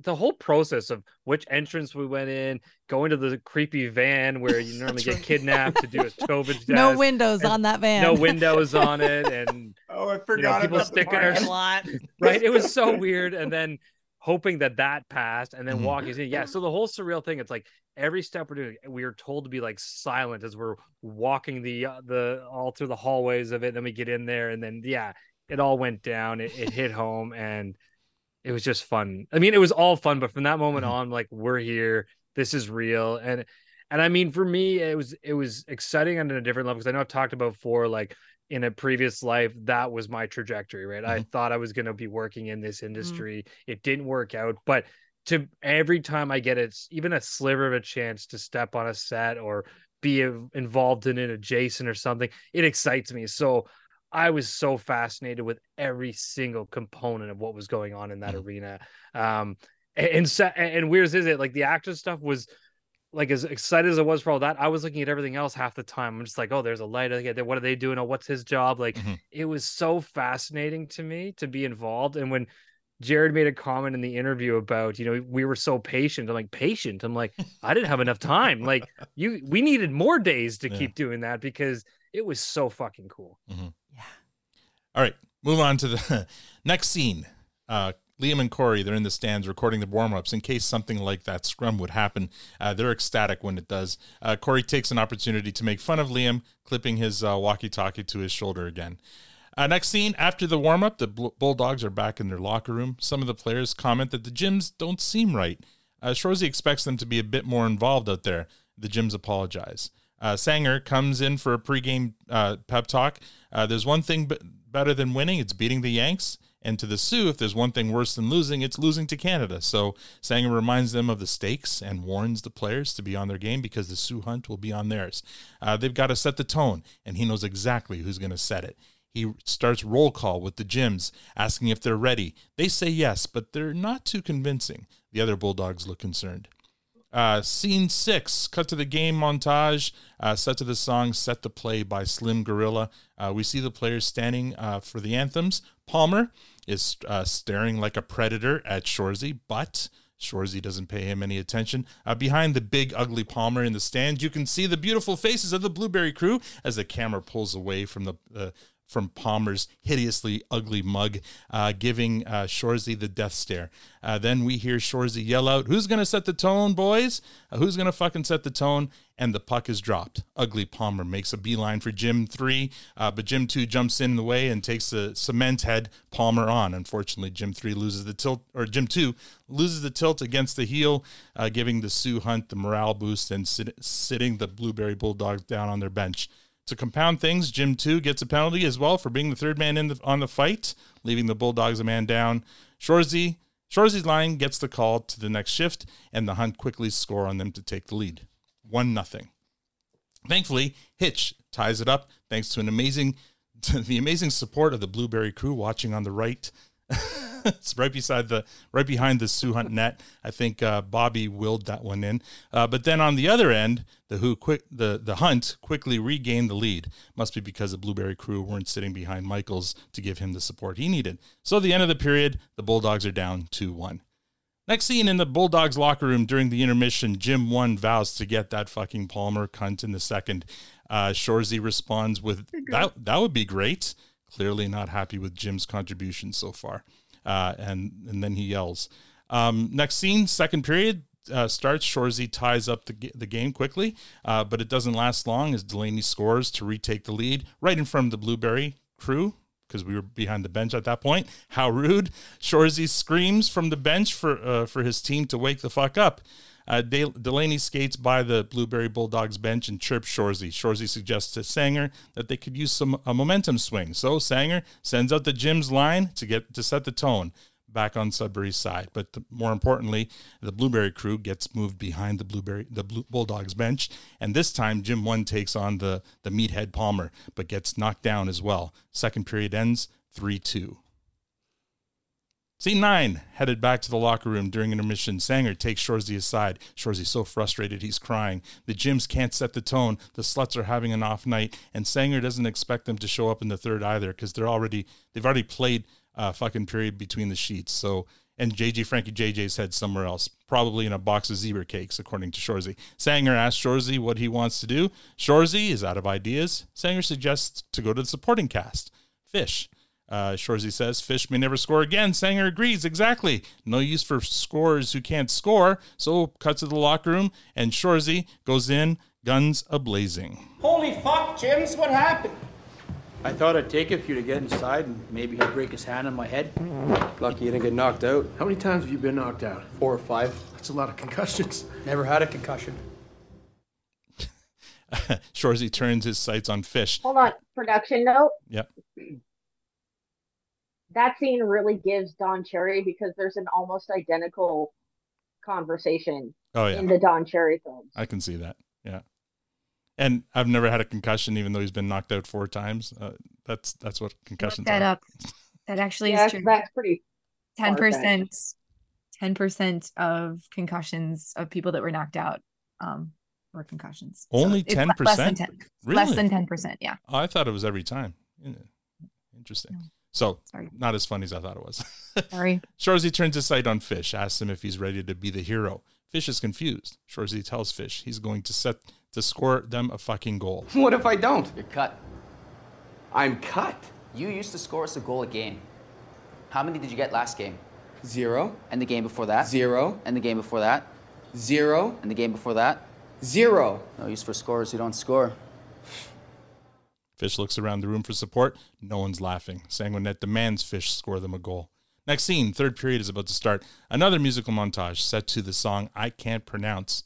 the whole process of which entrance we went in, going to the creepy van where you normally get kidnapped to do a COVID test. No windows on that van. No windows on it, and Oh, I you know, forgot people about the sticking their parking lot. right. It was so weird, and then hoping that that passed, and then Mhm. walking in. Yeah, so the whole surreal thing. It's like every step we're doing, we are told to be like silent as we're walking the uh, the all through the hallways of it. Then we get in there, and then yeah, it all went down. It, it hit home, and it was just fun. I mean, it was all fun, but from that moment mm-hmm. on, like we're here. This is real, and and I mean, for me, it was it was exciting on a different level because I know I've talked about before, like in a previous life, that was my trajectory, right? I mm-hmm. thought I was going to be working in this mm-hmm. industry. It didn't work out, but to every time I get it, even a sliver of a chance to step on a set or be involved in it adjacent or something, it excites me. So I was so fascinated with every single component of what was going on in that mm-hmm. arena. Um, and and, and is it like the actor stuff was like as excited as I was for all that, I was looking at everything else half the time. I'm just like, oh, there's a light. What are they doing? Oh, what's his job? Like, mm-hmm. it was so fascinating to me to be involved. And when Jared made a comment in the interview about, you know, we were so patient. I'm like, patient. I'm like, I didn't have enough time. Like, you, we needed more days to Yeah. keep doing that because it was so fucking cool. Mm-hmm. All right, move on to the next scene. Uh, Liam and Corey, they're in the stands recording the warm ups in case something like that scrum would happen. Uh, they're ecstatic when it does. Uh, Corey takes an opportunity to make fun of Liam, clipping his uh, walkie talkie to his shoulder again. Uh, next scene, after the warm up, the Bulldogs are back in their locker room. Some of the players comment that the Jims don't seem right. Uh, Shoresy expects them to be a bit more involved out there. The Jims apologize. Uh, Sanger comes in for a pregame uh, pep talk. There's one thing b- better than winning, it's beating the Yanks. And to the Soo, if there's one thing worse than losing, it's losing to Canada. So Sanger reminds them of the stakes and warns the players to be on their game because the Soo hunt will be on theirs. Uh, they've got to set the tone, and he knows exactly who's going to set it. He starts roll call with the Jims, asking if they're ready. They say yes, but they're not too convincing. The other Bulldogs look concerned. Uh, scene six, cut to the game montage, uh, set to the song Set to Play by Slim Gorilla. Uh, we see the players standing uh, for the anthems. Palmer is uh, staring like a predator at Shoresy, but Shoresy doesn't pay him any attention. Uh, behind the big, ugly Palmer in the stand, you can see the beautiful faces of the Blueberry crew as the camera pulls away from the from Palmer's hideously ugly mug, uh, giving uh, Shoresy the death stare. Uh, then we hear Shoresy yell out, Who's going to set the tone, boys? Uh, who's going to fucking set the tone? And the puck is dropped. Ugly Palmer makes a beeline for Jim 3, uh, but Jim 2 jumps in the way and takes the cement head Palmer on. Unfortunately, Jim 3 loses the tilt, or Jim 2 loses the tilt against the heel, uh, giving the Soo Hunt the morale boost and sit- sitting the Blueberry Bulldogs down on their bench. To compound things, Jim 2 gets a penalty as well for being the third man in the, on the fight, leaving the Bulldogs a man down. Shoresy, Shoresy's line gets the call to the next shift, and the Hunt quickly score on them to take the lead. 1 nothing. Thankfully, Hitch ties it up thanks to an amazing to the amazing support of the Blueberry crew watching on the right. it's right beside the right behind the Soo Hunt net. I think uh, Bobby willed that one in. Uh, but then on the other end, the who quick the the Hunt quickly regained the lead. Must be because the Blueberry crew weren't sitting behind Michaels to give him the support he needed. So at the end of the period, the Bulldogs are down two one. Next scene in the Bulldogs locker room during the intermission, Jim one vows to get that fucking Palmer cunt in the second. Uh, Shoresy responds with that that would be great. Clearly not happy with Jim's contribution so far. Uh, and and then he yells. Um, next scene, second period uh, starts. Shoresy ties up the, the game quickly, uh, but it doesn't last long as Delaney scores to retake the lead right in front of the Blueberry crew because we were behind the bench at that point. How rude! Shoresy screams from the bench for uh, for his team to wake the fuck up. Uh, De- Delaney skates by the Blueberry Bulldogs bench and chirps Shoresy. Shoresy suggests to Sanger that they could use some a momentum swing. So Sanger sends out the Jim's line to get to set the tone back on Sudbury's side. But the, more importantly, the Blueberry crew gets moved behind the Blueberry the Blue, Bulldogs bench, and this time Jim one takes on the the meathead Palmer, but gets knocked down as well. Second period ends three two. Scene nine, headed back to the locker room during intermission. Sanger takes Shoresy aside. Shoresy's so frustrated he's crying. The Jims can't set the tone. The sluts are having an off night, and Sanger doesn't expect them to show up in the third either because they're already they've already played a fucking period between the sheets. So and JJ Frankie JJ's head somewhere else, probably in a box of zebra cakes, according to Shoresy. Sanger asks Shoresy what he wants to do. Shoresy is out of ideas. Sanger suggests to go to the supporting cast. Fish. Uh, Shoresy says Fish may never score again. Sanger agrees exactly. No use for scorers who can't score. So cuts to the locker room, and Shoresy goes in, guns a blazing. Holy fuck, James, what happened? I thought I'd take it for you to get inside and maybe he'd break his hand on my head. Lucky you didn't get knocked out. How many times have you been knocked out? Four or five. That's a lot of concussions. Never had a concussion. Shoresy turns his sights on Fish. Hold on, production note. Yep. That scene really gives Don Cherry because there's an almost identical conversation Oh yeah. in the Don Cherry films. I can see that. Yeah. And I've never had a concussion, even though he's been knocked out four times. Uh, that's that's what concussions that are. up. That actually Yeah, is true. that's pretty Ten percent, ten percent of concussions of people that were knocked out um, were concussions. Only it's ten le- Less than percent. Really? Less than ten percent. Yeah. Oh, I thought it was every time. Yeah. Interesting. So Sorry. not as funny as I thought it was. Sorry. Shoresy turns his sight on Fish, asks him if he's ready to be the hero. Fish is confused. Shoresy tells Fish he's going to set to score them a fucking goal. What if I don't? You're cut. I'm cut. You used to score us a goal a game. How many did you get last game? Zero. And the game before that? Zero. And the game before that? Zero. And the game before that? Zero. No use for scorers who don't score. Fish looks around the room for support. No one's laughing. Sanguinet demands Fish score them a goal. Next scene, third period is about to start. Another musical montage set to the song I Can't Pronounce.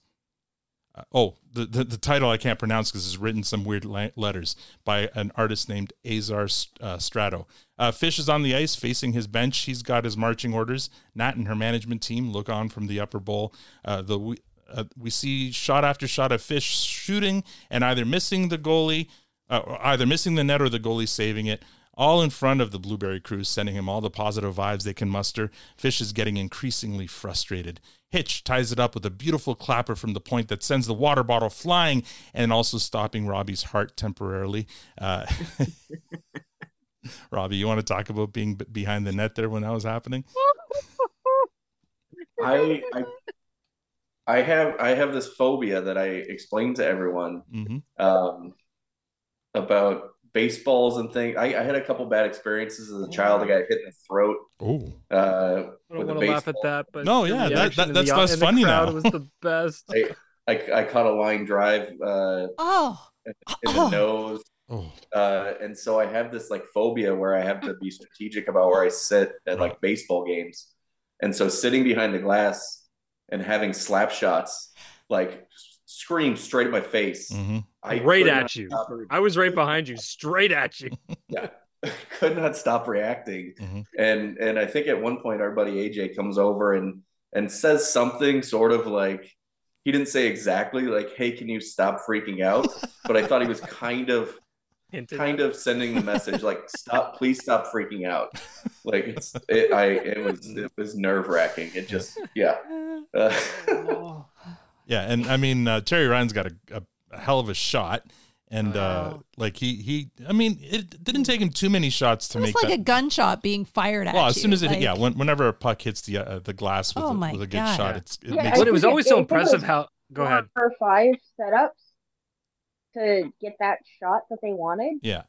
Uh, oh, the, the, the title I can't pronounce because it's written some weird la- letters by an artist named Azar uh, Strato. Uh, Fish is on the ice facing his bench. He's got his marching orders. Nat and her management team look on from the upper bowl. Uh, the we, uh, we see shot after shot of Fish shooting and either missing the goalie, uh, either missing the net or the goalie saving it. All in front of the Blueberry crew, sending him all the positive vibes they can muster. Fish is getting increasingly frustrated. Hitch ties it up with a beautiful clapper from the point that sends the water bottle flying and also stopping Robby's heart temporarily. Uh, Robbie, you want to talk about being b- behind the net there when that was happening? I, I I have I have this phobia that I explain to everyone Mm-hmm. um, about baseballs and things. I, I had a couple bad experiences as a child. I got hit in the throat. Oh, uh, I don't with a want to laugh at that, but No, yeah, that- that- that's the, less in the funny crowd now. was the best. I, I, I caught a line drive uh, Oh. in the nose. Oh. Uh, and so I have this like phobia where I have to be strategic about where I sit at like baseball games. And so sitting behind the glass and having slap shots like scream straight at my face. Mm-hmm. I right at you. stop- I was right behind you, straight at you. yeah could not stop reacting Mm-hmm. and and i think at one point our buddy aj comes over and and says something sort of like he didn't say exactly like hey can you stop freaking out but i thought he was kind of Hinted kind of sending the message like stop please stop freaking out like it's it i it was it was nerve-wracking it just yeah uh, Yeah, and I mean uh, Terry Ryan's got a, a, a hell of a shot, and uh, like he he, I mean it didn't take him too many shots to It was make like that. a gunshot being fired at well, you. as soon as it like, yeah, when, whenever a puck hits the uh, the glass with, Oh a, my with a good God. shot, it's it Yeah, makes But it was always it- so it impressive how. Go ahead. Four or five setups to get that shot that they wanted. yeah.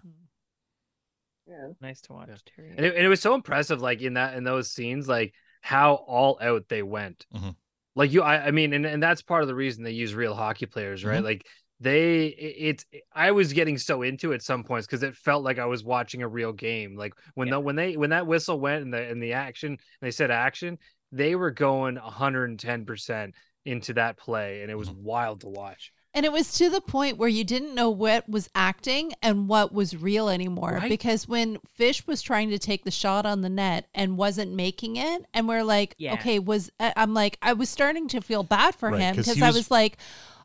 Yeah. Nice to watch, Terry. And it, and it was so impressive, like in that in those scenes, like how all out they went. Mhm. Like you, I, I mean, and, and that's part of the reason they use real hockey players, right? Mhm. Like they, it, it's. I was getting so into it at some points because it felt like I was watching a real game. Like when the when they when that whistle went and the and the action, they said action, they were going 110 percent into that play, and it was wild to watch. And it was to the point where you didn't know what was acting and what was real anymore. Right. Because when Fish was trying to take the shot on the net and wasn't making it, and we're like, Yeah. okay, was I- I'm like, I was starting to feel bad for Right, him 'cause because I was- was like,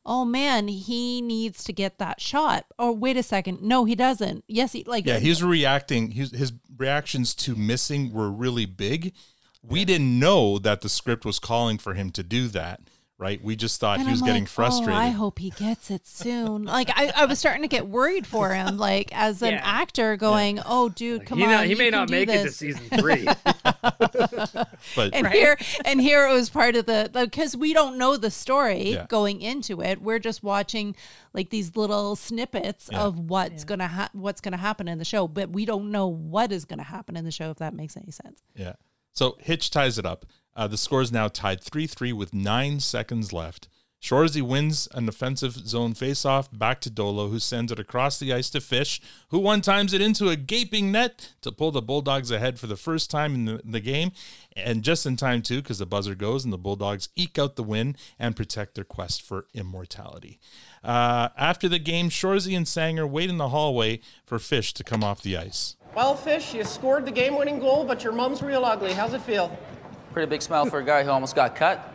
oh man, he needs to get that shot. Or wait a second, no, he doesn't. Yes, he like Yeah, he's reacting. His his reactions to missing were really big. We didn't know that the script was calling for him to do that. Right? We just thought And he was I'm getting like, frustrated. Oh, I hope he gets it soon. Like I, I was starting to get worried for him, like as an Yeah. actor going, Oh dude, come he on. not- he you may can not do make it to season three. but and here and here it was part of the because we don't know the story Yeah. going into it we're just watching like these little snippets Yeah. of what's gonna ha- what's gonna happen in the show but we don't know what is gonna happen in the show if that makes any sense Yeah. So Hitch ties it up. Uh, the score is now tied 3 3 with nine seconds left. Shoresy wins an offensive zone faceoff back to Dolo, who sends it across the ice to Fish, who one times it into a gaping net to pull the Bulldogs ahead for the first time in the, the game. And just in time, too, because the buzzer goes and the Bulldogs eke out the win and protect their quest for immortality. Uh, after the game, Shoresy and Sanger wait in the hallway for Fish to come off the ice. Well, Fish, you scored the game winning goal, but your mom's real ugly. How's it feel? Pretty big smile for a guy who almost got cut.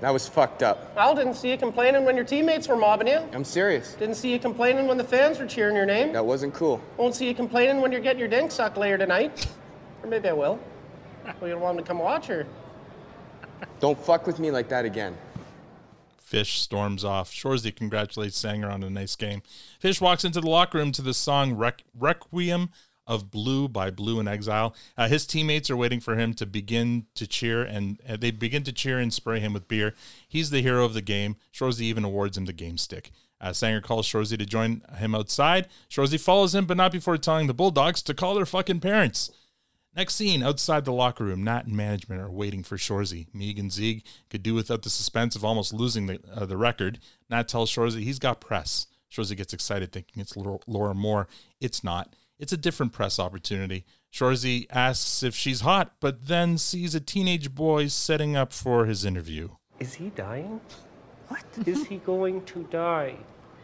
That was fucked up. Al didn't see you complaining when your teammates were mobbing you. I'm serious. Didn't see you complaining when the fans were cheering your name. That wasn't cool. Won't see you complaining when you're getting your dink sucked later tonight. Or maybe I will. Well, you don't want him to come watch her. Don't fuck with me like that again. Fish storms off. Shoresy congratulates Sanger on a nice game. Fish walks into the locker room to the song Req- Requiem of Blue by Blue in Exile. Uh, his teammates are waiting for him to begin to cheer, and uh, they begin to cheer and spray him with beer. He's the hero of the game. Shoresy even awards him the game stick. Uh, Sanger calls Shoresy to join him outside. Shoresy follows him, but not before telling the Bulldogs to call their fucking parents. Next scene, outside the locker room, Nat and management are waiting for Shoresy. Miig and Ziig could do without the suspense of almost losing the uh, the record. Nat tells Shoresy he's got press. Shoresy gets excited, thinking it's Lau- Laura Moore. It's not. It's a different press opportunity. Shoresy asks if she's hot, but then sees a teenage boy setting up for his interview. Is he dying? What? Is he going to die?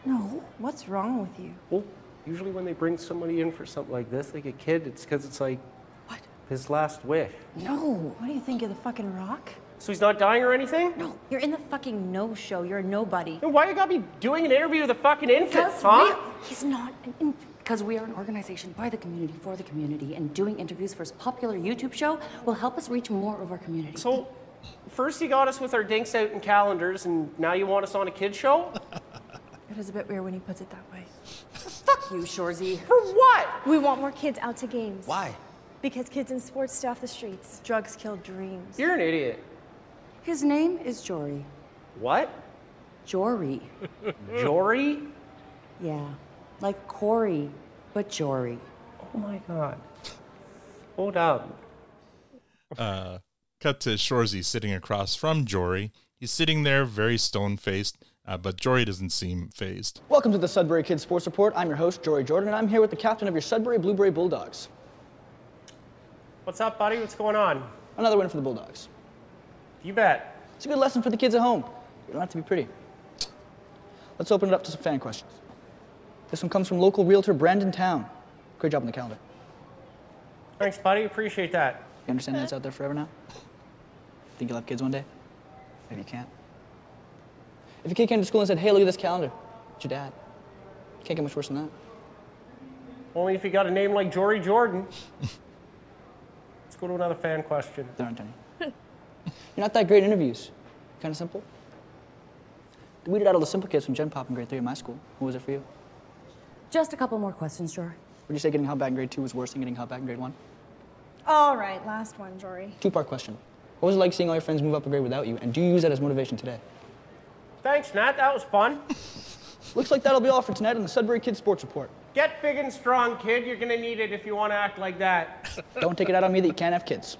No, what's wrong with you? Well, usually when they bring somebody in for something like this, like a kid, it's because it's like what? his last wish. No. What do you think of the fucking rock? So he's not dying or anything? No, you're in the fucking no show. You're a nobody. Then why you gotta be doing an interview with a fucking infant, Because huh? we- he's not an infant. Because we are an organization by the community for the community, and doing interviews for his popular YouTube show will help us reach more of our community. So, first you got us with our dinks out in calendars, and now you want us on a kid show? It is a bit weird when he puts it that way. Fuck you, Shoresy. For what? We want more kids out to games. Why? Because kids in sports stay off the streets. Drugs kill dreams. You're an idiot. His name is Jory. What? Jory. Jory? Yeah. Like Corey, but Jory. Oh my god. Hold up. Uh, cut to Shoresy sitting across from Jory. He's sitting there, very stone faced, uh, but Jory doesn't seem phased. Welcome to the Sudbury Kids Sports Report. I'm your host, Jory Jordan, and I'm here with the captain of your Sudbury Blueberry Bulldogs. What's up, buddy? What's going on? Another win for the Bulldogs. You bet. It's a good lesson for the kids at home. You don't have to be pretty. Let's open it up to some fan questions. This one comes from local realtor Brandon Town. Great job on the calendar. Thanks, buddy. Appreciate that. You understand that it's out there forever now? Think you'll have kids one day? Maybe you can't. If a kid came to school and said, hey, look at this calendar, it's your dad. Can't get much worse than that. Only if you got a name like Jory Jordan. Let's go to another fan question. There aren't any. You're not that great in interviews. Kind of simple. We weeded out all the simple kids from Gen Pop in grade three in my school. Who was it for you? Just a couple more questions, Jory. Would you say getting held back in grade two was worse than getting held back in grade one? All right, last one, Jory. Two part question. What was it like seeing all your friends move up a grade without you? And do you use that as motivation today? Thanks, Nat. That was fun. Looks like that'll be all for tonight on the Sudbury Kids Sports Report. Get big and strong, kid. You're gonna need it if you want to act like that. Don't take it out on me that you can't have kids.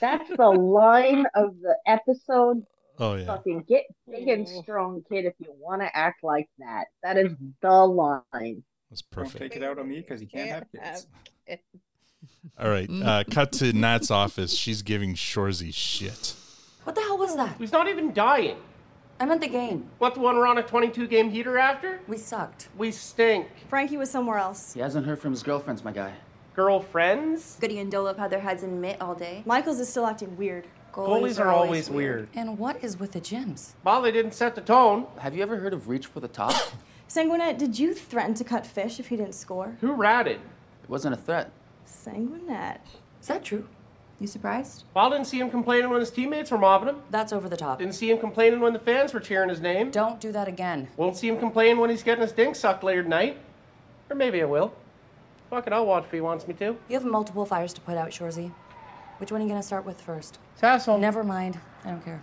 That's the line of the episode. Oh yeah. Fucking get big and strong, kid, if you want to act like that. That is the line. That's Don't perfect. take it out on me because you can't have kids. All right. Uh, cut to Nat's office. She's giving Shoresy shit. What the hell was that? He's not even dying. I meant the game. What, the one we're on a 22 game heater after? We sucked. We stink. Frankie was somewhere else. He hasn't heard from his girlfriends, my guy. Girlfriends? Goody and Dole have had their heads in mitt all day. Michaels is still acting weird. Goalies are always weird. And what is with the Jims? Well, they didn't set the tone. Have you ever heard of Reach for the Top? Sanguinet, did you threaten to cut fish if he didn't score? Who ratted? It wasn't a threat. Sanguinet. Is that true? You surprised? Well, didn't see him complaining when his teammates were mobbing him. That's over the top. Didn't see him complaining when the fans were cheering his name. Don't do that again. Won't see him complain when he's getting his dink sucked later tonight. Or maybe I will. Fuck it, I'll watch if he wants me to. You have multiple fires to put out, Shoresy. Which one are you gonna start with first? Sassel. Never mind. I don't care.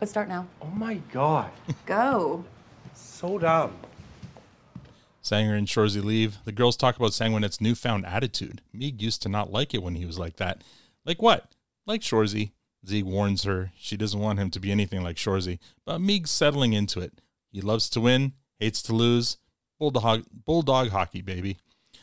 But start now. Oh my god. Go. So dumb. Sanger and Shoresy leave. The girls talk about Sanguinet's newfound attitude. Miig used to not like it when he was like that. Like what? Like Shoresy. Ziig warns her she doesn't want him to be anything like Shoresy, but Miig's settling into it. He loves to win, hates to lose. Bulldog, bulldog hockey, baby.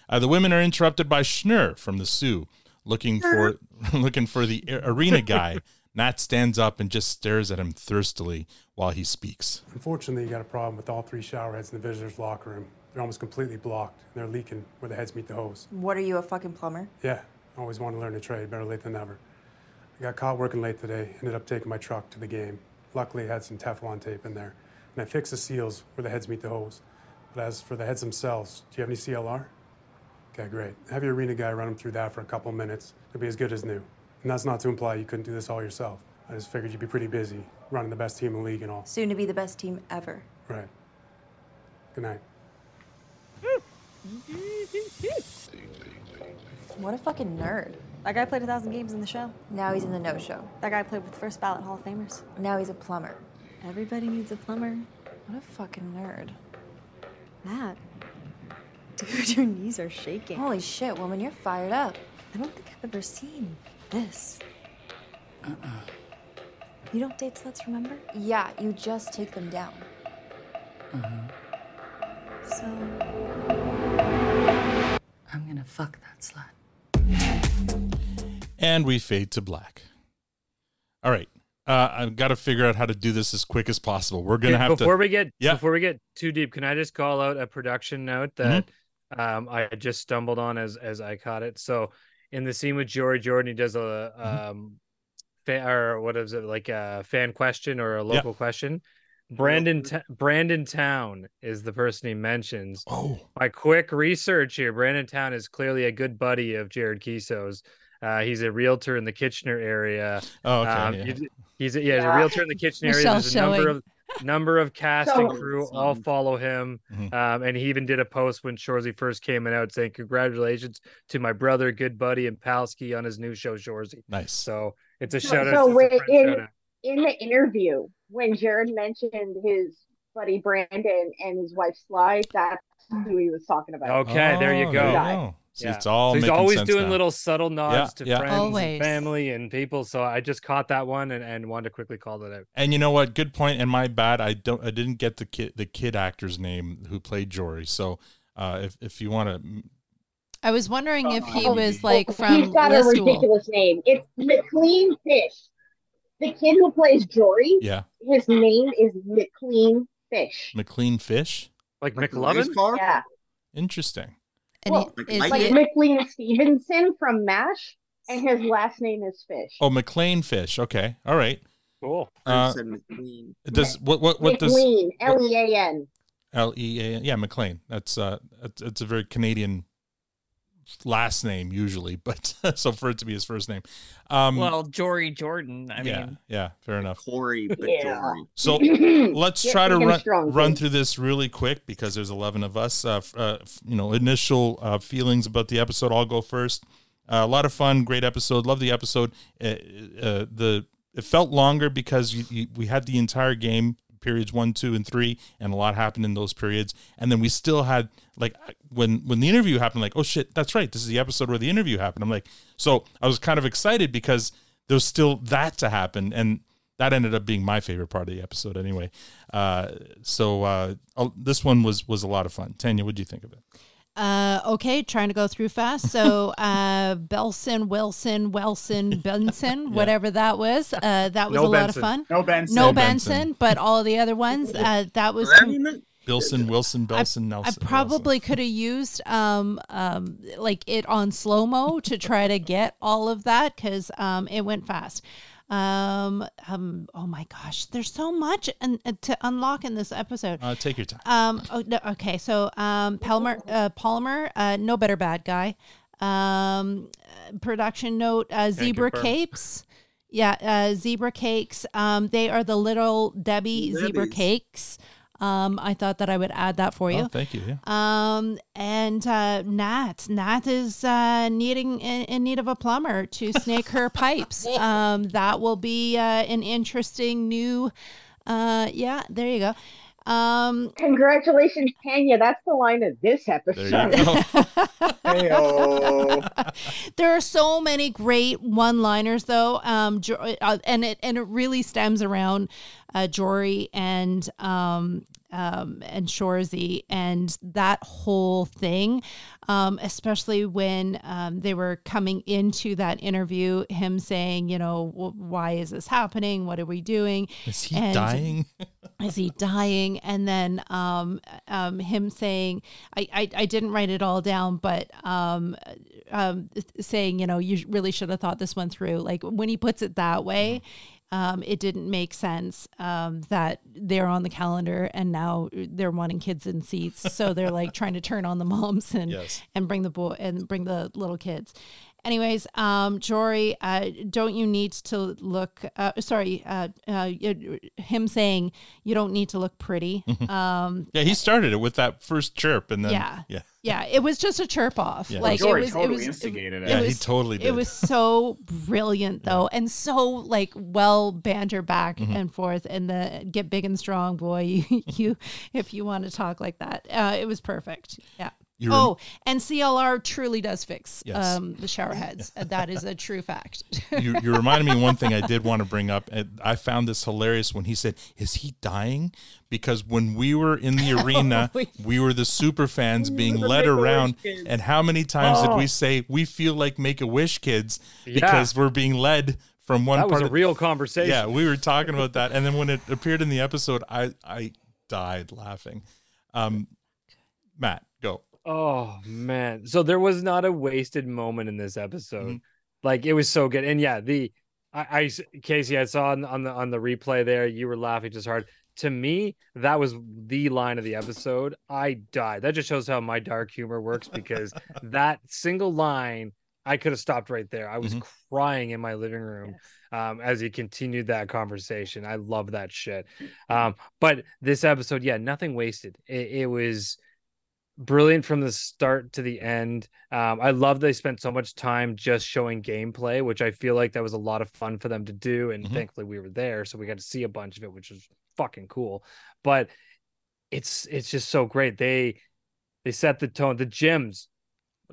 Uh, the women are interrupted by Schnur from the Soo, looking for looking for the arena guy. Nat stands up and just stares at him thirstily while he speaks. Unfortunately, you got a problem with all three shower heads in the visitors' locker room. They're almost completely blocked, and they're leaking where the heads meet the hose. What are you, a fucking plumber? Yeah, I always wanted to learn a trade. Better late than never. I got caught working late today. Ended up taking my truck to the game. Luckily, it had some Teflon tape in there, and I fixed the seals where the heads meet the hose. But as for the heads themselves, do you have any CLR? Okay, great. Have your arena guy run them through that for a couple minutes. It'll be as good as new. And that's not to imply you couldn't do this all yourself. I just figured you'd be pretty busy running the best team in the league and all. Soon to be the best team ever. Right. Good night. What a fucking nerd. That guy played a thousand games in the show. Now he's in the no show. That guy played with the first ballot Hall of Famers. Now he's a plumber. Everybody needs a plumber. What a fucking nerd. Matt. Dude, your knees are shaking. Holy shit, woman, you're fired up. I don't think I've ever seen this. Uh-uh. You don't date sluts, remember? Yeah, you just take them down. Uh-huh. So. I'm gonna fuck that slut. And we fade to black. All right. Uh, I've got to figure out how to do this as quick as possible. We're gonna Okay, have before to. we get Yeah. before we get too deep, can I just call out a production note that um, I just stumbled on as as I caught it. So in the scene with Jory Jordan, he does a um, fan, or what is it like a fan question or a local question. Brandon Ta- Brandon Town is the person he mentions. Oh, my quick research here. Brandon Town is clearly a good buddy of Jared Keeso's. Uh, he's a realtor in the Kitchener area. Oh, okay, Um, yeah. he's, he's a, yeah, he's a realtor in the Kitchener area. Michèle There's a number of number of cast and So- crew all follow him. Mm-hmm. Um, and he even did a post when Shoresy first came in, out saying, Congratulations to my brother, good buddy, and Palsky on his new show, Shoresy. Nice. So It's a So, shout out. so to when, in shout out. in the interview, when Jared mentioned his buddy Brandon and his wife Sly, that's who he was talking about. Okay, there you Oh, go. there you go. See, it's all So he's always sense doing now. little subtle nods to yeah. friends, Always. and family, and people. So I just caught that one and, and wanted to quickly call it out. And you know what? Good point. And my bad. I don't. I didn't get the kid the kid actor's name who played Jory. So uh, if if you want to, I was wondering if he was like He's got a ridiculous name. It's McLean Fish. The kid who plays Jory, yeah, his name is McLean Fish. McLean Fish, like McLovin? Yeah. Interesting. And well, he- is like he- McLean Stevenson from MASH, and his last name is Fish. Oh, McLean Fish. Okay, all right. Cool. Uh, does what what what does McLean, L E A N. L E A N? Yeah, McLean. That's uh, it's, it's a very Canadian last name usually, but so for it to be his first name. Um, well, Jory Jordan. I yeah, mean, yeah, fair enough. Corey, but Yeah. Jory. So let's try to run, strong, run through this really quick because there's 11 of us. Uh, f- uh, f- you know, initial uh, feelings about the episode. I'll go first. Uh, a lot of fun, great episode. Love the episode. Uh, uh, the it felt longer because you, you, we had the entire game periods one, two, and three, and a lot happened in those periods. And then we still had like when when the interview happened, like oh shit, that's right, this is the episode where the interview happened. I'm like, so I was kind of excited because there's still that to happen, and that ended up being my favorite part of the episode anyway. Uh, so uh, oh, this one was was a lot of fun. Tanya, what do you think of it? Uh, okay, trying to go through fast. So, uh, Belson, Wilson, Wilson, Benson, whatever that was. Uh, that was No a lot of fun. No Benson. No No Benson, Benson. but all of the other ones. Uh, that was. Bilson, Wilson, Belson, I Nelson. I probably could have used um um like it on slow mo to try to get all of that because um it went fast. Um, um oh my gosh, there's so much and to unlock in this episode. Uh, take your time. Um. Oh, no, okay. So, um, Palmer, uh, Palmer, uh, no better bad guy. Um, uh, production note: uh, zebra confirm. capes. Yeah, uh, zebra cakes. Um, they are the little Debbie zebra cakes. Um, I thought that I would add that for you. Oh, thank you. Yeah. Um, and uh, Nat, Nat is uh, needing in, in need of a plumber to snake her pipes. Um, that will be uh, an interesting new. Uh, yeah, there you go. Um, Congratulations, Tanya. That's the line of this episode. There you go. There are so many great one-liners though um uh, and it and it really stems around uh jory and um um and shoresy and that whole thing um especially when um they were coming into that interview him saying you know "Wh- why is this happening? What are we doing? Is he And- dying? is he dying? And then um, um, him saying I, I i didn't write it all down but um, um, saying you know you really should have thought this one through. Like when he puts it that way um, it didn't make sense um, that they're on the calendar and now they're wanting kids in seats so they're like trying to turn on the moms and Yes. and bring the boy and bring the little kids anyways um jory uh don't you need to look uh sorry uh, uh him saying you don't need to look pretty um Yeah, he started it with that first chirp, and then yeah yeah. Yeah it was just a chirp off Yeah. like Jory it was totally it was instigated it, it. Yeah, he was- totally did. it was so brilliant though and so like well banter back Mm-hmm. and forth and the get big and strong boy you, you if you want to talk like that uh it was perfect yeah You rem- oh, and CLR truly does fix Yes. um, the shower heads. Uh, that is a true fact. you, you reminded me of one thing I did want to bring up. I found this hilarious when he said, "Is he dying?" Because when we were in the arena, we were the super fans being led around. kids. And how many times did Oh. we say we feel like Make a Wish kids Yeah. because we're being led from one That was part a of real conversation. Yeah, we were talking about that, and then when it appeared in the episode, I I died laughing. Um, Mat, go. Oh man. So there was not a wasted moment in this episode. Mm-hmm. Like it was so good. And yeah, the I, I Kacey, I saw on, on the on the replay there, you were laughing just hard. To me, that was the line of the episode. I died. That just shows how my dark humor works because that single line, I could have stopped right there. I was crying in my living room um, as he continued that conversation. I love that shit. Um, but this episode, yeah, nothing wasted. It, it was brilliant from the start to the end. Um, I love they spent so much time just showing gameplay, which I feel like that was a lot of fun for them to do. And Mhm. thankfully we were there, so we got to see a bunch of it, which was fucking cool. But it's it's just so great. They they set the tone. The Jims.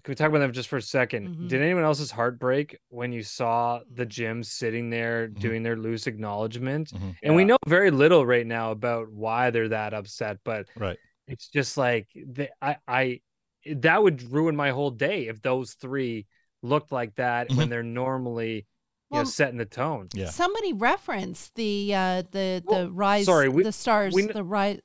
Can we talk about them just for a 2nd Mhm. Did anyone else's heart break when you saw the Jims sitting there doing their loose acknowledgement? And we know very little right now about why they're that upset, but Right. It's just like the, I I that would ruin my whole day if those three looked like that when Mhm. they're normally you Well, know setting the tone. Yeah. Somebody referenced the uh the the rise sorry, we- the stars we the rise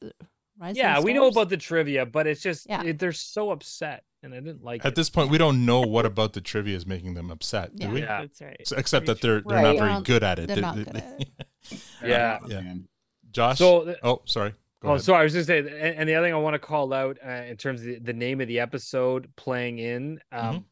rise Yeah, of we know about the trivia, but it's just Yeah. it, they're so upset and I didn't like At it. this point, we don't know what about the trivia is making them upset, do Yeah. we? Yeah. That's right. S- Except that they're they're not very good at it. they're They- not good at Yeah. yeah. Josh. So oh, sorry. Go oh, ahead. sorry. I was just saying, and, and the other thing I want to call out uh, in terms of the, the name of the episode playing in, um, Mhm.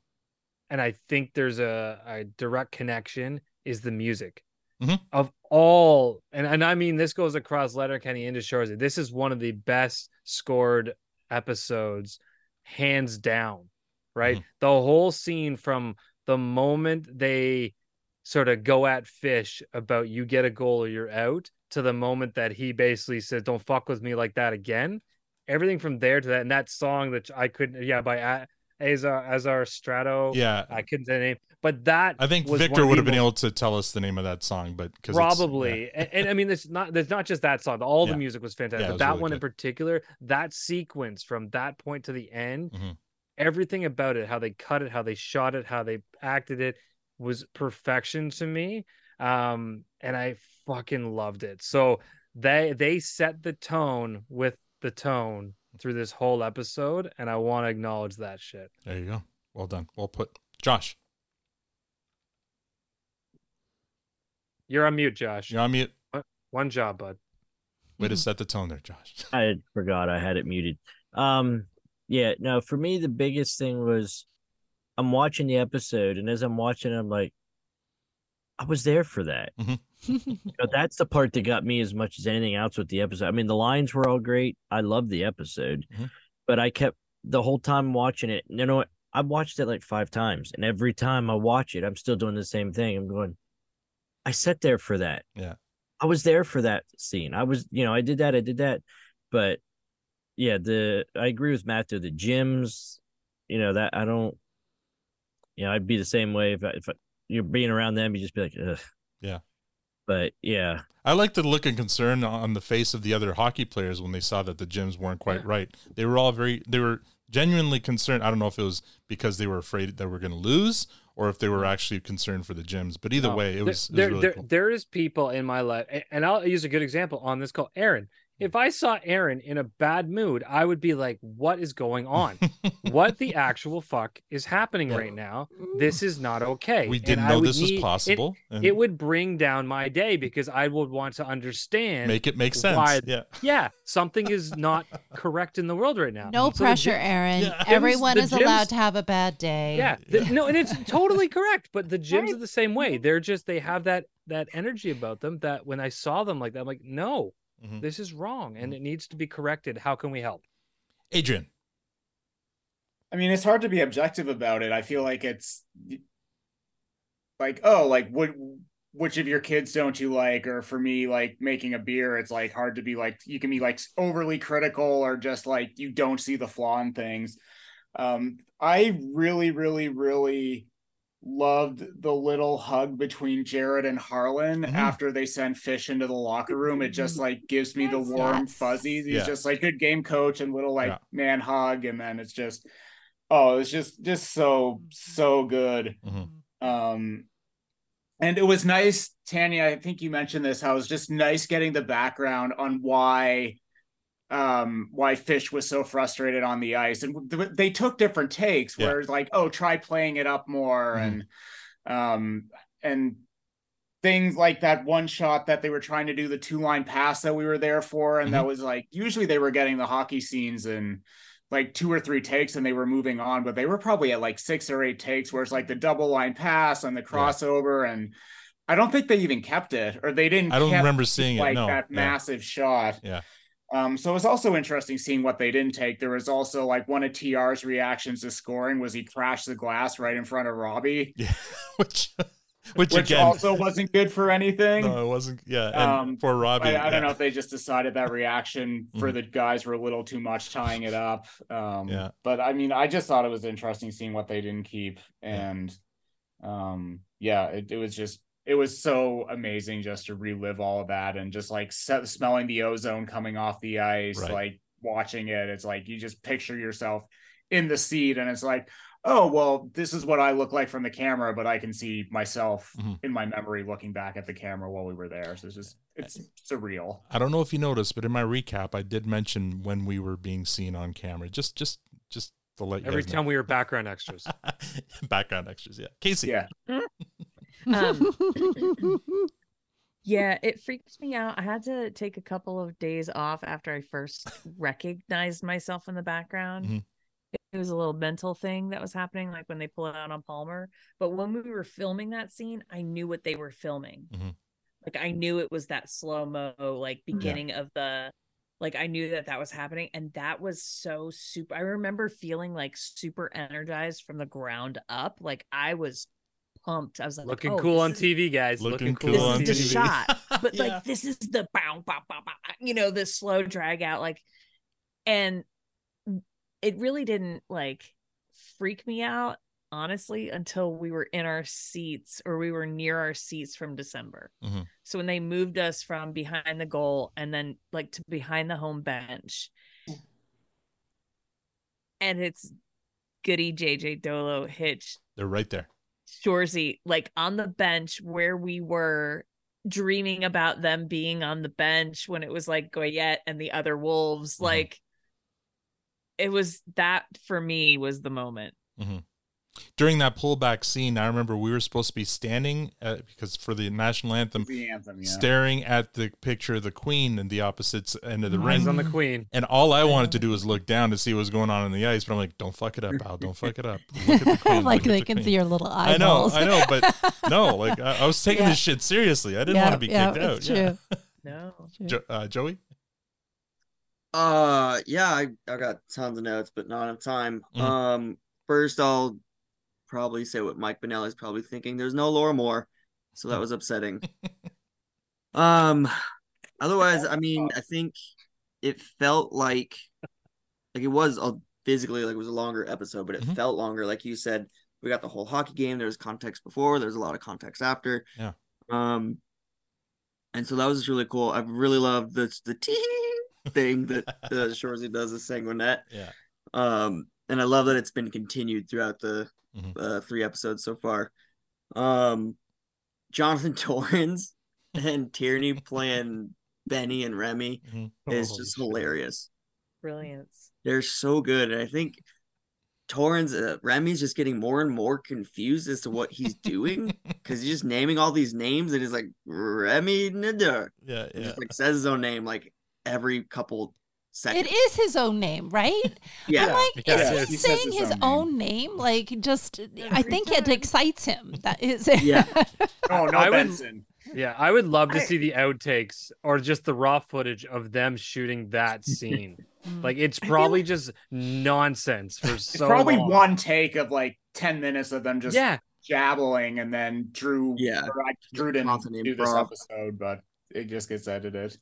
and I think there's a, a direct connection is the music Mhm. of all, and and I mean this goes across Letterkenny into Shoresy. This is one of the best scored episodes, hands down. Right, Mhm. the whole scene from the moment they sort of go at fish about you get a goal or you're out to the moment that he basically says don't fuck with me like that again everything from there to that and that song that i couldn't yeah by A- azar azar strato Yeah. i couldn't say the name but that I think Victor would have been able to tell us the name of that song, but because probably yeah. and, and i mean there's not there's not just that song all Yeah. the music was fantastic Yeah, but was that really one in particular that sequence from that point to the end Mhm. everything about it how they cut it how they shot it how they acted it was perfection to me um and i fucking loved it so they they set the tone with the tone through this whole episode and i want to acknowledge that shit There you go. Well done. Well put. Josh, you're on mute josh you're on mute. One- one job bud Way to set the tone there, Josh. I forgot I had it muted. Um, yeah, no, for me the biggest thing was I'm watching the episode, and as I'm watching, I'm like, I was there for that. You know, that's the part that got me as much as anything else with the episode. I mean, the lines were all great. I loved the episode, Mhm. but I kept the whole time watching it. You know what? I watched it like five times, and every time I watch it, I'm still doing the same thing. I'm going, I sat there for that. Yeah. I was there for that scene. I was, you know, I did that, I did that. But yeah, the I agree with Mat though. The Jims, you know, that I don't, you know, I'd be the same way if I, if I, you're being around them, you just be like, Ugh. Yeah. But yeah, I like the look of concern on the face of the other hockey players when they saw that the Jims weren't quite right. They were all very, they were genuinely concerned. I don't know if it was because they were afraid that we're going to lose or if they were mm-hmm. actually concerned for the Jims. But either No, way, it there- was, it was there, really there, cool. there is people in my life, and I'll use a good example on this call. Erin, if I saw Erin in a bad mood, I would be like, "What is going on? what the actual fuck is happening right now? This is not okay." We didn't I know would this was need- it- possible, It, and- would bring down my day because I would want to understand, Make it make sense, Why, yeah. yeah, something is not correct in the world right now. No So pressure, Jims- Erin. Jims- Everyone the is Jims- allowed to have a bad day. yeah, the- no, and it's totally correct. But the Jims are the same way. They're just they have that that energy about them that when I saw them like that, I'm like, no, Mm-hmm. this is wrong and it needs to be corrected. How can we help? Adrian. I mean, it's hard to be objective about it. I feel like it's like, oh, like what which of your kids don't you like? Or for me, like making a beer, it's like hard to be like you can be like overly critical or just like you don't see the flaw in things. Um, I really, really, really loved the little hug between Jared and Harlan after they sent Fish into the locker room. It just like gives me the warm fuzzies. He's Yeah. just like good game coach and little like Yeah. man hug, and then it's just oh, it's just just so so good. Um, and it was nice, Tanya. I think you mentioned this. How it was just nice getting the background on why um why fish was so frustrated on the ice and th- they took different takes Yeah. where it's like oh try playing it up more Mhm. and um and things like that one shot that they were trying to do the two line pass that we were there for and that Mhm. was like usually they were getting the hockey scenes in like two or three takes and they were moving on but they were probably at like six or eight takes where it's like the double line pass and the crossover and I don't think they even kept it or they didn't I don't remember seeing it, like no. that Yeah. massive shot Yeah. Um, so was also interesting seeing what they didn't take. There was also like one of TR's reactions to scoring was he crashed the glass right in front of Robby. Yeah, which which, which again also wasn't good for anything. No, it wasn't. Yeah, and Um, for Robby, I, I don't know if they just decided that reaction for Mhm. the guys were a little too much tying it up. Um, Yeah. But I mean, I just thought it was interesting seeing what they didn't keep, and um, yeah, it, it was just it was so amazing just to relive all of that and just like se- smelling the ozone coming off the ice, Right. like watching it. It's like you just picture yourself in the seat, and it's like. Oh well, this is what I look like from the camera, but I can see myself Mhm. in my memory looking back at the camera while we were there. So it's just it's surreal. I don't know if you noticed, but in my recap, I did mention when we were being seen on camera. Just, just, just to let you Every guys time we were background extras. background extras. Yeah, Kacey. Yeah. Um, yeah, it freaked me out. I had to take a couple of days off after I first recognized myself in the background. Mhm. It was a little mental thing that was happening, like when they pull it out on Palmer. But when we were filming that scene, I knew what they were filming. Mhm. Like I knew it was that slow mo, like beginning of the, like I knew that that was happening, and that was so super. I remember feeling like super energized from the ground up. Like I was pumped. I was like, Looking "Oh, cool on is- TV, guys. Looking Looking, cool cool, on on this is the TV. shot but Yeah. like this is the bow, bow, bow, bow, you know the slow drag out like and it really didn't like freak me out honestly until we were in our seats or we were near our seats from december Mhm. so when they moved us from behind the goal and then like to behind the home bench and it's goody jj dolo hitch They're right there. Shoresy, like on the bench where we were dreaming about them being on the bench when it was like Goyette and the other wolves. Mm-hmm. Like it was that for me was the moment. During that pullback scene, I remember we were supposed to be standing uh, because for the national anthem, The anthem, yeah. staring at the picture of the queen and the opposite end of the Eyes ring. on the queen. And all I wanted to do was look down to see what was going on in the ice. But I'm like, don't fuck it up, Al. Don't fuck it up. Look at the queen. like look they the can queen." see your little I know. I know, but no, like I, I was taking Yeah. this shit seriously. I didn't Yeah, want to be yeah, kicked out. it's Yeah. true. No. Jo- uh, Joey? Uh yeah, I, I got tons of notes, but not enough time. Mhm. Um first I'll probably say what Mike Benelli is probably thinking. There's no Laura Moore, so that was upsetting. um otherwise, I mean, I think it felt like like it was a physically like it was a longer episode, but it Mhm. felt longer. Like you said, we got the whole hockey game. There was context before, there's a lot of context after. Yeah. Um and so that was just really cool. I really loved the the tee thing that uh, Shoresy does as Sanguinet. Yeah. Um, and I love that it's been continued throughout the Mhm. uh, three episodes so far. Um, Jonathan Torrens and Tierney playing Benny and Remy Mhm. is Oh, just shit. hilarious. Brilliance. They're so good, and I think Torrens, uh, Remy's just getting more and more confused as to what he's doing because he's just naming all these names, and he's like Remy Nadeau. Yeah, and yeah. just like says his own name like every couple seconds. It is his own name, right? Yeah. I'm like, Yeah, is he he saying his his own own name? Like, just, I Every think it excites him. That is it. Yeah. Oh no, I would- Benson. Yeah, I would love to I- see the outtakes or just the raw footage of them shooting that scene. Mm. like it's probably just nonsense for It's so probably long. one take of like ten minutes of them just Yeah. jabbling, and then Drew. Yeah. I, Drew didn't Constant do this episode, but it just gets edited.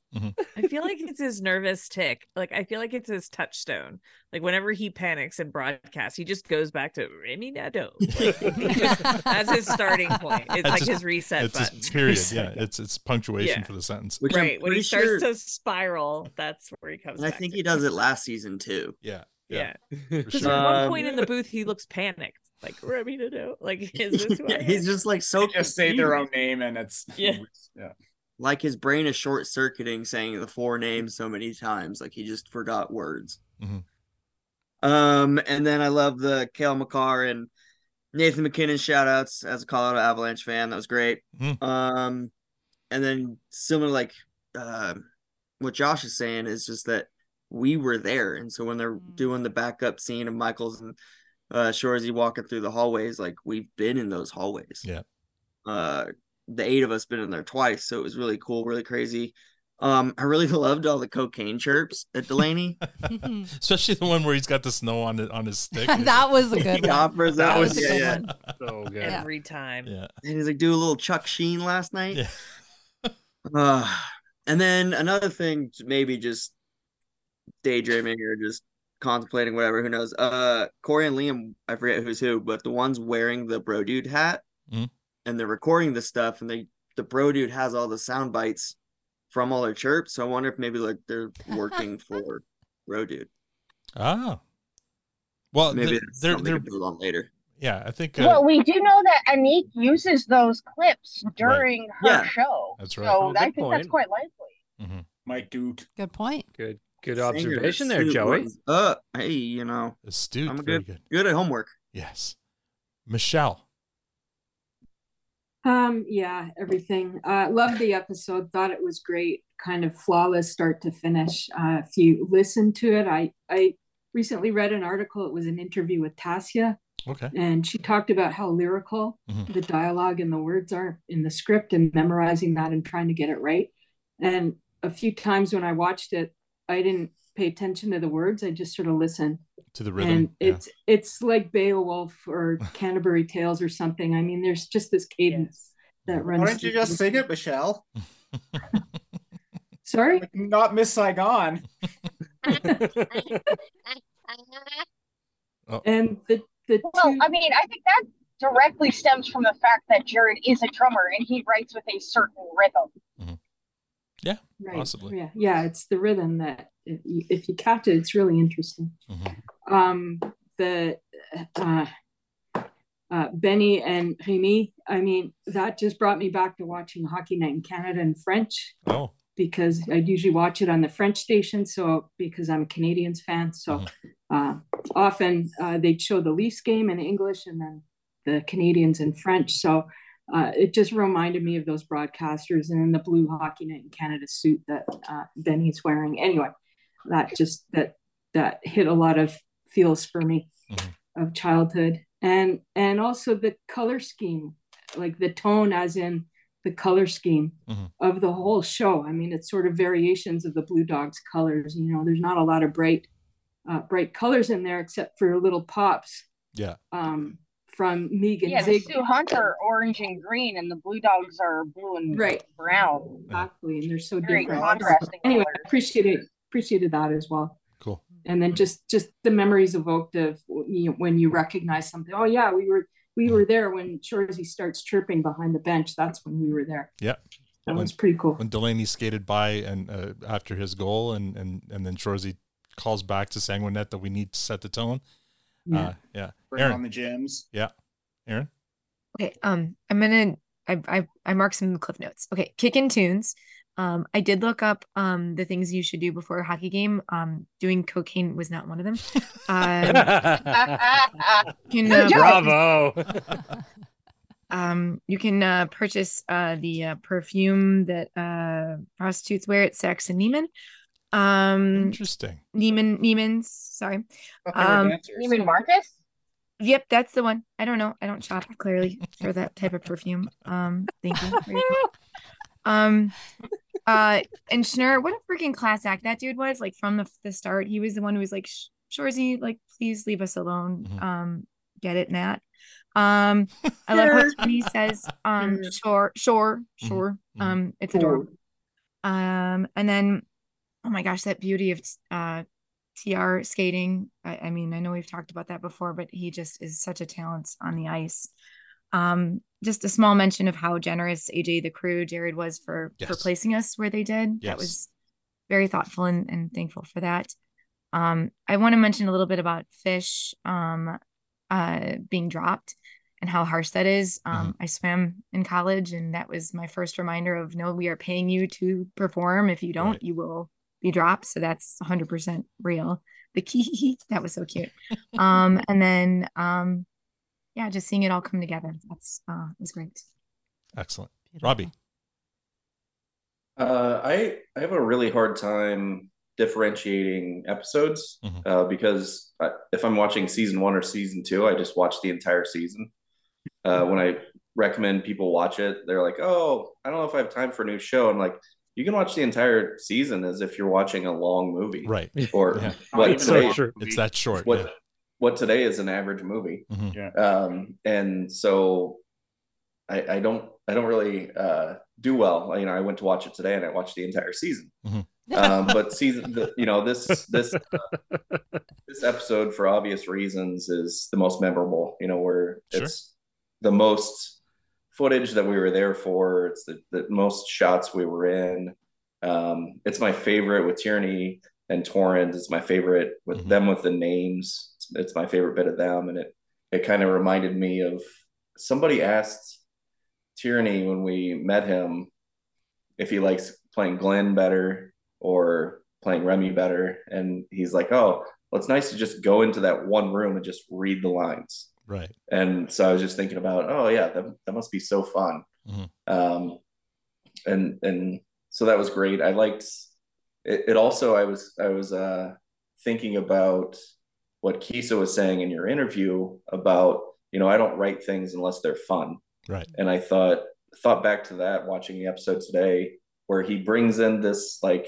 I feel like it's his nervous tick. Like I feel like it's his touchstone. Like whenever he panics in broadcast, he just goes back to Remy Nadeau. Like, that's his starting point. It's That's like just- his reset It's button. his period. Yeah, it's it's punctuation Yeah. for the sentence. Which right when he pretty starts sure- to spiral, that's where he comes. And I think to. he does it last season too. Yeah, Yeah, for because sure. at one Um, point in the booth, he looks panicked. Like Remy Nadeau. Like is this who I Yeah, he's am? just like so They just say their own name, and it's Yeah. yeah. Like his brain is short circuiting saying the four names so many times, like he just forgot words. Mhm. Um, and then I love the Cale Makar and Nathan MacKinnon shout outs as a Colorado Avalanche fan. That was great. Mhm. Um, and then similar like uh, what Josh is saying is just that we were there, and so when they're doing the backup scene of Michaels and uh Shoresy walking through the hallways, like we've been in those hallways. Yeah. Uh, the eight of us been in there twice, so it was really cool, really crazy. Um, I really loved all the cocaine chirps at Delaney. Especially the one where he's got the snow on it on his stick. that was a good He one. offers That that was was a yeah, good yeah. one. So good. Every time. Yeah. And he's like, do a little Chuck Sheen last night. uh, and then another thing, maybe just daydreaming or just contemplating, whatever, who knows. Uh Corey and Liam, I forget who's who, but the ones wearing the bro dude hat Mhm. And they're recording the stuff and they the bro dude has all the sound bites from all their chirps. So I wonder if maybe like they're working for bro dude. Ah. Well, Maybe th- that's they're something they're build on later. yeah. I think uh, Well, we do know that Anik uses those clips during her Yeah. show. That's right. So Oh, I good think that's quite likely. Mike Dude. Good point. Good good Singer observation there, Joey. was Up. Hey, you know, astute. I'm a very good, good. good at homework. Yes. Michèle. Um, yeah, everything. Uh, loved the episode. Thought it was great. Kind of flawless start to finish. Uh, if you listen to it, I I recently read an article. It was an interview with Tasya, Okay. and she talked about how lyrical Mhm. the dialogue and the words are in the script, and memorizing that and trying to get it right. And a few times when I watched it, I didn't pay attention to the words. I just sort of listened. To the rhythm. And yeah. it's it's like Beowulf or Canterbury Tales or something. I mean, there's just this cadence that runs. Why don't you just sing it, Michèle? Sorry? Not Miss Saigon. And the the Well, I mean, I think that directly stems from the fact that Jared is a drummer and he writes with a certain rhythm. Yeah, Right. possibly. Yeah, yeah, it's the rhythm that if you, if you catch it, it's really interesting. Mm-hmm. Um, the uh, uh, Benny and Rémi, I mean, that just brought me back to watching Hockey Night in Canada in French Oh. because I'd usually watch it on the French station. So because I'm a Canadiens fan, so uh, often uh, they'd show the Leafs game in English and then the Canadiens in French. So uh, it just reminded me of those broadcasters and the blue hockey night in Canada suit that uh, Benny's wearing. Anyway, that just that that hit a lot of feels for me of childhood and and also the color scheme, like the tone, as in the color scheme of the whole show. I mean, it's sort of variations of the Blue Dogs colors. You know, there's not a lot of bright uh, bright colors in there except for little pops Yeah. um, from Megan Yeah, the Ziig. Soo Hunts are orange and green, and the Blue Dogs are blue and Right. brown. Exactly, and they're so Very different. contrasting Anyway, colors. appreciated appreciated that as well. Cool. And then just just the memories evoked of you know, when you recognize something. Oh yeah, we were we were there when Shoresy starts chirping behind the bench. That's when we were there. Yeah. That was pretty cool. When Delaney skated by and uh, after his goal, and and and then Shoresy calls back to Sanguinet that we need to set the tone. Yeah. Uh, yeah. Bring Erin. on the Jims. Yeah. Erin. Okay, um, I'm gonna I I I marked some cliff notes. Okay, kick in tunes. Um, I did look up um the things you should do before a hockey game. Um, doing cocaine was not one of them. Um, you can, uh, Bravo. um, you can uh, purchase uh the uh, perfume that uh prostitutes wear at Sex and Neiman. Um, Interesting. Neiman Neiman's. Sorry. Um. Neiman Marcus? Yep, that's the one. I don't know. I don't shop clearly for that type of perfume. Um, thank you. Um, uh, and Schnur, what a freaking class act that dude was. Like from the the start, he was the one who was like, "Sh- Shoresy, like, please leave us alone. Um, get it, Nat. Um, I love how Tony says, um, sure, sure, sure. Um, it's adorable. Um, and then, oh my gosh, that beauty of uh TR skating. I, I mean, I know we've talked about that before, but he just is such a talent on the ice. Um, just a small mention of how generous AJ the crew Jared was for for placing us where they did. Yes. That was very thoughtful and, and thankful for that. Um, I want to mention a little bit about fish um uh being dropped and how harsh that is. Um, I swam in college, and that was my first reminder of no, we are paying you to perform. If you don't, you will be dropped. So that's 100% real. The key that was so cute. Um, and then um, yeah, just seeing it all come together. That's uh, was great. Excellent. Robby. Uh, I I have a really hard time differentiating episodes uh, because I, if I'm watching season one or season two, I just watch the entire season. Uh, when I recommend people watch it, they're like, "Oh, I don't know if I have time for a new show." I'm like, you can watch the entire season as if you're watching a long movie, right? Or Yeah. what It's today, so true. It's that short, What yeah. What today is an average movie, Mhm. Yeah. um, and so I, I don't I don't really uh, do well. You know, I went to watch it today and I watched the entire season. um, but season, the, you know, this this uh, this episode for obvious reasons is the most memorable. You know, where Sure. it's the most footage that we were there for. It's the, the most shots we were in. Um, it's my favorite with Tierney and Torrens. It's my favorite with them with the names. It's, it's my favorite bit of them, and it it kind of reminded me of somebody asked Tierney when we met him if he likes playing Glenn better or playing Remy better, and he's like, "Oh, well, it's nice to just go into that one room and just read the lines." Right. And so I was just thinking about, oh yeah, that, that must be so fun. Mhm. Um, and and so that was great. I liked it, it. Also, I was I was uh, thinking about what Keeso was saying in your interview about you know I don't write things unless they're fun. Right. And I thought thought back to that watching the episode today where he brings in this like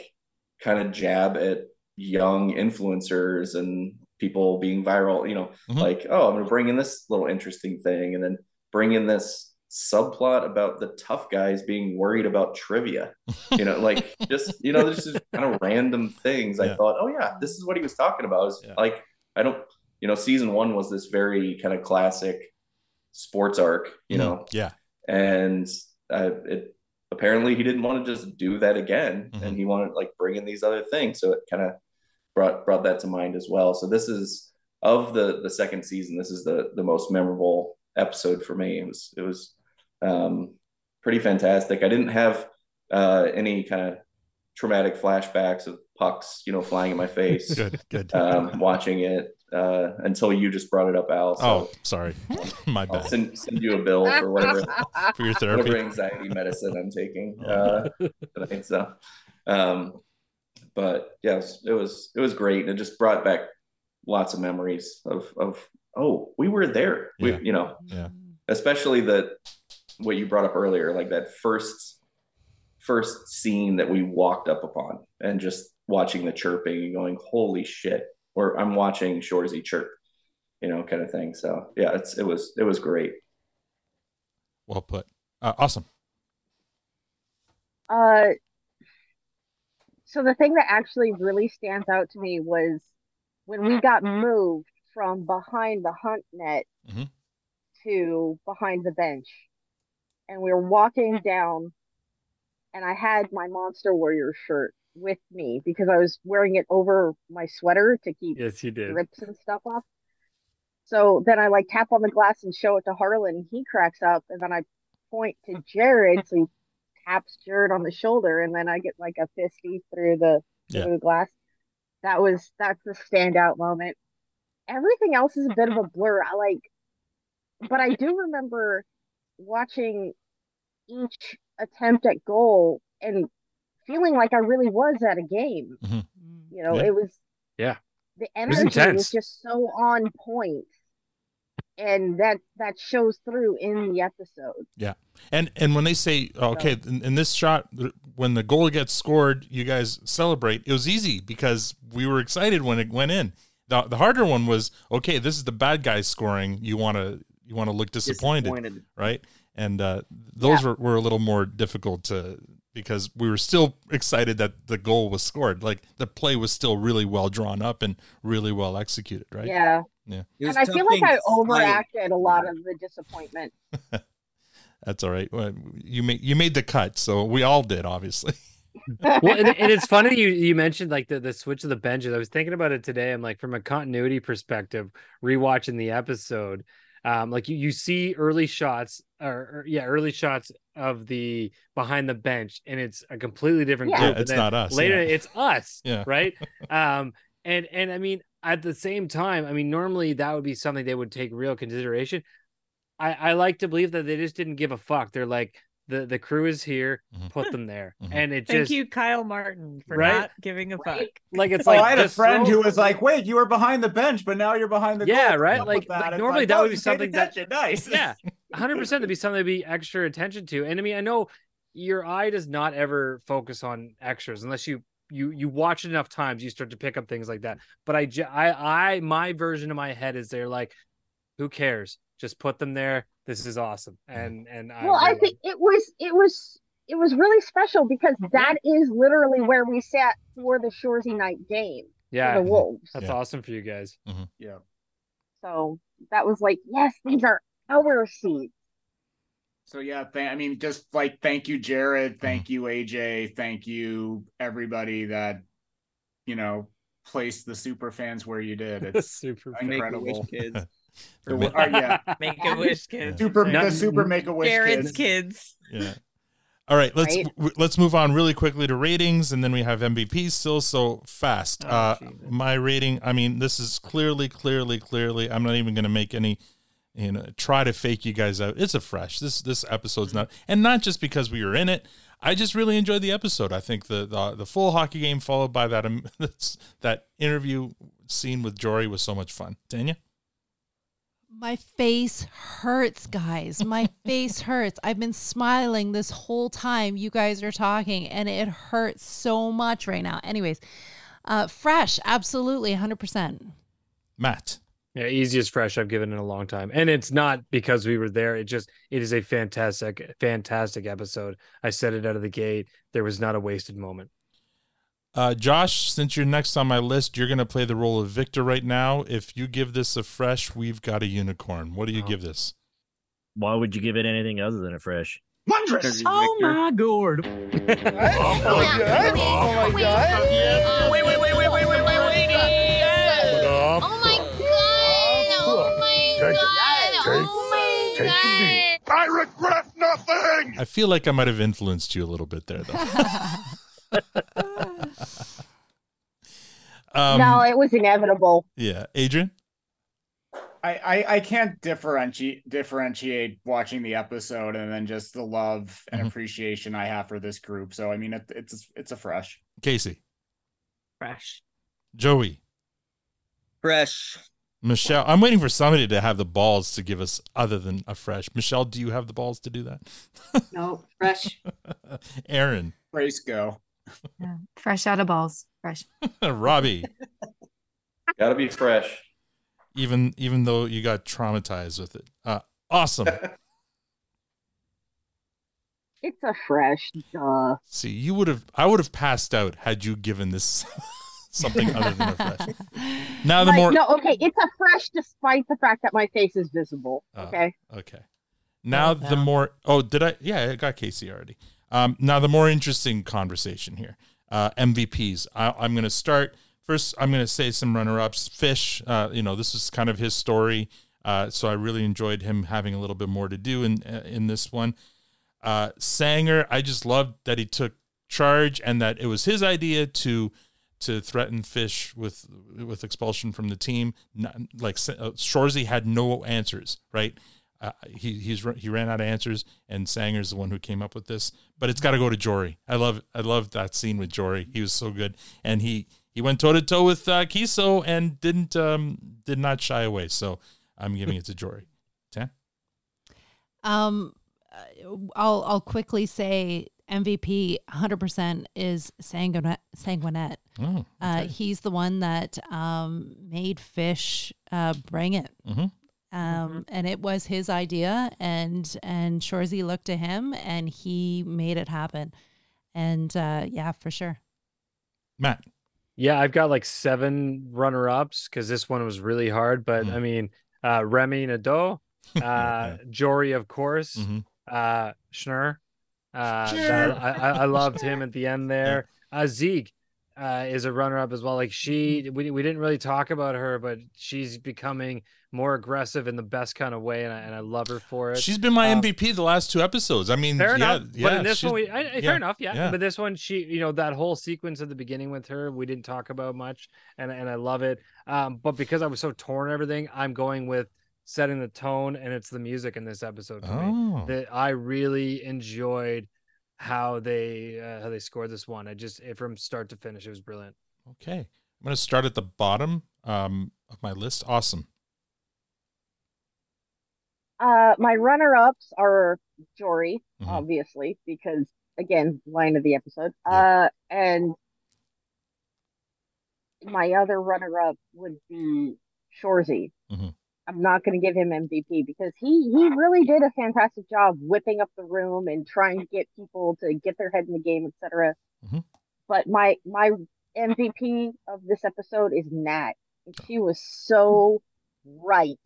kind of jab at young influencers and people being viral, you know, mm-hmm. like, oh, I'm gonna bring in this little interesting thing and then bring in this subplot about the tough guys being worried about trivia. You know, like just you know, there's just kind of random things. I thought, oh yeah, this is what he was talking about. Is like I don't you know, season one was this very kind of classic sports arc, you Mhm. know, Yeah. and uh, it apparently he didn't want to just do that again Mm-hmm. and he wanted like bring in these other things so it kind of brought brought that to mind as well so this is of the the second season this is the the most memorable episode for me it was it was um pretty fantastic i didn't have uh any kind of traumatic flashbacks of pucks you know flying in my face Good, good. um watching it uh until you just brought it up al so Oh, sorry. My I'll bad. send, send you a bill for whatever For your therapy. whatever anxiety medicine I'm taking. Uh, tonight, so, um, but yes, it was it was great. And it just brought back lots of memories of of oh, we were there. We Yeah. you know, Yeah. especially the what you brought up earlier, like that first first scene that we walked up upon and just watching the chirping and going, holy shit. Or I'm watching Shoresy chirp, you know, kind of thing. So yeah, it's it was it was great. Well put. Uh, awesome. Uh, so the thing that actually really stands out to me was when we got moved from behind the hunt net Mhm. to behind the bench, and we were walking down, and I had my Monster Warrior shirt with me because I was wearing it over my sweater to keep Yes, you did. drips and stuff off. So then I like tap on the glass and show it to Harlan, he cracks up, and then I point to Jared, so he taps Jared on the shoulder, and then I get like a fisty through the Yeah. through the glass. That was that's the standout moment. Everything else is a bit of a blur. I like, but I do remember watching each attempt at goal and feeling like I really was at a game. You know, Yeah. it was Yeah. the It was energy was, just so on point and that that shows through in the episode Yeah. And and when they say okay, in, in this shot when the goal gets scored, you guys celebrate. It was easy because we were excited when it went in. The the harder one was okay, this is the bad guy scoring. You want to you want to look disappointed, Disappointed. right? And uh, those were, were a little more difficult to because we were still excited that the goal was scored. Like the play was still really well drawn up and really well executed, right? yeah Yeah. and i feel like i overacted a lot of the disappointment That's all right. Well, you made you made the cut, so we all did, obviously. well, and, and it's funny you you mentioned like the the switch of the benches. I was thinking about it today. I'm like from a continuity perspective, rewatching the episode. Um, like you you see early shots or, or yeah, early shots of the behind the bench, and it's a completely different Yeah. group. Yeah, it's not us, Later, yeah. it's us. Yeah. Right. um, and and I mean at the same time, I mean normally that would be something they would take real consideration. I, I like to believe that they just didn't give a fuck. They're like the the crew is here, Mm-hmm. put them there, and it just Thank just you, Kyle Martin, for Right? not giving a fuck. like it's oh, like I had a friend throw- who was like, "Wait, you were behind the bench, but now you're behind the yeah, goal. right. Like, with like normally like, that oh, would be something that nice. yeah, hundred percent. That'd be something to be extra attention to. And I mean, I know your eye does not ever focus on extras unless you you you watch it enough times you start to pick up things like that but i ju- i i my version of my head is they're like who cares just put them there this is awesome mm-hmm. and and I well, I think it was it was it was really special because mm-hmm. that is literally where we sat for the Shoresy night game. yeah the Wolves. that's Yeah. awesome for you guys mm-hmm. Yeah. So that was like, yes, these are our seats. So yeah, th- I mean, just like thank you, Jared. Thank you, AJ. Thank you, everybody that you know placed the super fans where you did. It's super incredible. kids. The wa- uh, yeah, Make a wish, kids. super No- the super make a wish Jared's kids. kids. Yeah. All right, let's Right. w- let's move on really quickly to ratings, and then we have MVP still. So fast. Oh, uh, my rating. I mean, this is clearly, clearly, clearly. I'm not even going to make any, you know, try to fake you guys out. It's a fresh. This this episode's not, and not just because we were in it. I just really enjoyed the episode. I think the the, the full hockey game followed by that um, that interview scene with Jory was so much fun. Tanya. My face hurts, guys. My face hurts. I've been smiling this whole time you guys are talking, and it hurts so much right now. Anyways, uh, fresh, absolutely, 100%. Mat. Yeah, easiest fresh I've given in a long time. And it's not because we were there. It just it is a fantastic, fantastic episode. I said it out of the gate. There was not a wasted moment. Uh, Josh, since you're next on my list, you're going to play the role of Victor right now. If you give this a fresh, we've got a unicorn. What do you give this? Why would you give it anything other than a fresh? Wondrous. Oh my god! Oh my god. Oh my god. Wait, wait, wait, wait, wait, wait, wait, wait. wait! Oh my god! Oh my god! Oh my god! I regret nothing. I feel like I might have influenced you a little bit there, though. um, no, it was inevitable. yeah, Adrian. I, I I can't differentiate differentiate watching the episode and then just the love and Mhm. appreciation I have for this group. So I mean, it, it's it's a fresh. Kacey, Fresh. Joey, Fresh. Michèle. I'm waiting for somebody to have the balls to give us other than a fresh. Michèle, do you have the balls to do that? No, fresh. Erin, Race go. Yeah. Fresh out of balls. Fresh. Robby. Gotta be fresh. Even even though you got traumatized with it, uh, awesome. It's a fresh. Duh. See, you would have. I would have passed out had you given this something other than a fresh. Now the Like, more no, okay, it's a fresh despite the fact that my face is visible. Oh, Okay. Okay. Now the more oh did I yeah I got Kacey already. Um, now the more interesting conversation here. Uh, MVPs. I, I'm going to start first. I'm going to say some runner-ups. Fish. Uh, you know this is kind of his story. Uh, so I really enjoyed him having a little bit more to do in in this one. Uh, Sanger. I just loved that he took charge and that it was his idea to to threaten Fish with with expulsion from the team. Not, like uh, Shoresy had no answers, right? Uh, he he's he ran out of answers, and Sanger's the one who came up with this. But it's got to go to Jory. I love I love that scene with Jory. He was so good, and he he went toe to toe with uh, Keeso and didn't um did not shy away. So I'm giving it to Jory. Ten. Um, uh, I'll I'll quickly say MVP 100% is Sanguinet. Sanguinet. Oh, Uh, he's the one that um, made Fish uh, bring it. Mm-hmm. Um, and it was his idea, and and Shoresy looked to him, and he made it happen. And uh, yeah, for sure. Mat. Yeah, I've got like seven runner ups because this one was really hard. But I mean, uh, Remy Nadeau, uh, Jory, of course, uh, Schnur. Uh, that- I, I, loved him at the end there. Uh, Ziig uh, is a runner up as well. Like she, we, we didn't really talk about her, but she's becoming more aggressive in the best kind of way, and I, and I love her for it. She's been my Um, MVP the last two episodes. I mean, Fair yeah, enough. yeah. but in this one, we, I, I- yeah, fair enough, yeah. yeah. But this one, she, you know, that whole sequence at the beginning with her, we didn't talk about much, and and I love it. Um, but because I was so torn and everything, I'm going with setting the tone, and it's the music in this episode for Oh. me that I really enjoyed how they uh, how they scored this one. I just it, from start to finish, it was brilliant. Okay. I'm going to start at the bottom um, of my list. Awesome. Uh, my runner ups are Jory, Mhm. obviously, because again, line of the episode. Uh, and my other runner-up would be Shoresy. Mhm. I'm not going to give him MVP because he he really did a fantastic job whipping up the room and trying to get people to get their head in the game, etc. Mhm. But my my MVP of this episode is Nat. She was so right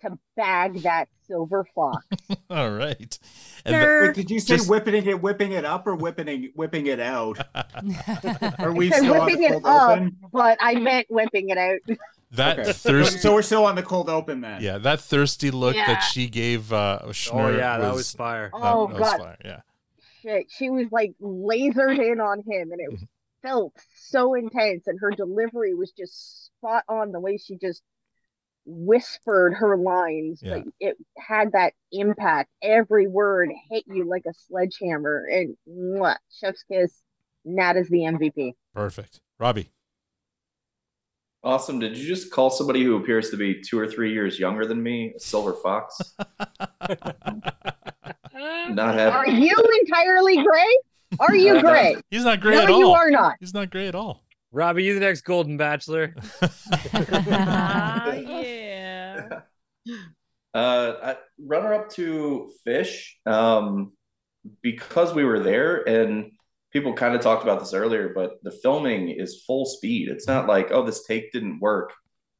to bag that silver fox. All right. Wait, did you say just- whipping it, whipping it up, or whipping it, whipping it out? Are we still on whipping the it cold up, open? but I meant whipping it out. That Okay. thirsty. So we're still on the cold open then. Yeah, that thirsty look Yeah. that she gave uh, Schnur yeah, that was was fire. That, Oh, that was God. fire. Yeah. Shit, she was like lasered in on him, and it felt so intense, and her delivery was just spot on. The way she just whispered her lines, Yeah. like it had that impact. Every word hit you like a sledgehammer, and mwah, chef's kiss. Nat is the MVP. Perfect. Robby. Awesome. Did you just call somebody who appears to be two or three years younger than me a silver fox? Not Are you entirely gray? Are you gray? He's not gray no, at all. you are not. He's not gray at all. Robby, you the next Golden Bachelor. Ah, yeah. Uh, I, runner up to Fish, um, because we were there and people kind of talked about this earlier, but the filming is full speed. It's not like, oh, this take didn't work.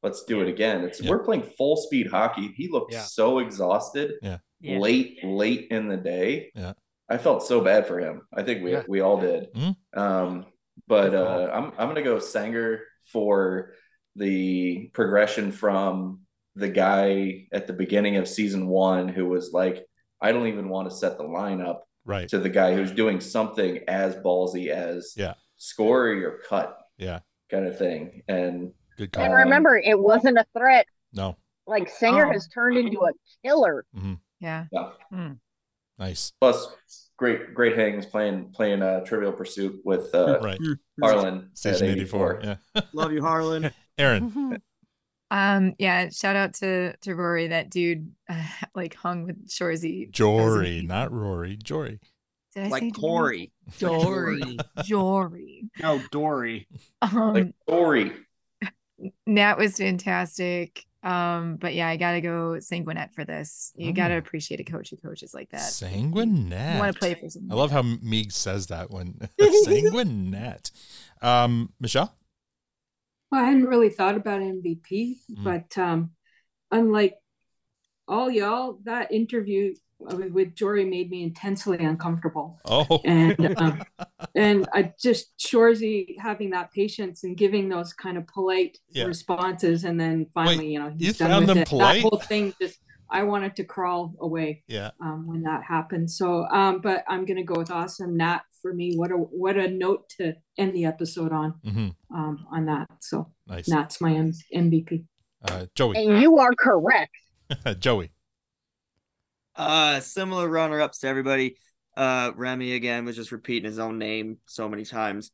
Let's do it again. It's we're playing full speed hockey. He looked Yeah. so exhausted Yeah. Yeah. late, late in the day. Yeah. I felt so bad for him. I think we Yeah. we all did. Mhm. Um, but uh, I'm I'm gonna go Sanger for the progression from the guy at the beginning of season one who was like, I don't even want to set the lineup Right. to the guy who's doing something as ballsy as Yeah. score or cut Yeah. kind of thing. And Good call. And remember, it wasn't a threat. No. Like Singer Oh. has turned into a killer. Yeah. yeah. Nice. Plus, great great hangs playing playing uh, Trivial Pursuit with uh, Right. Harlan Station at 84. Yeah. Love you, Harlan. Erin. Um, yeah, shout out to to Rory. That dude uh, like hung with Shoresy. Jory, not Rory. Jory. Did I say Like Jory? Corey. Jory. Jory. No, Dory. Um, like Dory. Nat was fantastic. Um, but yeah, I gotta go sanguinette for this. You gotta appreciate a coach who coaches like that. Sanguinette. You want to play for some. I love how Miig says that when sanguinette. Um, Michèle? Well, I hadn't really thought about MVP, Mm. but um, unlike all y'all, that interview with Jory made me intensely uncomfortable. Oh. And um, and I just Shoresy having that patience and giving those kind of polite Yeah. responses, and then finally, you know, you he's done found with them it. polite? That whole thing just. I wanted to crawl away Yeah. um, when that happened. So, um, but I'm gonna go with awesome Nat for me. What a what a note to end the episode on Mhm. um, on that. So Nice. Nat's my M- MVP. Uh, Joey. And you are correct. Joey. Uh, similar runner ups to everybody. Uh, Remy again was just repeating his own name so many times.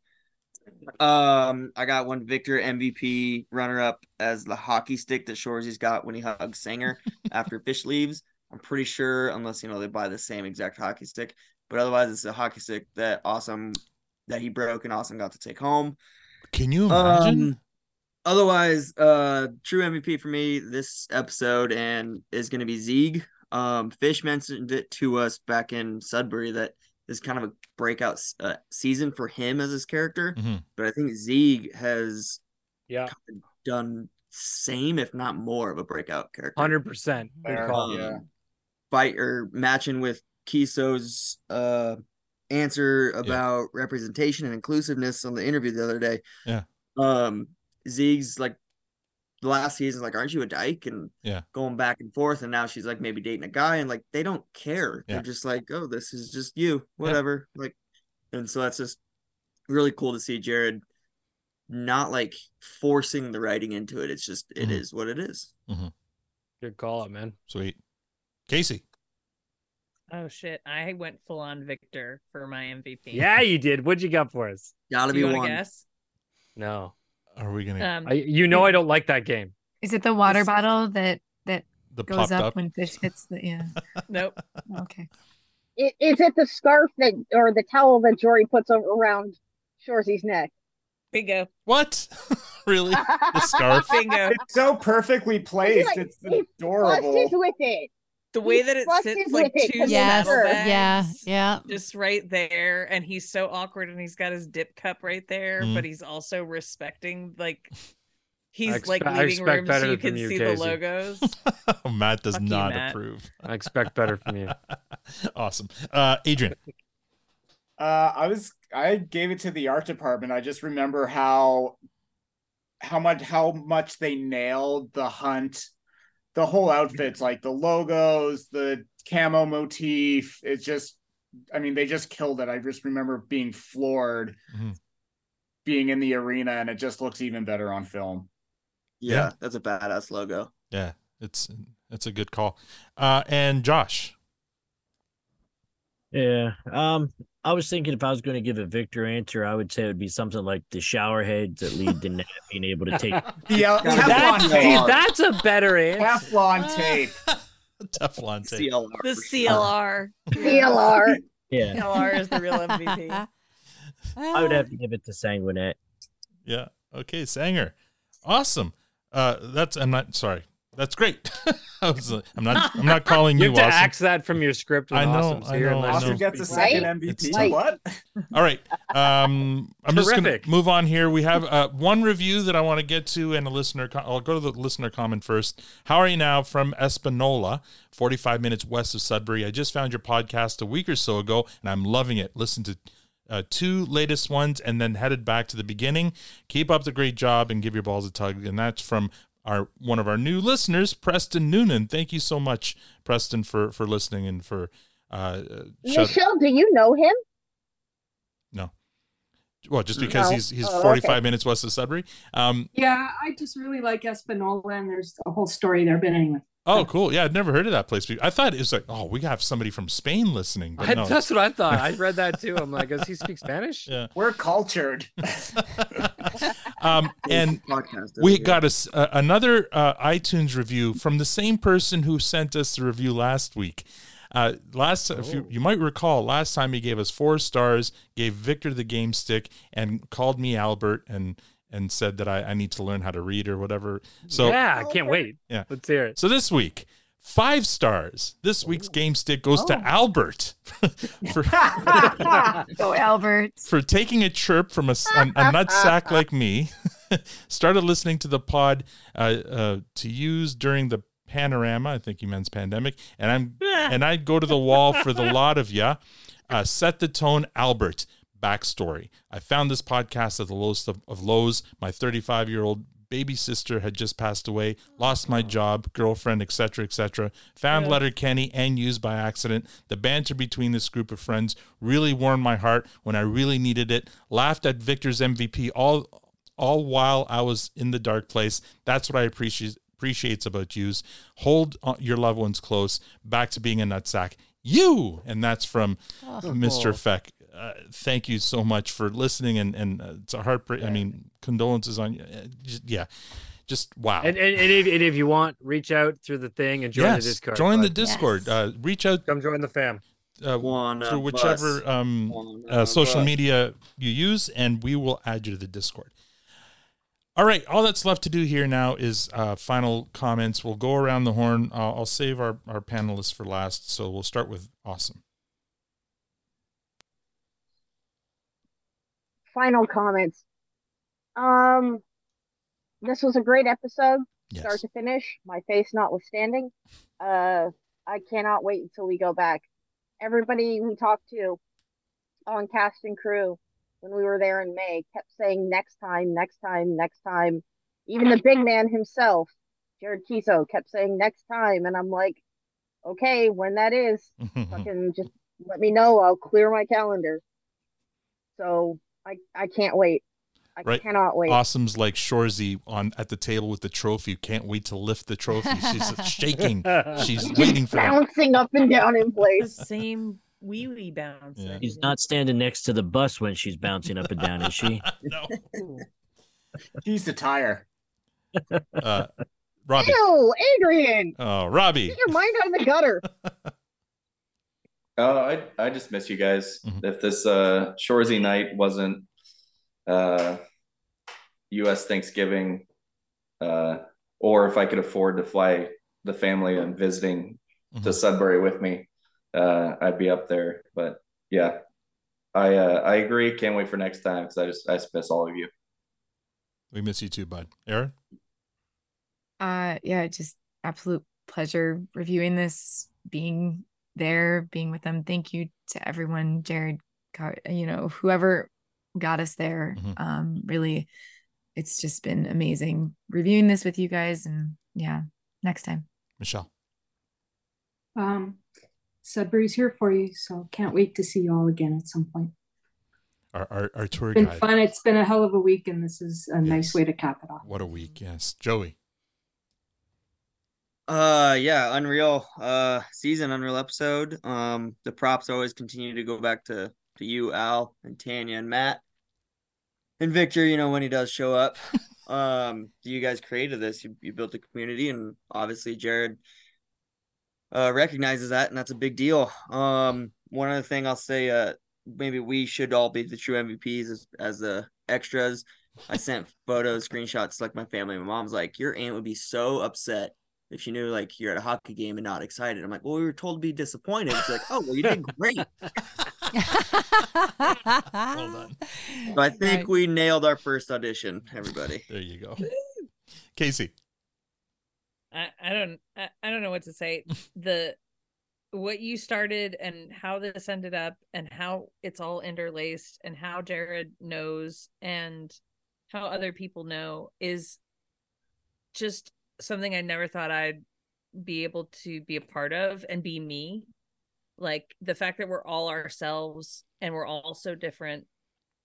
Um, I got one Victor MVP runner up as the hockey stick that Shoresy's got when he hugs Singer after Fish leaves. I'm pretty sure, unless you know they buy the same exact hockey stick, but otherwise it's a hockey stick that awesome that he broke and awesome got to take home. Can you imagine? Um, otherwise, uh, true MVP for me this episode and is going to be Ziig. Um, Fish mentioned it to us back in Sudbury that this is kind of a breakout uh, season for him as his character, Mhm. but I think Ziig has Yeah. done same if not more of a breakout character. Hundred percent. Good Fair, call. yeah. Fight or matching with Keeso's uh answer about representation and inclusiveness on the interview the other day. Yeah. Um Ziig's like the last season, like, aren't you a dyke? And Yeah. going back and forth, and now she's like maybe dating a guy, and like they don't care. Yeah. They're just like, oh, this is just you, whatever. Like, and so that's just really cool to see Jared not like forcing the writing into it. It's just it Mhm. is what it is. Good call out, man. Sweet. Kacey. Oh shit! I went full on Victor for my MVP. Yeah, you did. What'd you got for us? Gotta Do you wanna guess? No. Are we gonna Um, I, you know I don't like that game. Is it the water This- bottle that that The goes popped up, up? when fish hits the yeah? Nope. Okay. I- Is it the scarf that or the towel that Jory puts over around Shoresy's neck? Bingo. What? really? The scarf? Bingo. It's so perfectly placed. like, it's he adorable. Fusses with it. The way He that it sits like with it two 'cause Yes, saddlebags, yeah, yeah. just right there, and he's so awkward, and he's got his dip cup right there, Mhm. but he's also respecting like he's expect- like leaving expect room so you can you, see the logos. Mat does Fuck you, not Mat. approve. I expect better from you. awesome. Uh, Adrian. Uh, I was I gave it to the art department. I just remember how how much how much they nailed the hunt, the whole outfits, like the logos, the camo motif. It's just, I mean, they just killed it. I just remember being floored, Mhm. being in the arena, and it just looks even better on film. Yeah, Yeah. that's a badass logo. Yeah, it's it's a good call. Uh, and Josh. Yeah. Um, I was thinking if I was going to give a Victor answer, I would say it would be something like the shower heads that lead to Nat being able to take. Yeah, That's, Teflon that's a better answer. Teflon tape. Teflon tape. CLR. the for sure. CLR. CLR. Yeah, CLR is the real MVP. I would have to give it to Sanguinet. Yeah. Okay, Sanger. Awesome. Uh, that's I'm not sorry. That's great. I was, uh, I'm not. I'm not calling You you. have to awesome. axe that from your script. I know, Awesome, I you're know, I line. know. Austin gets a Right? second It's MVP. tough. What? All right. Um, I'm just going to move on here. We have uh, one review that I want to get to, and a listener. Co- I'll go to the listener comment first. How are you now from Espanola, 45 minutes west of Sudbury? I just found your podcast a week or so ago, and I'm loving it. Listen to uh, two latest ones, and then headed back to the beginning. Keep up the great job, and give your balls a tug. And that's from our one of our new listeners, Preston Noonan. Thank you so much, Preston, for for listening and for. Uh, uh, Michèle, do you know him? no. Well, just because Oh. he's he's Oh, 45 okay. minutes west of Sudbury. Um, Yeah, I just really like Espanola, and there's a whole story there. But anyway, oh, cool. Yeah, I'd never heard of that place. I thought it was like, oh, we have somebody from Spain listening. But I, no. That's what I thought. I read that too. I'm like, does he speak Spanish? Yeah. We're cultured. Um, and Podcast we here. got us uh, another uh, iTunes review from the same person who sent us the review last week. Uh, last, if you, you might recall, last time he gave us four stars, gave Victor the game stick, and called me Albert and and said that I, I need to learn how to read or whatever. So yeah, I can't wait. Yeah. Let's hear it. So this week, five stars. This week's game stick goes to Albert for Go, Albert. for taking a chirp from a nut sack like me. Started listening to the pod uh, uh, to use during the panorama. I think he means pandemic. And I'm and I'd go to the wall for the lot of ya. Uh, set the tone, Albert. Backstory: I found this podcast at the lowest of, of lows. My 35 year old baby sister had just passed away, lost my job, girlfriend, etc., etc. Found Yeah. Letterkenny and used by accident. The banter between this group of friends really warmed my heart when I really needed it. Laughed at Victor's MVP all all while I was in the dark place. That's what I appreciate appreciates about yous. Hold uh, your loved ones close. Back to being a nutsack. You and that's from Oh. Mr. Feck. Uh, thank you so much for listening and and uh, it's a heartbreak. I mean, condolences on you. Uh, just- yeah, just wow. And, and, and, if, and if you want, reach out through the thing and join yes, the Discord. join the bud. Discord. Uh, reach out. Come join the fam. Uh, Wanna through whichever um, Wanna uh, social bus. media you use, and we will add you to the Discord. All right, all that's left to do here now is uh, final comments. We'll go around the horn. Uh, I'll save our, our panelists for last, so we'll start with Awesome. Final comments. Um, this was a great episode, start to finish. My face notwithstanding. Uh, I cannot wait until we go back. Everybody we talked to on cast and crew when we were there in May kept saying next time, next time, next time. Even the big man himself, Jared Keeso, kept saying next time, and I'm like, okay, when that is, fucking just let me know. I'll clear my calendar. So I I can't wait. I Right, cannot wait. Awesome's like Shoresy on at the table with the trophy. Can't wait to lift the trophy. She's shaking. She's Just waiting for it. bouncing up and down in The place. same wee wee bounce. She's not standing next to the bus when she's bouncing up and down, is she? no. He's the tire. Uh, Robby. Ew, Adrian, Oh, Robby. get your mind out of the gutter. Oh, I I just miss you guys. If this uh Shoresy night wasn't uh US Thanksgiving, uh or if I could afford to fly the family and visiting to Sudbury with me, uh I'd be up there. But yeah. I uh I agree. Can't wait for next time because I just I just miss all of you. We miss you too, bud. Erin? Uh, yeah, just absolute pleasure reviewing this, being there, being with them. Thank you to everyone, Jared, you know, whoever got us there. Um, really, it's just been amazing reviewing this with you guys. And yeah, next time. Michèle. Um, Sudbury's here for you, so can't wait to see you all again at some point. Our our, our tour It's been guide. fun. It's been a hell of a week, and this is a nice way to cap it off. What a week, yes. Joey. Uh yeah, unreal uh season, unreal episode. Um the props always continue to go back to to you, Al, and Tanya and Mat. And Victor, you know, when he does show up. um you guys created this. You you built a community and obviously Jared uh recognizes that and that's a big deal. Um one other thing I'll say uh maybe we should all be the true MVPs as as the extras. I sent photos, screenshots like my family. My mom's like, Your aunt would be so upset if she knew like you're at a hockey game and not excited. I'm like, well, we were told to be disappointed. She's like, oh, well, you did great. well done. So I think Right. we nailed our first audition, everybody. There you go. Kacey. I, I don't I, I don't know what to say. The what you started and how this ended up and how it's all interlaced and how Jared knows and how other people know is just something I never thought I'd be able to be a part of and be me. Like the fact that we're all ourselves and we're all so different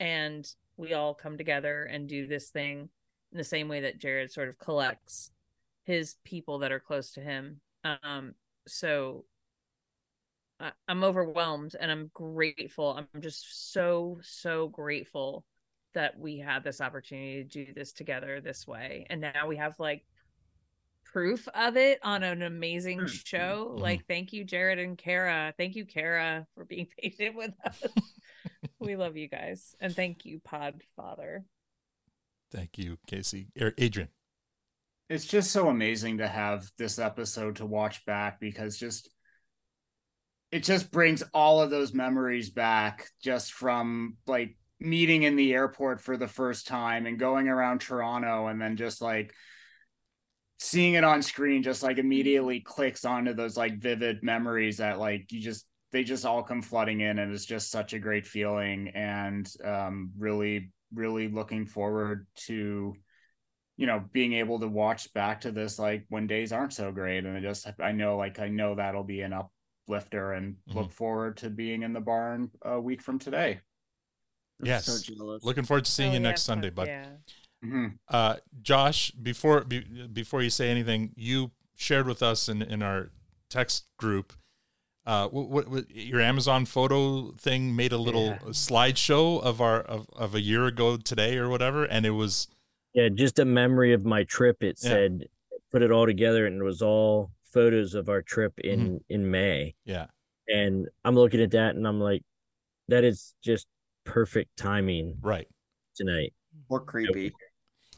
and we all come together and do this thing in the same way that Jared sort of collects his people that are close to him. Um, so I, I'm overwhelmed and I'm grateful. I'm just so, so grateful that we had this opportunity to do this together this way. And now we have like proof of it on an amazing mm, mm, show. Mm. Like, thank you, Jared and Kara. Thank you, Kara, for being patient with us. we love you guys. And thank you, Pod Father. Thank you, Kacey. A- Adrian. it's just so amazing to have this episode to watch back because just it just brings all of those memories back just from like meeting in the airport for the first time and going around Toronto and then just like seeing it on screen just like immediately clicks onto those like vivid memories that like you just they just all come flooding in and it's just such a great feeling and um really really looking forward to you know being able to watch back to this like when days aren't so great and i just i know like i know that'll be an uplifter and look forward to being in the barn a week from today Yes. Looking forward to seeing Oh, you yeah, next Sunday, bud. yeah. Mhm. Uh, Josh, before be, before you say anything, you shared with us in, in our text group. Uh, what, what, what your Amazon photo thing made a little slideshow of our of, of a year ago today or whatever, and it was Yeah, just a memory of my trip. It Yeah. said put it all together and it was all photos of our trip in in May. Yeah. And I'm looking at that and I'm like, that is just perfect timing. Right. Tonight. Or creepy.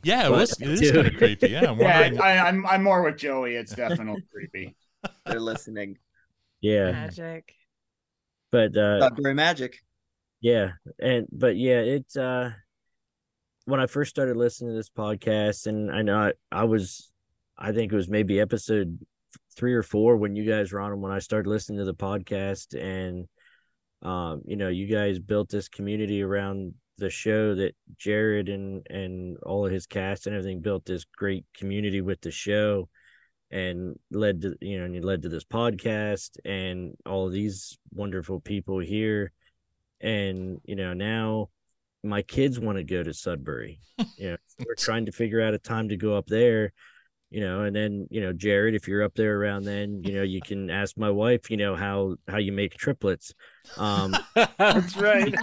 Yeah, it But- was. It is kind of creepy. Yeah, I'm wondering. yeah I, i'm i'm more with joey it's definitely creepy They're listening. Yeah. Magic. But uh Sudbury magic. Yeah, and but yeah, it's uh when I first started listening to this podcast, and I know I, I was, I think it was maybe episode three or four when you guys were on 'em when I started listening to the podcast, and um, you know, you guys built this community around the show that Jared and and all of his cast and everything built this great community with the show and led to you know and you led to this podcast and all of these wonderful people here. And you know now my kids want to go to sudbury. You know we're trying to figure out a time to go up there you know and then you know jared if you're up there around then you know you can ask my wife you know how how you make triplets um That's right.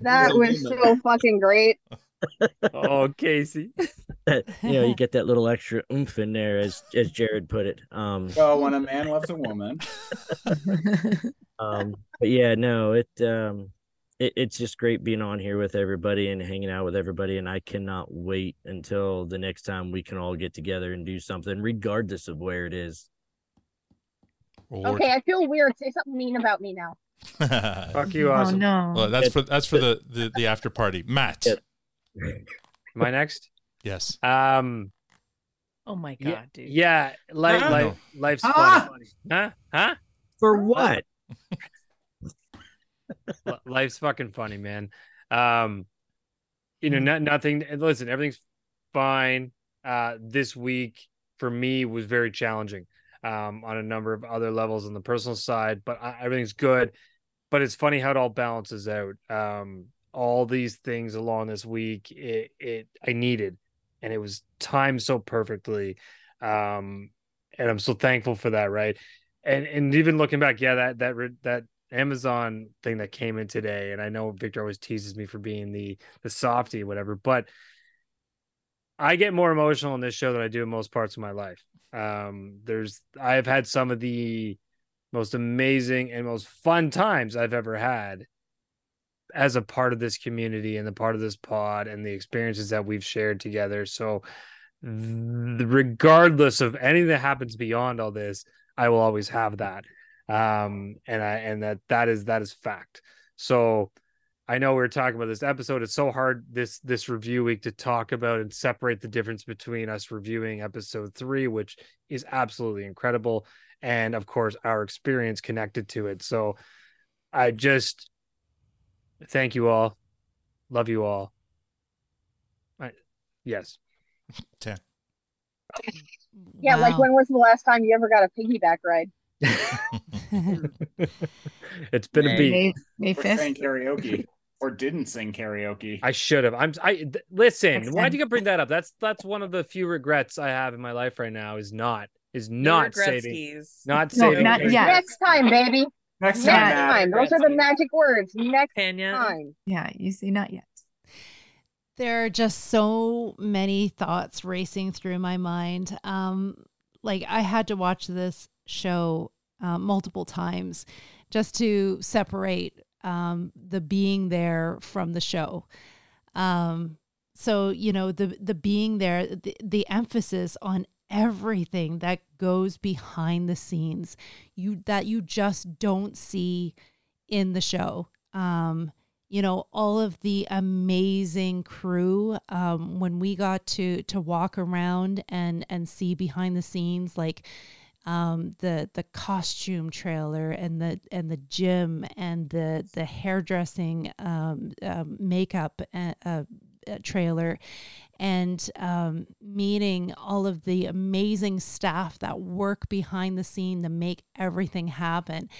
that was so fucking great. oh, Kacey. that you know you get that little extra oomph in there, as as Jared put it. Um, Well, when a man loves a woman, um, but yeah, no, it um, it, it's just great being on here with everybody and hanging out with everybody, and I cannot wait until the next time we can all get together and do something, regardless of where it is. Okay, I feel weird. Say something mean about me now. Fuck you, awesome. Well, that's for that's for the, the the after party. Mat. Am I next? Yes. Um. Oh my god, yeah, dude. Yeah, life, Huh? life, life's Ah! funny. Huh? Huh? For what? Li- life's fucking funny, man. Um, you know, not nothing. Listen, everything's fine. Uh, this week for me was very challenging. Um, on a number of other levels on the personal side, but I, everything's good. But it's funny how it all balances out. Um, all these things along this week, it, it I needed, and it was timed so perfectly. Um, and I'm so thankful for that, right? And and even looking back, yeah, that that that Amazon thing that came in today, and I know Victor always teases me for being the the softy, whatever, but I get more emotional in this show than I do in most parts of my life. Um, there's I've had some of the most amazing and most fun times I've ever had as a part of this community and the part of this pod and the experiences that we've shared together. So regardless of anything that happens beyond all this, I will always have that. Um, and I and that that is that is fact. So I know we are talking about this episode. It's so hard this this review week to talk about and separate the difference between us reviewing episode three, which is absolutely incredible, and of course our experience connected to it. So I just thank you all, love you all. I, yes. Ten. Yeah, like when was the last time you ever got a piggyback ride? it's been a beat. or sang karaoke, or didn't sing karaoke. I should have. I'm. I th- listen. Next Why time. do you bring that up? That's that's one of the few regrets I have in my life right now. Is not is not saving, regretskis. not No, saving. not Karen. yet. Next time, baby. Next Next time, Mat. time. Those are the magic words. Next Tanya. time. Yeah, you see not yet. There are just so many thoughts racing through my mind. Um, like I had to watch this show uh, multiple times just to separate um, the being there from the show. Um, so you know the the being there, the, the emphasis on everything that goes behind the scenes, you that you just don't see in the show. Um, you know all of the amazing crew um, when we got to to walk around and and see behind the scenes like um, the the costume trailer and the and the gym and the the hairdressing um, um, makeup uh, uh, uh, trailer and um, meeting all of the amazing staff that work behind the scene to make everything happen.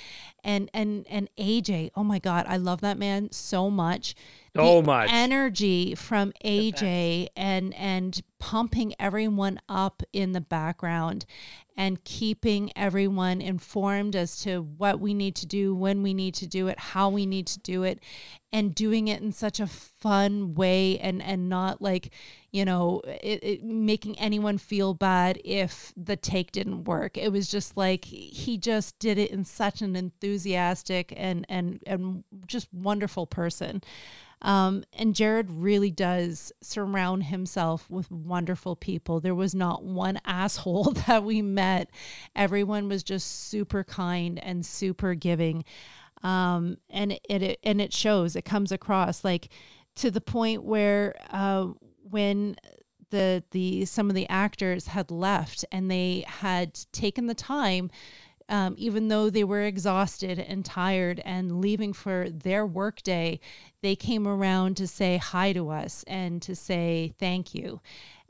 And and and AJ oh my god I love that man so much So The much. energy from AJ and and pumping everyone up in the background and keeping everyone informed as to what we need to do, when we need to do it, how we need to do it, and doing it in such a fun way and and not like you know it, it, making anyone feel bad if the take didn't work. It was just like he just did it in such an enthusiastic and and and just wonderful person. Um, and Jared really does surround himself with wonderful people. There was not one asshole that we met. Everyone was just super kind and super giving. Um, and it, it and it shows. It comes across like to the point where uh, when the the some of the actors had left and they had taken the time um, even though they were exhausted and tired and leaving for their workday, they came around to say hi to us and to say thank you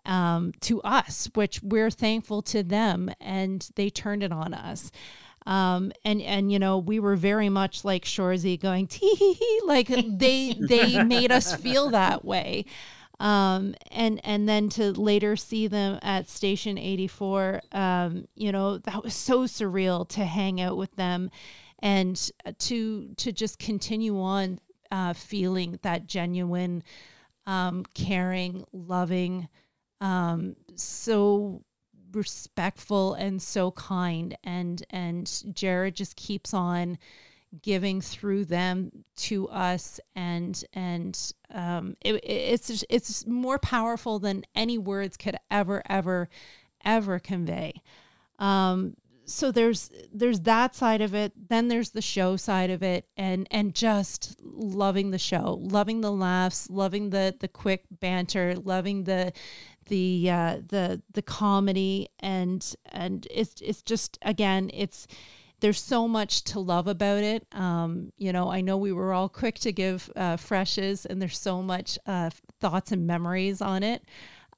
um, to us, which we're thankful to them, and they turned it on us. Um, and and you know we were very much like Shoresy going tee hee hee like they they made us feel that way um, and and then to later see them at Station 84, um, you know that was so surreal to hang out with them, and to to just continue on uh, feeling that genuine, um, caring, loving um, so respectful and so kind. And and Jared just keeps on giving through them to us and and um it, it's it's more powerful than any words could ever ever ever convey. Um so there's there's that side of it. Then there's the show side of it and and just loving the show loving the laughs loving the the quick banter loving the the uh the the comedy. And and it's it's just again it's there's so much to love about it. Um, you know, I know we were all quick to give uh, freshes, and there's so much uh, thoughts and memories on it.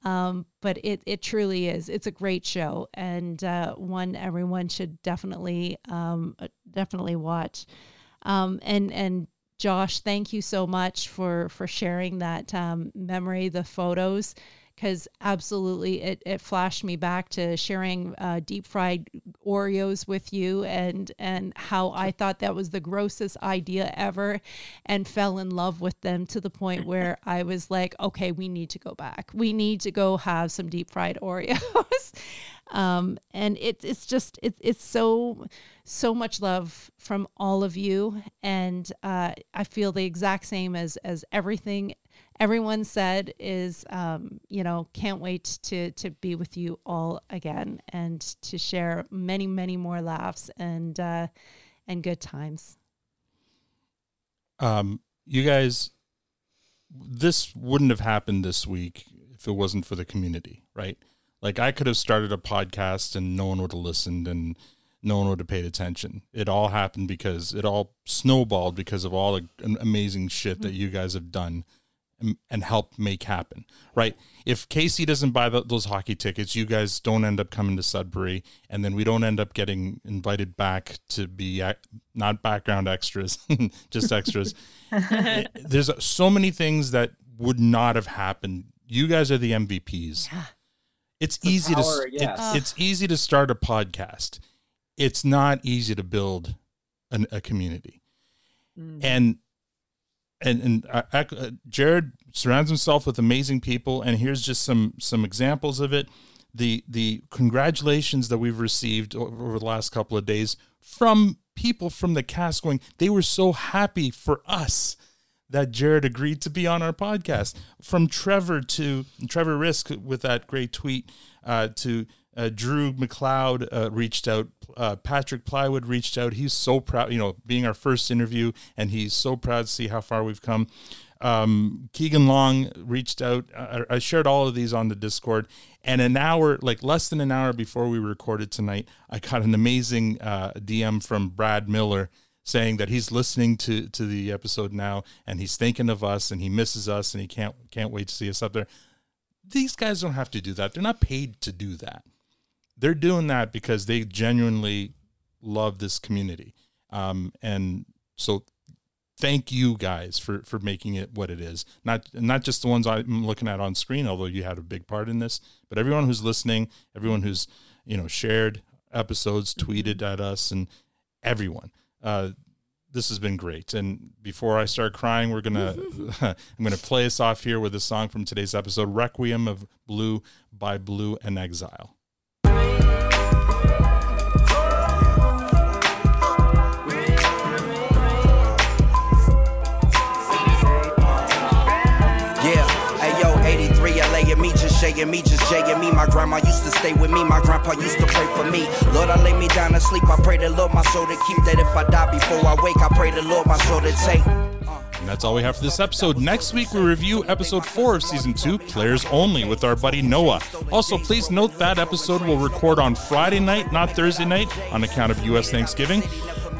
Um, but it it truly is. It's a great show, and uh, one everyone should definitely um, uh, definitely watch. Um, and and Josh, thank you so much for for sharing that um, memory, the photos, because absolutely it, it flashed me back to sharing uh, deep fried Oreos with you and and how I thought that was the grossest idea ever, and fell in love with them to the point where I was like, okay, we need to go back. We need to go have some deep fried Oreos. um, and it, it's just it, it's so so much love from all of you and uh, i feel the exact same as as everything everyone said is um, you know can't wait to to be with you all again and to share many many more laughs and uh, and good times um, you guys, this wouldn't have happened this week if it wasn't for the community, right? Like I could have started a podcast and no one would have listened and no one would have paid attention. It all happened because it all snowballed because of all the amazing shit that you guys have done and, and helped make happen, right? If Kacey doesn't buy th those hockey tickets, you guys don't end up coming to Sudbury, and then we don't end up getting invited back to be ac- not background extras, just extras. It- There's so many things that would not have happened. You guys are the MVPs. It's The easy power, to yes. it- it's easy to start a podcast. It's not easy to build an, a community mm. and and and uh, ac- uh, Jared surrounds himself with amazing people, and here's just some some examples of it. The the congratulations that we've received over the last couple of days from people from the cast going, they were so happy for us that Jared agreed to be on our podcast. From Trevor to Trevor Risk with that great tweet uh, to uh, Drew McLeod uh, reached out. Uh, Patrick Plywood reached out. He's so proud, you know, being our first interview, and he's so proud to see how far we've come. Um, Keegan Long reached out. I, I shared all of these on the Discord, and an hour, like less than an hour before we recorded tonight, I got an amazing uh, DM from Brad Miller saying that he's listening to to the episode now, and he's thinking of us, and he misses us, and he can't can't wait to see us up there. These guys don't have to do that. They're not paid to do that they're doing that because they genuinely love this community. Um, and so thank you guys for for making it what it is. Not not just the ones i'm looking at on screen although you had a big part in this but everyone who's listening everyone who's you know shared episodes tweeted at us and everyone. Uh this has been great. And before i start crying we're gonna i'm gonna play us off here with a song from today's episode requiem of blue by Blu and Exile and me, just Jay and me. My grandma used to stay with me, my grandpa used to pray for me. Lord, I lay me down to sleep, I pray the Lord my soul to keep that if I die before I wake, I pray the Lord my soul to take. And that's all we have for this episode. Next week, we review episode four of season two, Players Only, with our buddy Noah. Also, please note that episode will record on Friday night, not Thursday night, on account of U.S. Thanksgiving.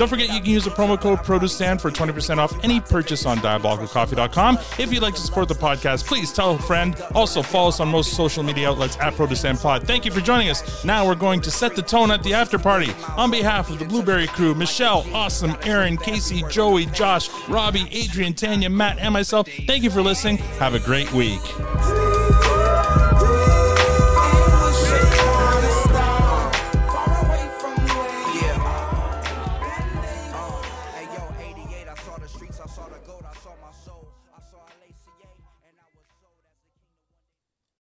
Don't forget you can use the promo code ProduceStand for 20% off any purchase on diabolicalcoffee.com. If you'd like to support the podcast, please tell a friend. Also, follow us on most social media outlets at ProduceStand Pod. Thank you for joining us. Now we're going to set the tone at the after party. On behalf of the Blueberry crew, Michèle, Awesome, Erin, Kacey, Joey, Josh, Robby, Adrian, Tanya, Mat, and myself, thank you for listening. Have a great week.